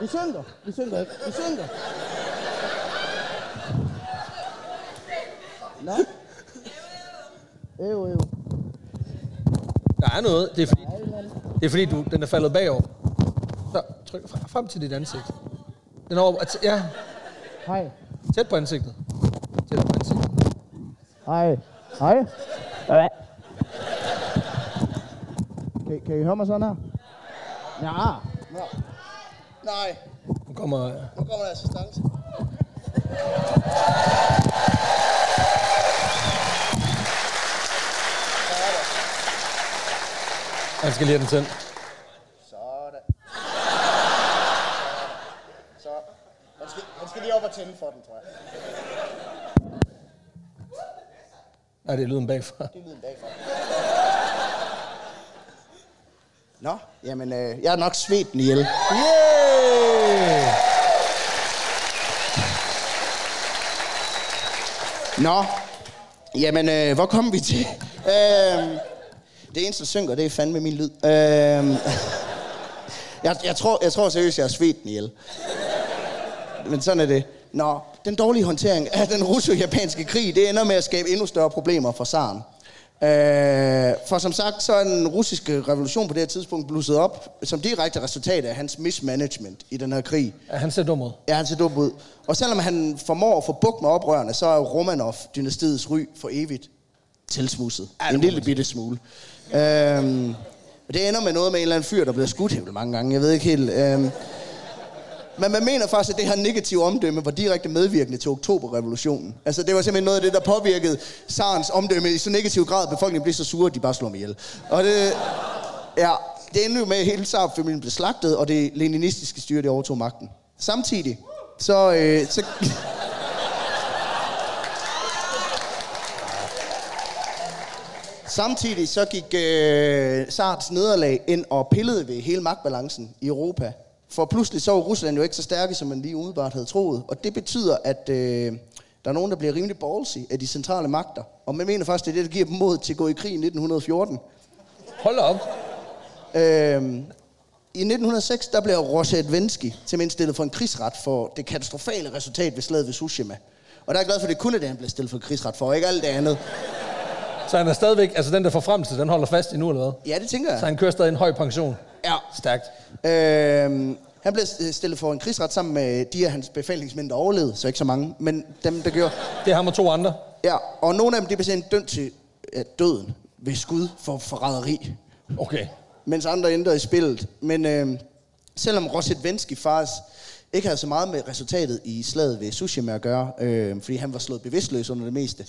Vi synker, vi synker ikke, vi synker. Nå. Ejo, ejo. Der er noget. Det er fordi, det er fordi du, den er faldet bagover. Så tryk frem til dit ansigt. Den er over, ja, Hej. tæt på ansigtet. Tæt på ansigtet. Hej. Hej. Hvad? Kan, kan I høre mig sådan her? Ja. Nå. Nej, Nu kommer, nu kommer der assistance. han skal lige have den tændt. Sådan. Så. Han skal, han skal lige op og tænde for den, tror jeg. Nej, det er lyden bagfra. Det er lyden bagfra. Nå, jamen, øh, jeg er nok svedt den ihjel. Yeah! Nå, jamen, øh, hvor kom vi til? Øh, det eneste, der synker, det er fandme min lyd. Øh, (laughs) jeg, jeg, tror, jeg tror seriøst, jeg har svedt den ihjel. Men sådan er det. Nå, den dårlige håndtering af den russo-japanske krig, det ender med at skabe endnu større problemer for zaren. Øh, for som sagt, så er den russiske revolution på det her tidspunkt blusset op som direkte resultat af hans mismanagement i den her krig. Ja, han ser dum ud. Ja, han ser dum ud. Og selvom han formår at få bukt med oprørerne, så er Romanov-dynastiets ry for evigt tilsmusset. Ja, en lille bitte smule. Og det ender med noget med en eller anden fyr, der bliver skudt helt mange gange. Jeg ved ikke helt. Øhm, men man mener faktisk, at det her negative omdømme var direkte medvirkende til oktoberrevolutionen. Altså, det var simpelthen noget af det, der påvirkede Sarens omdømme i så negativ grad, at befolkningen blev så sure, at de bare slog mig ihjel. Og det... Ja, det endte jo med, at hele Tsar-familien blev slagtet, og det leninistiske styre, det overtog magten. Samtidig, så... Øh, så Samtidig så gik øh, Sarts nederlag ind og pillede ved hele magtbalancen i Europa. For pludselig så var Rusland jo ikke så stærke, som man lige umiddelbart havde troet. Og det betyder, at øh, der er nogen, der bliver rimelig ballsy af de centrale magter. Og man mener faktisk, det er det, der giver dem mod til at gå i krig i 1914. Hold op. Øhm, I 1906, der blev Rosetvenski simpelthen stillet for en krigsret for det katastrofale resultat ved slaget ved Tsushima. Og der er jeg glad for, at det kun er det, han blev stillet for en krigsret for, og ikke alt det andet. Så han er stadigvæk, altså den der forfremmelse, den holder fast endnu, eller hvad? Ja, det tænker jeg. Så han kører stadig en høj pension. Ja. Stærkt. Øhm, han blev stillet for en krigsret sammen med de af hans befalingsmænd, der overlevede, så ikke så mange, men dem, der gjorde. Det er ham og to andre. Ja, og nogle af dem, de blev sendt dømt til ja, døden ved skud for forræderi, Okay. mens andre ændrede i spillet. Men øhm, selvom Rosetvenski faktisk ikke havde så meget med resultatet i slaget ved Tsushima at gøre, øh, fordi han var slået bevidstløs under det meste.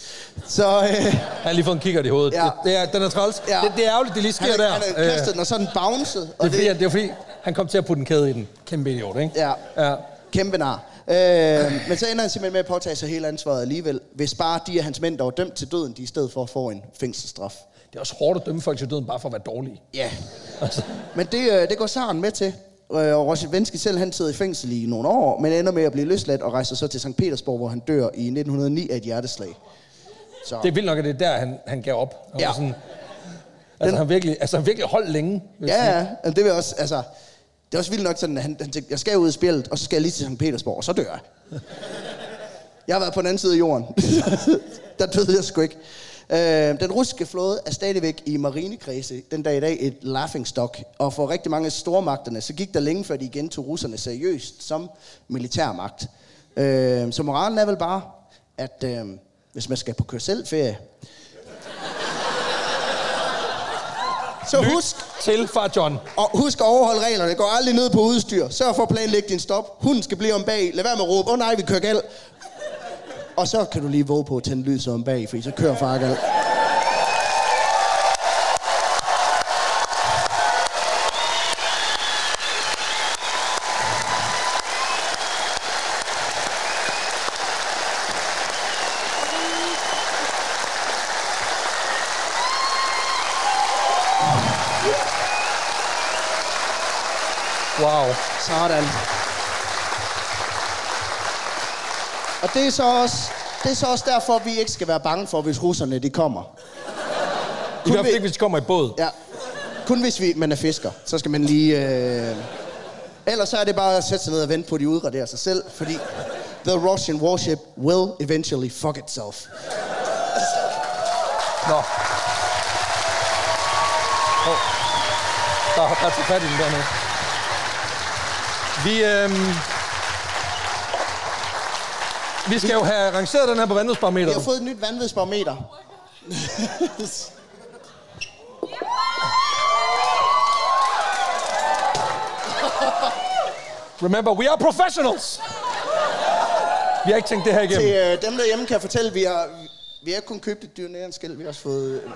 Så øh, Han har lige fået en kikkert i hovedet. Ja. Det, det er, den er træls. Ja. Det, det, er ærgerligt, det lige sker han, der. han Øh, havde kastet den, og så den bounced. det, Og er fordi, det er fordi, han kom til at putte en kæde i den. Kæmpe idiot, ikke? Ja. ja. Kæmpe nar. Øh, men så ender han simpelthen med at påtage sig hele ansvaret alligevel, hvis bare de af hans mænd, der var dømt til døden, de i stedet for får en fængselsstraf. Det er også hårdt at dømme folk til døden, bare for at være dårlige. Ja. Altså, Men det, øh, det går Saren med til. Øh, Og Rosetvenski selv, han sidder i fængsel i nogle år, men ender med at blive løsladt og rejser så til St. Petersborg, hvor han dør i 1909 af et hjerteslag. Så. det er vildt nok, at det er der, han, han gav op. Han Ja. sådan, altså, han virkelig, altså, han virkelig holdt længe. Ja, ja, det vil også, altså, det er også vildt nok sådan, at han, han tænkte, jeg skal ud i spillet, og så skal jeg lige til St. Petersborg, og så dør jeg. jeg har været på den anden side af jorden. (laughs) Der døde jeg sgu ikke. Øh, den russiske flåde er stadigvæk i marinekredse den dag i dag et laughingstock, og for rigtig mange af stormagterne, så gik der længe før de igen tog russerne seriøst som militærmagt. Øh, så moralen er vel bare, at øh, hvis man skal på kørselferie, så husk, Til far John. og husk at overholde reglerne. Gå aldrig ned på udstyr. Sørg for at planlægge din stop. Hunden skal blive om bag. Lad være med at råbe, åh oh, nej, vi kører galt. Og så kan du lige våge på at tænde lyset om bag, fordi så kører far galt. Wow. Sådan. Og det er så også, det er så også derfor, vi ikke skal være bange for, hvis russerne de kommer. I hvert fald vi- ikke, hvis de kommer i båd. Ja. Kun hvis vi, man er fisker, så skal man lige... Øh... Ellers så er det bare at sætte sig ned og vente på, at de udraderer sig selv, fordi the Russian warship will eventually fuck itself. Nå. Oh. Der, der er fat i den dernede. Vi, øhm, vi skal jo have rangeret den her på Vi har fået et nyt vanvidsbarometer. Remember, we are professionals! Vi har ikke tænkt det her igennem. Til øh, dem derhjemme kan jeg fortælle, at vi har, vi har ikke kun købt et dyrnærenskæld, vi har også fået øh,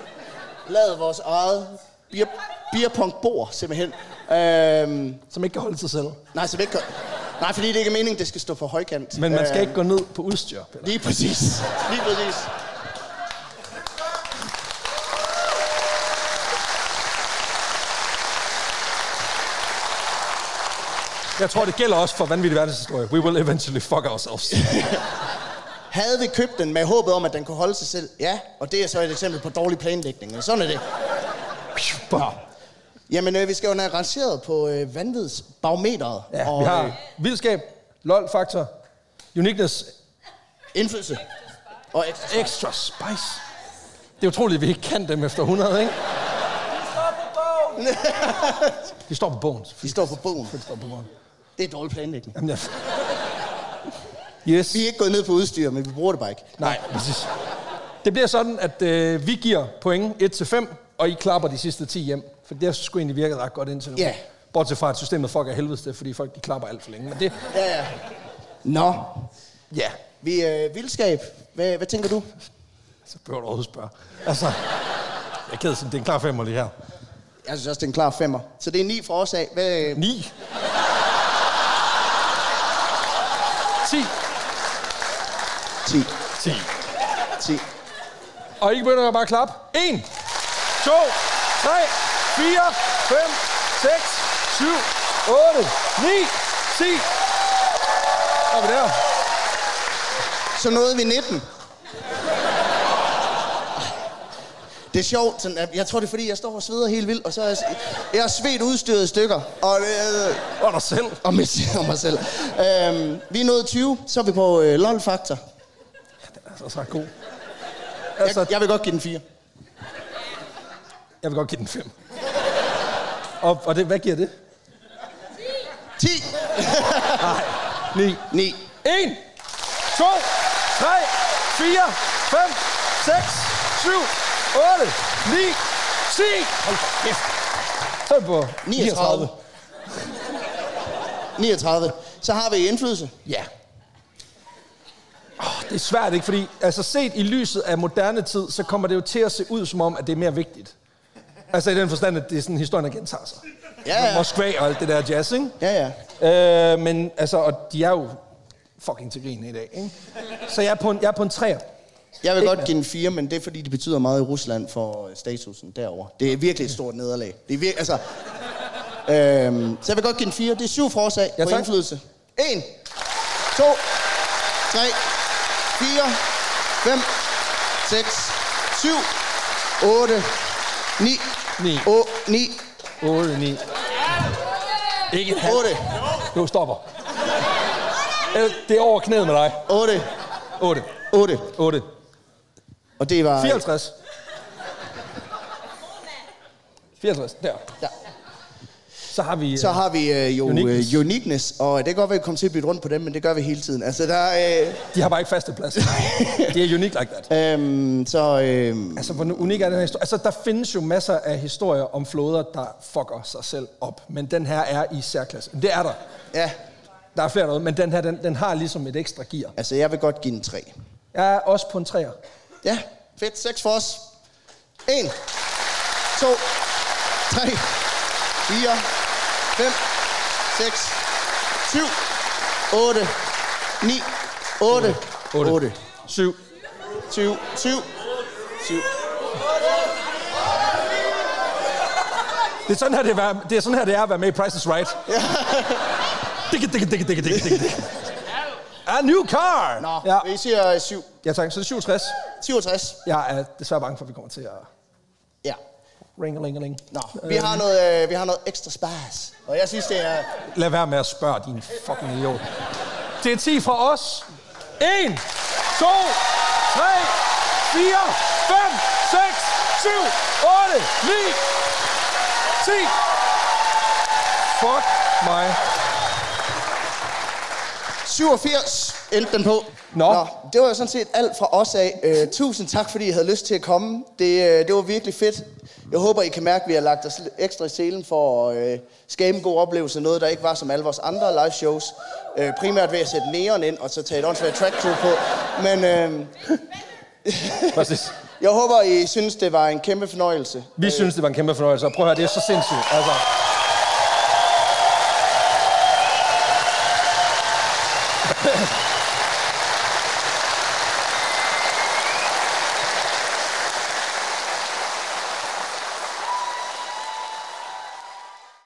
lavet vores eget beer, beerpong-bord, simpelthen. Øhm, Som ikke kan holde sig selv. nej, så vi ikke, kan- nej, fordi det ikke er meningen, det skal stå for højkant. Men man skal Øhm, ikke gå ned på udstyr. Peter. Lige præcis. Lige præcis. Jeg tror, det gælder også for vanvittig verdenshistorie. We will eventually fuck ourselves. (laughs) Havde vi købt den med håbet om, at den kunne holde sig selv? Ja, og det er så et eksempel på dårlig planlægning. Sådan er det. Bare. Jamen, øh, vi skal jo have rangeret på øh, vanvidsbarometeret. Ja, og vi har øh, vildskab, lol-faktor, uniqueness, indflydelse. Og ekstra. extra spice. Det er utroligt, at vi ikke kan dem efter 100, ikke? (laughs) De står på bogen. De står på bogen. De står på bogen. Det er dårlig planlægning. Jamen, jeg... Yes. Vi er ikke gået ned på udstyr, men vi bruger det bare ikke. Nej, præcis. Det bliver sådan, at øh, vi giver point 1-5, og I klapper de sidste 10 hjem. For det sgu egentlig virket ret godt indtil nu. Ja. Bortset fra, at systemet fucker helvedes det, fordi folk de klapper alt for længe. Men det, Ja, ja. Nå, ja, vi er øh, vildskab. Hvad, hvad tænker du? så behøver du overhovedet spørge. Altså, jeg er ked det er en klar femmer lige her. Jeg synes også, det er en klar femmer. Så det er ni for os af. Hvad, 9. 10. 10. 10. 10. Og I begynder at bare klappe. 1, 2, 3, 4, 5, 6, 7, 8, 9, 10. Så er vi der. Så nåede vi 19. Det er sjovt, sådan, at jeg tror det er fordi, jeg står og sveder helt vildt, og så er jeg, jeg er svedt udstyret stykker, og, øh, Og dig selv. (laughs) og, med, og mig selv. Øhm, vi er nået 20, så er vi på øh, LOL-faktor. Altså, så er god. Altså, Jeg, jeg vil godt give den 4. jeg vil godt give den 5. Og, og det, hvad giver det? 10. 9. 9. 1, 2, 3, 4, 5, 6, 7, 8, 9, 10. Hold kæft. Så er vi på 39. 39. Så har vi indflydelse. Ja. Oh, det er svært, ikke? Fordi altså, set i lyset af moderne tid, så kommer det jo til at se ud som om, at det er mere vigtigt. Altså i den forstand, at det er sådan, historien der gentager sig. Ja, ja. Moskva og alt det der jazz, ikke? Ja, ja. Øh, men altså, og de er jo fucking til grin i dag, ikke? Så jeg er på en, jeg er på en træer. Jeg vil Ikke godt give den 4, men det er fordi, det betyder meget i Rusland for øh, statusen derover. Det er virkelig et stort nederlag. Det er virkelig, altså... Øhm, så jeg vil godt give den 4. Det er syv forslag Ja, på tak. indflydelse. 1, 2, 3, 4, 5, 6, 7, 8, 9, Ni. 8, 9, 8, 9. Ikke et halvt. 8, Jo, stopper. Øh, Det er over knæet med dig. 8, 8. 8. 8. Og det var... 54. 54, der. Ja. Så har vi... Så har vi øh, jo Uniqueness. uniqueness. Øh, uniqueness, og det kan godt være, at vi kommer til at bytte rundt på dem, men det gør vi hele tiden. Altså, der er... Øh, De har bare ikke faste plads. (laughs) De er unique like that. øhm, så... Øh, Altså, hvor unik er den her historie? Altså, der findes jo masser af historier om floder, der fucker sig selv op. Men den her er i særklasse. Det er der. ja, Der er flere noget, men den her, den, den har ligesom et ekstra gear. altså, jeg vil godt give den 3. Jeg er også på en træer. Ja, fedt. 6 for os. 1, 2, 3, 4, 5, 6, 7, 8, 9, 8, 8, 8 7. 7, 7, 7. Det er sådan her, det er, det er, sådan her, det er at være med i Price is Right. Digge, digge, digge, digge, digge, digge. A new car! Nå, Ja. vi siger 7. ja, tak. Så det er 67. 67. Jeg er desværre bange for, at vi kommer til at. Ringe, ringe, ringe. Nå, vi har noget, øh, vi har noget ekstra spas. Og jeg synes, det er... Lad være med at spørge, din fucking idiot. Det er 10 fra os. 1, 2, 3, 4, 5, 6, 7, 8, 9, 10. Fuck mig. 87 endte den på. Nå. det var jo sådan set alt fra os af. Uh, tusind tak, fordi I havde lyst til at komme. Det, uh, det var virkelig fedt. Jeg håber, I kan mærke, at vi har lagt os ekstra i selen for at uh, skabe en god oplevelse. Noget, der ikke var som alle vores andre live shows. Uh, primært ved at sætte neon ind, og så tage et åndssvagt track på. Men uh, (laughs) Præcis. jeg håber, I synes, det var en kæmpe fornøjelse. Vi synes, det var en kæmpe fornøjelse. Og prøv at høre, det er så sindssygt. Altså,